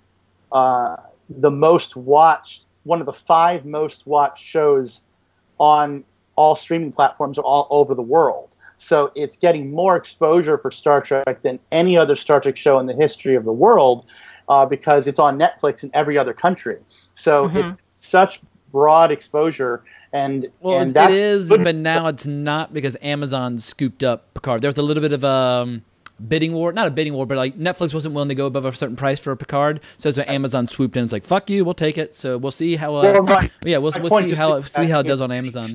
Speaker 1: uh, the most watched, one of the five most watched shows on all streaming platforms all over the world. So it's getting more exposure for Star Trek than any other Star Trek show in the history of the world uh, because it's on Netflix in every other country. So
Speaker 6: Mhm.
Speaker 1: it's such broad exposure, and
Speaker 5: Well,
Speaker 1: and
Speaker 5: it-
Speaker 1: that's
Speaker 5: it is, but now it's not because Amazon scooped up Picard. There was a little bit of a bidding war, not a bidding war, but like Netflix wasn't willing to go above a certain price for a Picard, so so Amazon swooped in. and It's like fuck you, we'll take it. So we'll see how. Uh,
Speaker 1: Well, right.
Speaker 5: Yeah, we'll, we'll see how
Speaker 1: is
Speaker 5: see how it does on Amazon.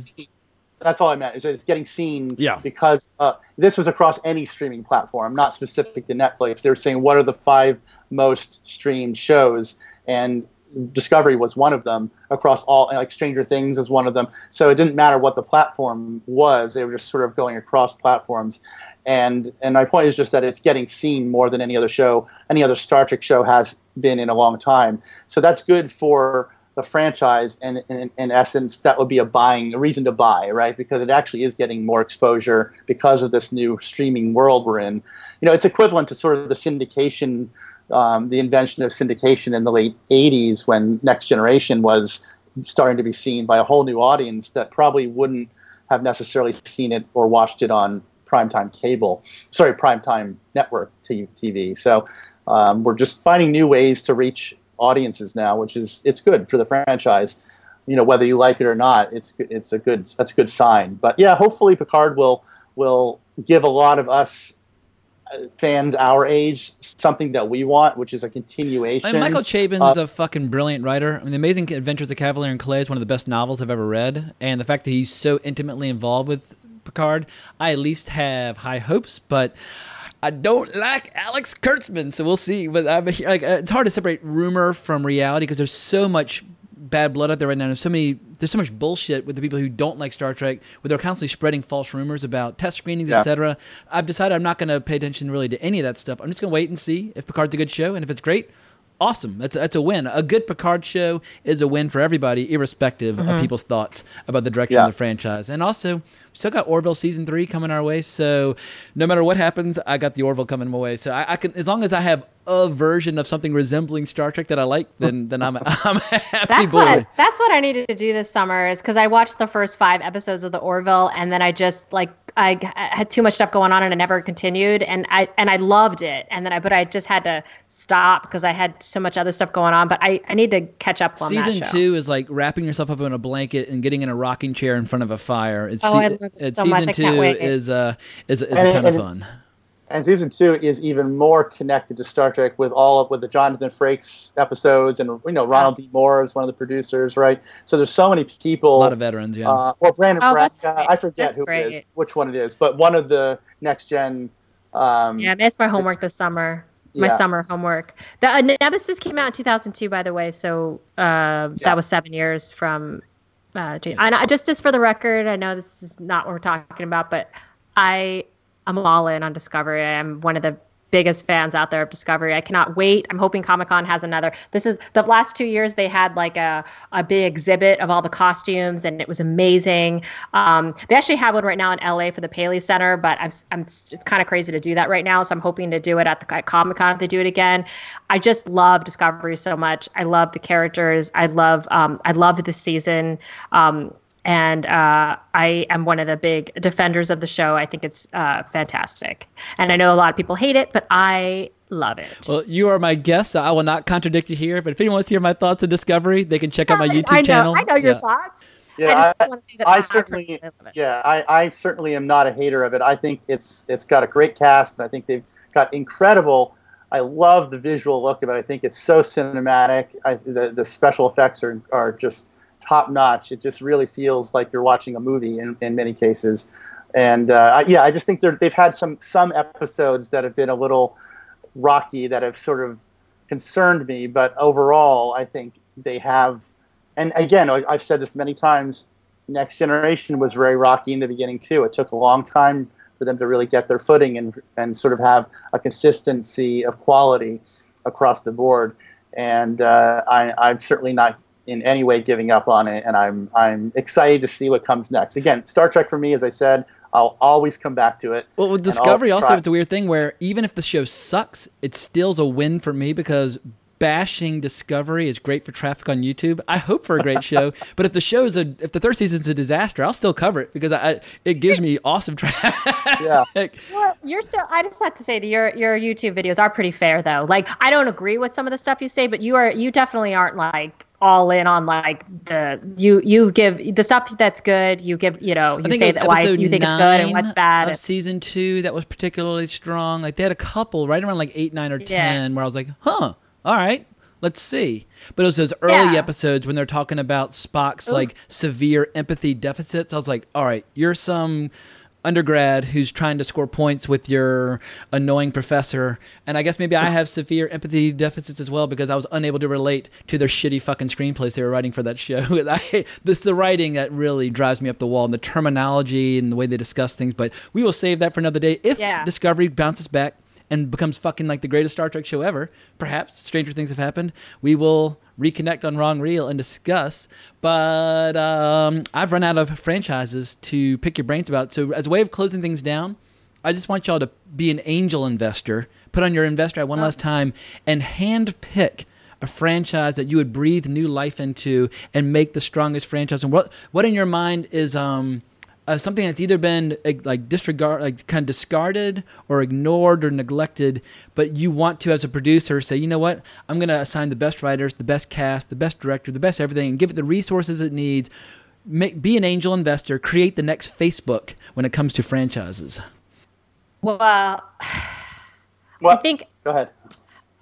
Speaker 1: That's all I meant. Is that it's getting seen
Speaker 5: Yeah.
Speaker 1: because uh, this was across any streaming platform, not specific to Netflix. They were saying what are the five most streamed shows, and Discovery was one of them across all. Like Stranger Things was one of them. So it didn't matter what the platform was; they were just sort of going across platforms. And and my point is just that it's getting seen more than any other show, any other Star Trek show has been in a long time. So that's good for the franchise, and in, in essence, that would be a buying, a reason to buy, right? Because it actually is getting more exposure because of this new streaming world we're in. You know, it's equivalent to sort of the syndication, um, the invention of syndication in the late '80s when Next Generation was starting to be seen by a whole new audience that probably wouldn't have necessarily seen it or watched it on primetime cable, sorry, primetime network TV. So um, we're just finding new ways to reach audiences now, which is it's good for the franchise. You know, whether you like it or not, it's it's a good that's a good sign. But yeah, hopefully Picard will will give a lot of us uh, fans our age something that we want, which is a continuation.
Speaker 5: Like, Michael Chabon's
Speaker 1: uh,
Speaker 5: a fucking brilliant writer. I mean, The Amazing Adventures of Cavalier and Clay is one of the best novels I've ever read, and the fact that he's so intimately involved with Picard, I at least have high hopes. But I don't like Alex Kurtzman, so we'll see. But I mean, like, uh, it's hard to separate rumor from reality because there's so much bad blood out there right now. There's so many, there's so much bullshit with the people who don't like Star Trek, where they're constantly spreading false rumors about test screenings,
Speaker 1: Yeah.
Speaker 5: etc. I've decided I'm not going to pay attention really to any of that stuff. I'm just going to wait and see if Picard's a good show, and if it's great, awesome. That's that's a win. A good Picard show is a win for everybody, irrespective
Speaker 6: Mm-hmm.
Speaker 5: of people's thoughts about the direction
Speaker 1: Yeah.
Speaker 5: of the franchise. And also, still got Orville season three coming our way. So no matter what happens, I got the Orville coming my way. So I, I can, as long as I have a version of something resembling Star Trek that I like, then then I'm I'm a happy
Speaker 6: That's
Speaker 5: boy.
Speaker 6: what that's what I needed to do this summer is because I watched the first five episodes of the Orville and then I just like I had too much stuff going on and I never continued and I and I loved it and then I but I just had to stop because I had so much other stuff going on but I, I need to catch up on
Speaker 5: Season
Speaker 6: that show.
Speaker 5: two is like wrapping yourself up in a blanket and getting in a rocking chair in front of a fire. It's
Speaker 6: Oh, I love it
Speaker 5: it's
Speaker 6: so
Speaker 5: season
Speaker 6: much.
Speaker 5: Two
Speaker 6: can't
Speaker 5: is uh is, is a
Speaker 1: And-
Speaker 5: ton of fun.
Speaker 1: and season two is even more connected to Star Trek with all of with the Jonathan Frakes episodes, and you know Ronald D. Moore is one of the producers, right? So there's so many people.
Speaker 5: A lot of veterans, yeah.
Speaker 1: Uh, well, Brandon
Speaker 6: Oh, that's
Speaker 1: Braga. I forget
Speaker 6: That's
Speaker 1: who it is, which one it is, but one of the next gen. Um,
Speaker 6: Yeah, that's my homework this summer. My
Speaker 1: Yeah.
Speaker 6: summer homework. The uh, Nemesis came out in 2002, by the way. So uh,
Speaker 1: Yeah.
Speaker 6: that was seven years from. Uh, Jane. And I, just as for the record, I know this is not what we're talking about, but I I'm all in on Discovery. I'm one of the biggest fans out there of Discovery. I cannot wait. I'm hoping Comic Con has another. This is the last two years they had like a, a big exhibit of all the costumes and it was amazing. Um, they actually have one right now in LA for the Paley Center, but I'm, I'm it's kind of crazy to do that right now. So I'm hoping to do it at the at Comic Con if they do it again. I just love Discovery so much. I love the characters. I love um, I loved this season. Um, and uh, I am one of the big defenders of the show. I think it's uh, fantastic, and I know a lot of people hate it, but I love it.
Speaker 5: Well, you are my guest, so I will not contradict you here. But if anyone wants to hear my thoughts on Discovery, they can check out my YouTube
Speaker 6: I know,
Speaker 5: channel.
Speaker 6: I know your
Speaker 5: Yeah.
Speaker 6: thoughts.
Speaker 1: yeah,
Speaker 6: I
Speaker 1: I,
Speaker 6: just want to say that
Speaker 1: I
Speaker 6: I
Speaker 1: certainly,
Speaker 6: personally love it.
Speaker 1: yeah, I, I certainly am not a hater of it. I think it's it's got a great cast, and I think they've got incredible. I love the visual look of it. I think it's so cinematic. I, the the special effects are are just top notch. It just really feels like you're watching a movie in, in many cases. And uh, yeah, I just think they've had some some episodes that have been a little rocky that have sort of concerned me. But overall, I think they have. And again, I- I've said this many times. Next Generation was very rocky in the beginning too. It took a long time for them to really get their footing and and sort of have a consistency of quality across the board. And uh, I, I'm certainly not in any way giving up on it, and I'm I'm excited to see what comes next. Again, Star Trek for me, as I said, I'll always come back to it.
Speaker 5: Well, with Discovery, also,
Speaker 1: try-
Speaker 5: it's a weird thing where even if the show sucks, it still's a win for me because bashing Discovery is great for traffic on YouTube. I hope for a great show, but if the show's a if the third season's a disaster, I'll still cover it because I, I it gives me awesome traffic.
Speaker 1: Yeah.
Speaker 6: You're, you're still. I just have to say that your your YouTube videos are pretty fair though. Like I don't agree with some of the stuff you say, but you are you definitely aren't like all in on like the you you give the stuff that's good. You give you know you say that why you think it's good and what's bad.
Speaker 5: of season two that was particularly strong. Like they had a couple right around like eight, nine, or
Speaker 6: Yeah.
Speaker 5: ten where I was like, huh, all right, let's see. But it was those early
Speaker 6: Yeah.
Speaker 5: episodes when they're talking about Spock's like severe empathy deficits. I was like, all right, you're some undergrad who's trying to score points with your annoying professor. And i guess maybe i have severe empathy deficits as well because i was unable to relate to their shitty fucking screenplays they were writing for that show. I, this the writing that really drives me up the wall and the terminology and the way they discuss things. But we will save that for another day. If
Speaker 6: Yeah.
Speaker 5: discovery bounces back and becomes fucking like the greatest Star Trek show ever, perhaps stranger things have happened. We will reconnect on Wrong Reel and discuss. But um, I've run out of franchises to pick your brains about. So as a way of closing things down, I just want y'all to be an angel investor. Put on your investor at one last time and hand pick a franchise that you would breathe new life into and make the strongest franchise. And what what in your mind is um uh, something that's either been uh, like disregard, like kind of discarded or ignored or neglected, but you want to, as a producer, say, you know what, I'm going to assign the best writers, the best cast, the best director, the best everything, and give it the resources it needs. Make, be an angel investor. Create the next Facebook when it comes to franchises.
Speaker 6: well, I think
Speaker 1: go ahead.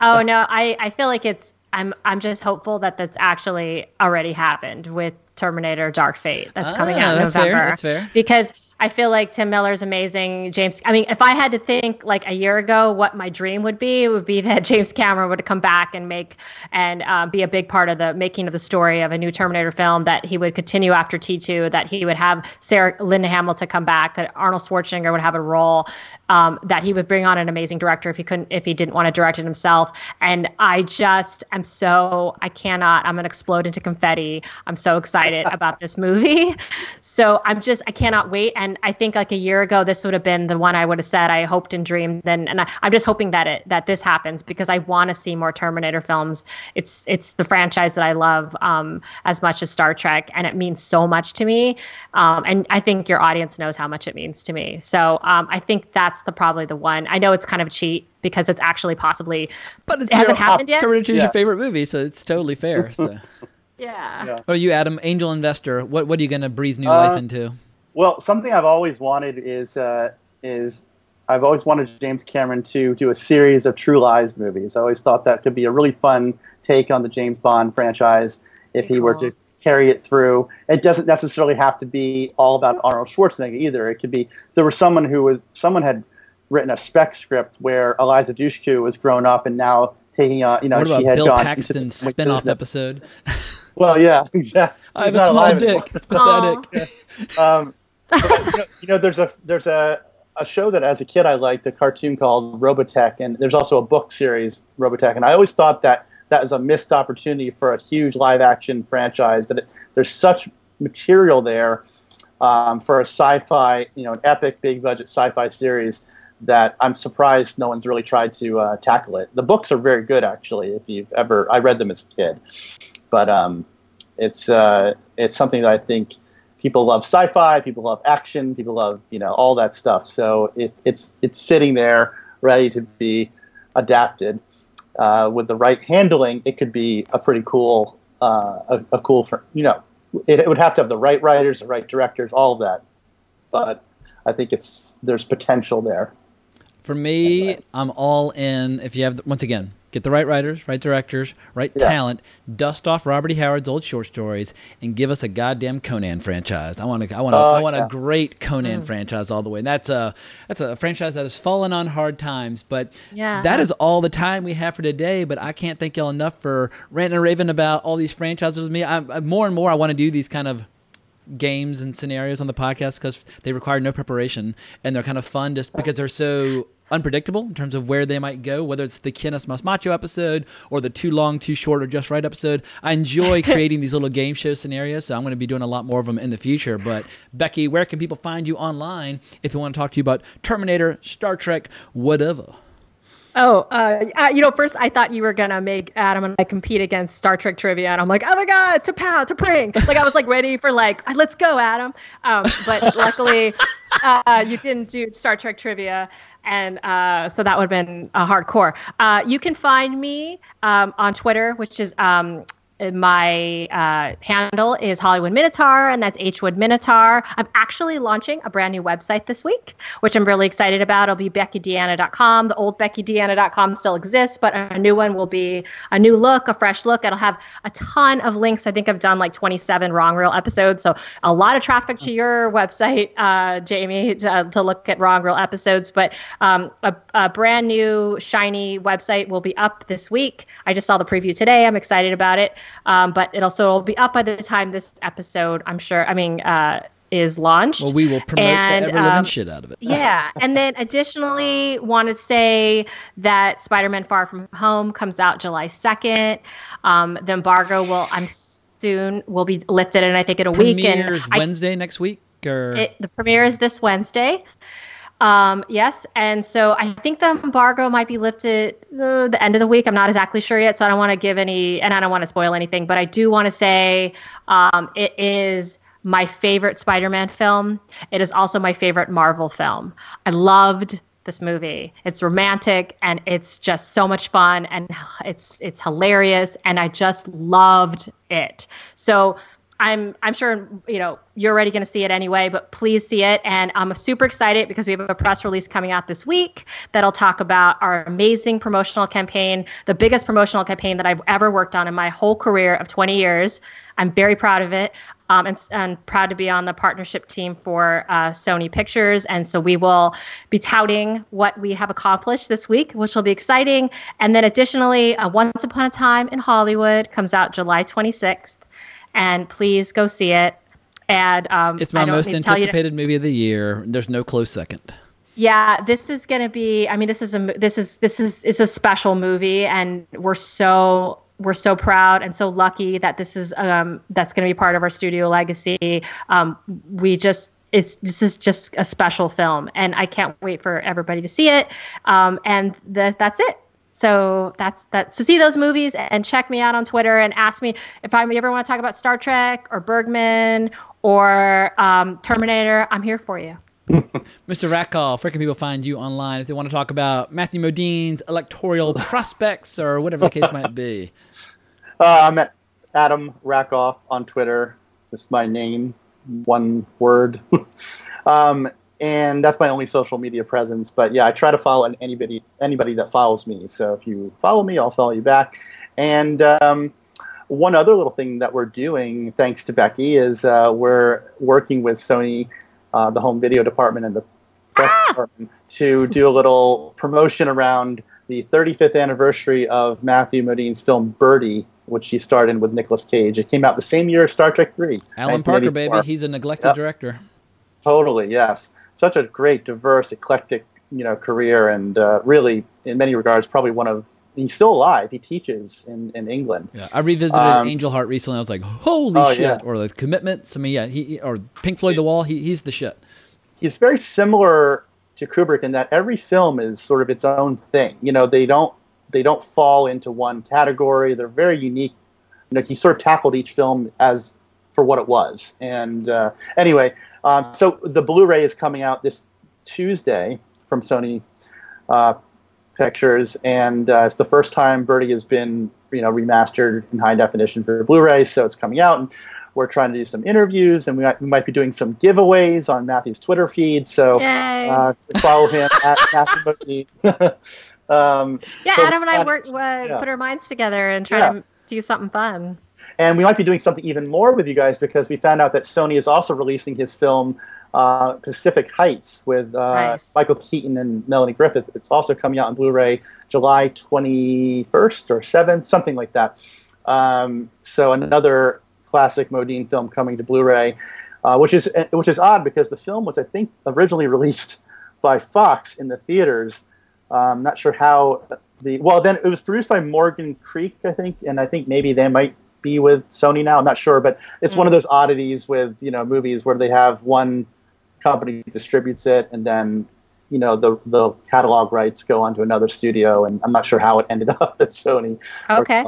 Speaker 6: Oh no, I, I feel like it's I'm I'm just hopeful that that's actually already happened with Terminator Dark Fate that's coming
Speaker 5: Ah,
Speaker 6: out in
Speaker 5: that's fair,
Speaker 6: November.
Speaker 5: that's fair.
Speaker 6: Because I feel like Tim Miller's amazing. James, I mean, if I had to think like a year ago what my dream would be, it would be that James Cameron would come back and make and uh, be a big part of the making of the story of a new Terminator film. That he would continue after T2. That he would have Sarah Linda Hamilton come back. That Arnold Schwarzenegger would have a role. Um, that he would bring on an amazing director if he couldn't, if he didn't want to direct it himself. And I just am so I cannot. I'm gonna explode into confetti. I'm so excited about this movie. So I'm just I cannot wait. And I think like a year ago, this would have been the one I would have said I hoped and dreamed. Then, and I, I'm just hoping that it that this happens because I want to see more Terminator films. It's it's the franchise that I love um, as much as Star Trek, and it means so much to me. Um, and I think your audience knows how much it means to me. So um, I think that's the probably the one. I know it's kind of a cheat because it's actually possibly,
Speaker 5: But it's
Speaker 6: it hasn't happened yet.
Speaker 5: Terminator 2 is
Speaker 1: Yeah.
Speaker 5: your favorite movie, so it's totally fair. So,
Speaker 6: Yeah.
Speaker 1: Yeah.
Speaker 5: what you, Adam? Angel investor. What what are you going to breathe new
Speaker 1: Uh,
Speaker 5: life into?
Speaker 1: Well, something I've always wanted is uh, is I've always wanted James Cameron to do a series of True Lies movies. I always thought that could be a really fun take on the James Bond franchise if he were to carry it through. It doesn't necessarily have to be all about Arnold Schwarzenegger either. It could be there was someone who was someone had written a spec script where Eliza Dushku was grown up and now taking on you know
Speaker 5: What about
Speaker 1: she had
Speaker 5: Bill
Speaker 1: gone
Speaker 5: Paxton's
Speaker 1: into
Speaker 5: spin-off
Speaker 1: business.
Speaker 5: episode?
Speaker 1: Well, yeah, exactly.
Speaker 5: I have
Speaker 1: He's
Speaker 5: a small
Speaker 1: alive anymore.
Speaker 5: dick. It's pathetic.
Speaker 1: um, you, know, you know, there's a there's a, a show that as a kid I liked, a cartoon called Robotech, and there's also a book series Robotech, and I always thought that that was a missed opportunity for a huge live action franchise. That it, there's such material there um, for a sci-fi, you know, an epic big budget sci-fi series that I'm surprised no one's really tried to uh, tackle it. The books are very good, actually. If you've ever, I read them as a kid, but um, it's uh, it's something that I think people love sci-fi, people love action, people love you know all that stuff. So it, it's it's sitting there ready to be adapted. Uh, with the right handling, it could be a pretty cool, uh, a, a cool, fr- you know, it, it would have to have the right writers, the right directors, all of that. But I think it's there's potential there.
Speaker 5: For me, I'm all in. If you have, once again, get the right writers, right directors, right
Speaker 1: Yeah.
Speaker 5: talent, dust off Robert E. Howard's old short stories, and give us a goddamn Conan franchise. I want to, I want, a,
Speaker 1: Oh,
Speaker 5: I want
Speaker 1: yeah.
Speaker 5: a great Conan mm. franchise all the way. And that's a, that's a franchise that has fallen on hard times, but
Speaker 6: Yeah.
Speaker 5: that is all the time we have for today. But I can't thank y'all enough for ranting and raving about all these franchises with me. I, I, more and more, I want to do these kind of games and scenarios on the podcast because they require no preparation and they're kind of fun just because they're so unpredictable in terms of where they might go, whether it's the Kenneth Mas Macho episode or the too long, too short, or just right episode. I enjoy creating these little game show scenarios, so I'm going to be doing a lot more of them in the future. But Becky, where can people find you online if they want to talk to you about Terminator, Star Trek, whatever?
Speaker 6: Oh, uh, uh, you know, first I thought you were gonna make Adam and I compete against Star Trek trivia, and I'm like, oh my god, to pow, to pring. Like I was like ready for like, let's go, Adam. Um, but luckily, uh, you didn't do Star Trek trivia, and uh, so that would have been uh, hardcore. Uh, you can find me um, on Twitter, which is um, my uh, handle is Hollywood Minotaur, and that's Hwood Minotaur. I'm actually launching a brand new website this week, which I'm really excited about. It'll be BeckyDeanna.com. The old BeckyDeanna.com still exists, but a new one will be a new look, a fresh look. It'll have a ton of links. I think I've done like 27 Wrong Reel episodes, so a lot of traffic to your website, uh, Jamie, to, to look at Wrong Reel episodes. But um, a, a brand new shiny website will be up this week. I just saw the preview today. I'm excited about it. Um, but it also will be up by the time this episode, I'm sure, I mean, uh, is launched.
Speaker 5: Well, we will promote
Speaker 6: And,
Speaker 5: the ever
Speaker 6: um,
Speaker 5: shit out of it.
Speaker 6: Yeah. And then additionally, want to say that Spider Man Far From Home comes out July 2nd. Um, the embargo will, I'm soon, will be lifted and I think, in a week. And
Speaker 5: Premieres
Speaker 6: I-
Speaker 5: Wednesday next week, or
Speaker 6: it, the premiere is this Wednesday. Um, yes, and so I think the embargo might be lifted uh, the end of the week. I'm not exactly sure yet, so I don't want to give any, and I don't want to spoil anything. But I do want to say um, it is my favorite Spider-Man film. It is also my favorite Marvel film. I loved this movie. It's romantic and it's just so much fun and it's it's hilarious and I just loved it. So I'm I'm sure you know you're already going to see it anyway, but please see it. And I'm super excited because we have a press release coming out this week that'll talk about our amazing promotional campaign, the biggest promotional campaign that I've ever worked on in my whole career of 20 years. I'm very proud of it, um, and, and proud to be on the partnership team for uh, Sony Pictures. And so we will be touting what we have accomplished this week, which will be exciting. And then additionally, uh, Once Upon a Time in Hollywood comes out July 26th and please go see it. And um,
Speaker 5: it's my most anticipated movie of the year. There's no close second.
Speaker 6: Yeah, this is going to be. I mean, this is a this is this is it's a special movie, and we're so we're so proud and so lucky that this is um, that's going to be part of our studio legacy. Um, we just it's this is just a special film, and I can't wait for everybody to see it. Um, and the, that's it. So that's that. So see those movies and check me out on Twitter and ask me if I ever want to talk about Star Trek or Bergman or um, Terminator. I'm here for you.
Speaker 5: Mr. Rackoff, where can people find you online if they want to talk about Matthew Modine's electoral prospects or whatever the case might be?
Speaker 1: Uh, I'm at Adam Rackoff on Twitter. It's my name, one word. um, and that's my only social media presence. But yeah, I try to follow anybody anybody that follows me. So if you follow me, I'll follow you back. And um, one other little thing that we're doing, thanks to Becky, is uh, we're working with Sony, uh, the home video department and the press ah! department, to do a little promotion around the 35th anniversary of Matthew Modine's film Birdy, which he starred in with Nicolas Cage. It came out the same year as Star Trek 3.
Speaker 5: Alan Parker, baby. He's a neglected yep. director.
Speaker 1: Totally, yes such a great, diverse, eclectic, you know, career, and uh, really, in many regards, probably one of he's still alive. He teaches in, in England.
Speaker 5: Yeah, I revisited um, Angel Heart recently. I was like, holy oh, shit! Yeah. Or the commitments. I mean, yeah, he or Pink Floyd, The Wall. He, he's the shit.
Speaker 1: He's very similar to Kubrick in that every film is sort of its own thing. You know, they don't they don't fall into one category. They're very unique. You know, he sort of tackled each film as for what it was. And uh, anyway, um, so the Blu-ray is coming out this Tuesday from Sony uh, Pictures, and uh, it's the first time Birdy has been you know remastered in high definition for Blu-ray. So it's coming out, and we're trying to do some interviews, and we might, we might be doing some giveaways on Matthew's Twitter feed. So uh, follow him at Matthew
Speaker 6: um, yeah, Adam and I work, uh, yeah. put our minds together and try yeah. to do something fun.
Speaker 1: And we might be doing something even more with you guys because we found out that Sony is also releasing his film uh, Pacific Heights with uh, nice. Michael Keaton and Melanie Griffith. It's also coming out on Blu-ray July 21st or 7th, something like that. Um, so another classic Modine film coming to Blu-ray, uh, which is which is odd because the film was I think originally released by Fox in the theaters. I'm not sure how the well then it was produced by Morgan Creek I think, and I think maybe they might be with Sony now. I'm not sure, but it's mm. one of those oddities with you know movies where they have one company distributes it and then you know the the catalog rights go on to another studio, and I'm not sure how it ended up at Sony.
Speaker 6: Okay.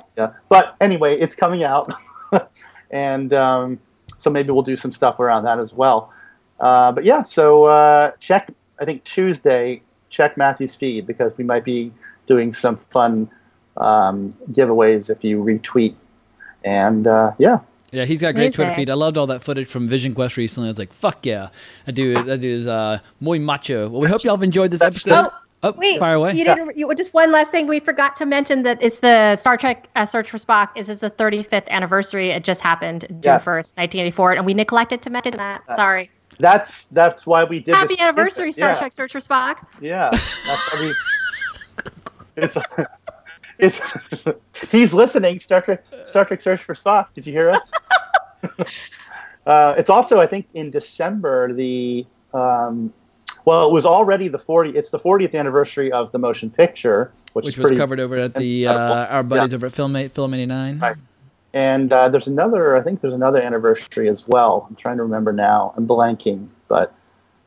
Speaker 1: But anyway, it's coming out, and um, so maybe we'll do some stuff around that as well. Uh, but yeah, so uh, check. I think Tuesday. Check Matthew's feed because we might be doing some fun um, giveaways if you retweet and uh, yeah.
Speaker 5: Yeah, he's got a great Twitter feed. I loved all that footage from Vision Quest recently. I was like, "Fuck yeah!" I do. That dude is uh, muy macho. Well, we hope y'all have enjoyed this That's episode. Oh, wait, fire away.
Speaker 6: You didn't. You, just one last thing. We forgot to mention that it's the Star Trek uh, Search for Spock. Is is the 35th anniversary? It just happened June yes. 1st, 1984, and we neglected to mention that. Uh, Sorry.
Speaker 1: That's that's why we did.
Speaker 6: Happy anniversary, Star yeah. Trek Search for Spock.
Speaker 1: Yeah, that's why we. It's, it's he's listening. Star Trek, Star Trek Search for Spock. Did you hear us? uh, it's also, I think, in December. The um, well, it was already the 40. It's the 40th anniversary of the motion picture, which,
Speaker 5: which was covered over at the uh, our buddies yeah. over at Film Film 89.
Speaker 1: Right. And uh, there's another. I think there's another anniversary as well. I'm trying to remember now. I'm blanking, but.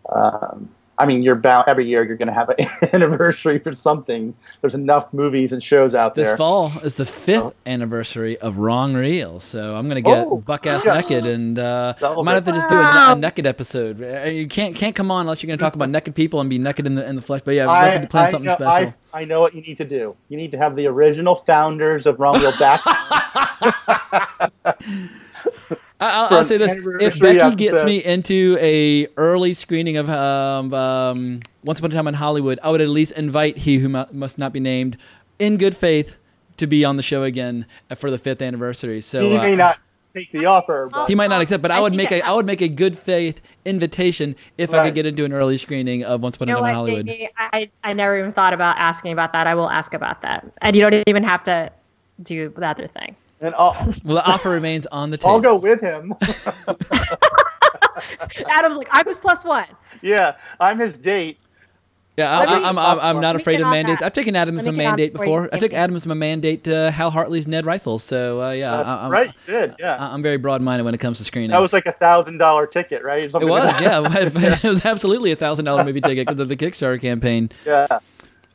Speaker 1: Um, I mean, you're bound every year. You're going to have an anniversary for something. There's enough movies and shows out
Speaker 5: this
Speaker 1: there.
Speaker 5: This fall is the fifth oh. anniversary of Wrong Reel, so I'm going to get oh, buck ass yeah. naked, and uh, I might have to just do a, a, naked episode. Uh, you can't can't come on unless you're going to talk about naked people and be naked in the in the flesh. But yeah, we're going to plan something
Speaker 1: know,
Speaker 5: special.
Speaker 1: I, I know what you need to do. You need to have the original founders of Wrong Reel back.
Speaker 5: I,
Speaker 1: for
Speaker 5: will say this: if
Speaker 1: anniversary
Speaker 5: Becky gets
Speaker 1: episode.
Speaker 5: me into a early screening of um, um, Once Upon a Time in Hollywood, I would at least invite he who must not be named, in good faith, to be on the show again for the fifth anniversary. So
Speaker 1: he
Speaker 5: uh,
Speaker 1: may not take the offer, but
Speaker 5: He might not accept, but I,
Speaker 6: I
Speaker 5: would make a
Speaker 6: I-
Speaker 5: I would make a good faith invitation if I could get into an early screening of Once Upon a
Speaker 6: know
Speaker 5: Time in Hollywood.
Speaker 6: Jamie? I, I never even thought about asking about that. I will ask about that. And you don't even have to do the other thing.
Speaker 1: And I'll,
Speaker 5: Well, the offer remains on the table.
Speaker 1: I'll go with him.
Speaker 6: Adam's like, I was plus one.
Speaker 1: yeah, I'm his date.
Speaker 5: Yeah, I,
Speaker 6: Let me-
Speaker 5: I, I'm, I'm, I'm not afraid of mandates.
Speaker 6: that.
Speaker 5: I've taken Adam as a
Speaker 6: me get on
Speaker 5: mandate
Speaker 6: before.
Speaker 5: I took
Speaker 6: get-
Speaker 5: Adam as my mandate to Hal Hartley's Ned Rifles. So uh, yeah,
Speaker 1: That's
Speaker 5: I, I'm,
Speaker 1: right, good. Yeah,
Speaker 5: I- I'm very broad-minded when it comes to screenings.
Speaker 1: that was like a thousand dollar ticket, right?
Speaker 5: it was,
Speaker 1: like
Speaker 5: yeah. it was absolutely a thousand dollar movie ticket because of the Kickstarter campaign.
Speaker 1: yeah.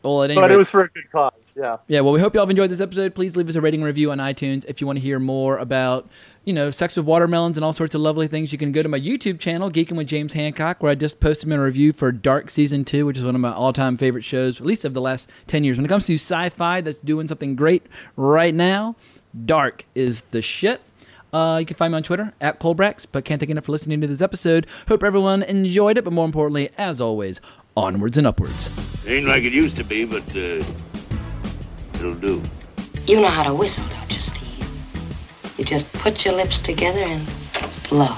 Speaker 5: Well, at any
Speaker 1: But
Speaker 5: rate,
Speaker 1: it was for a good cause. Yeah.
Speaker 5: Yeah, well, we hope y'all have enjoyed this episode. Please leave us a rating and review on iTunes. If you want to hear more about, you know, sex with watermelons and all sorts of lovely things, you can go to my YouTube channel, Geeking with James Hancock, where I just posted a review for Dark Season 2, which is one of my all time favorite shows, at least of the last 10 years. When it comes to sci fi that's doing something great right now, Dark is the shit. Uh, you can find me on Twitter at Colebrax, but can't thank you enough for listening to this episode. Hope everyone enjoyed it, but more importantly, as always, onwards and upwards.
Speaker 2: Ain't like it used to be, but uh, it'll do.
Speaker 11: You know how to whistle, don't you, Steve? You just put your lips together and blow.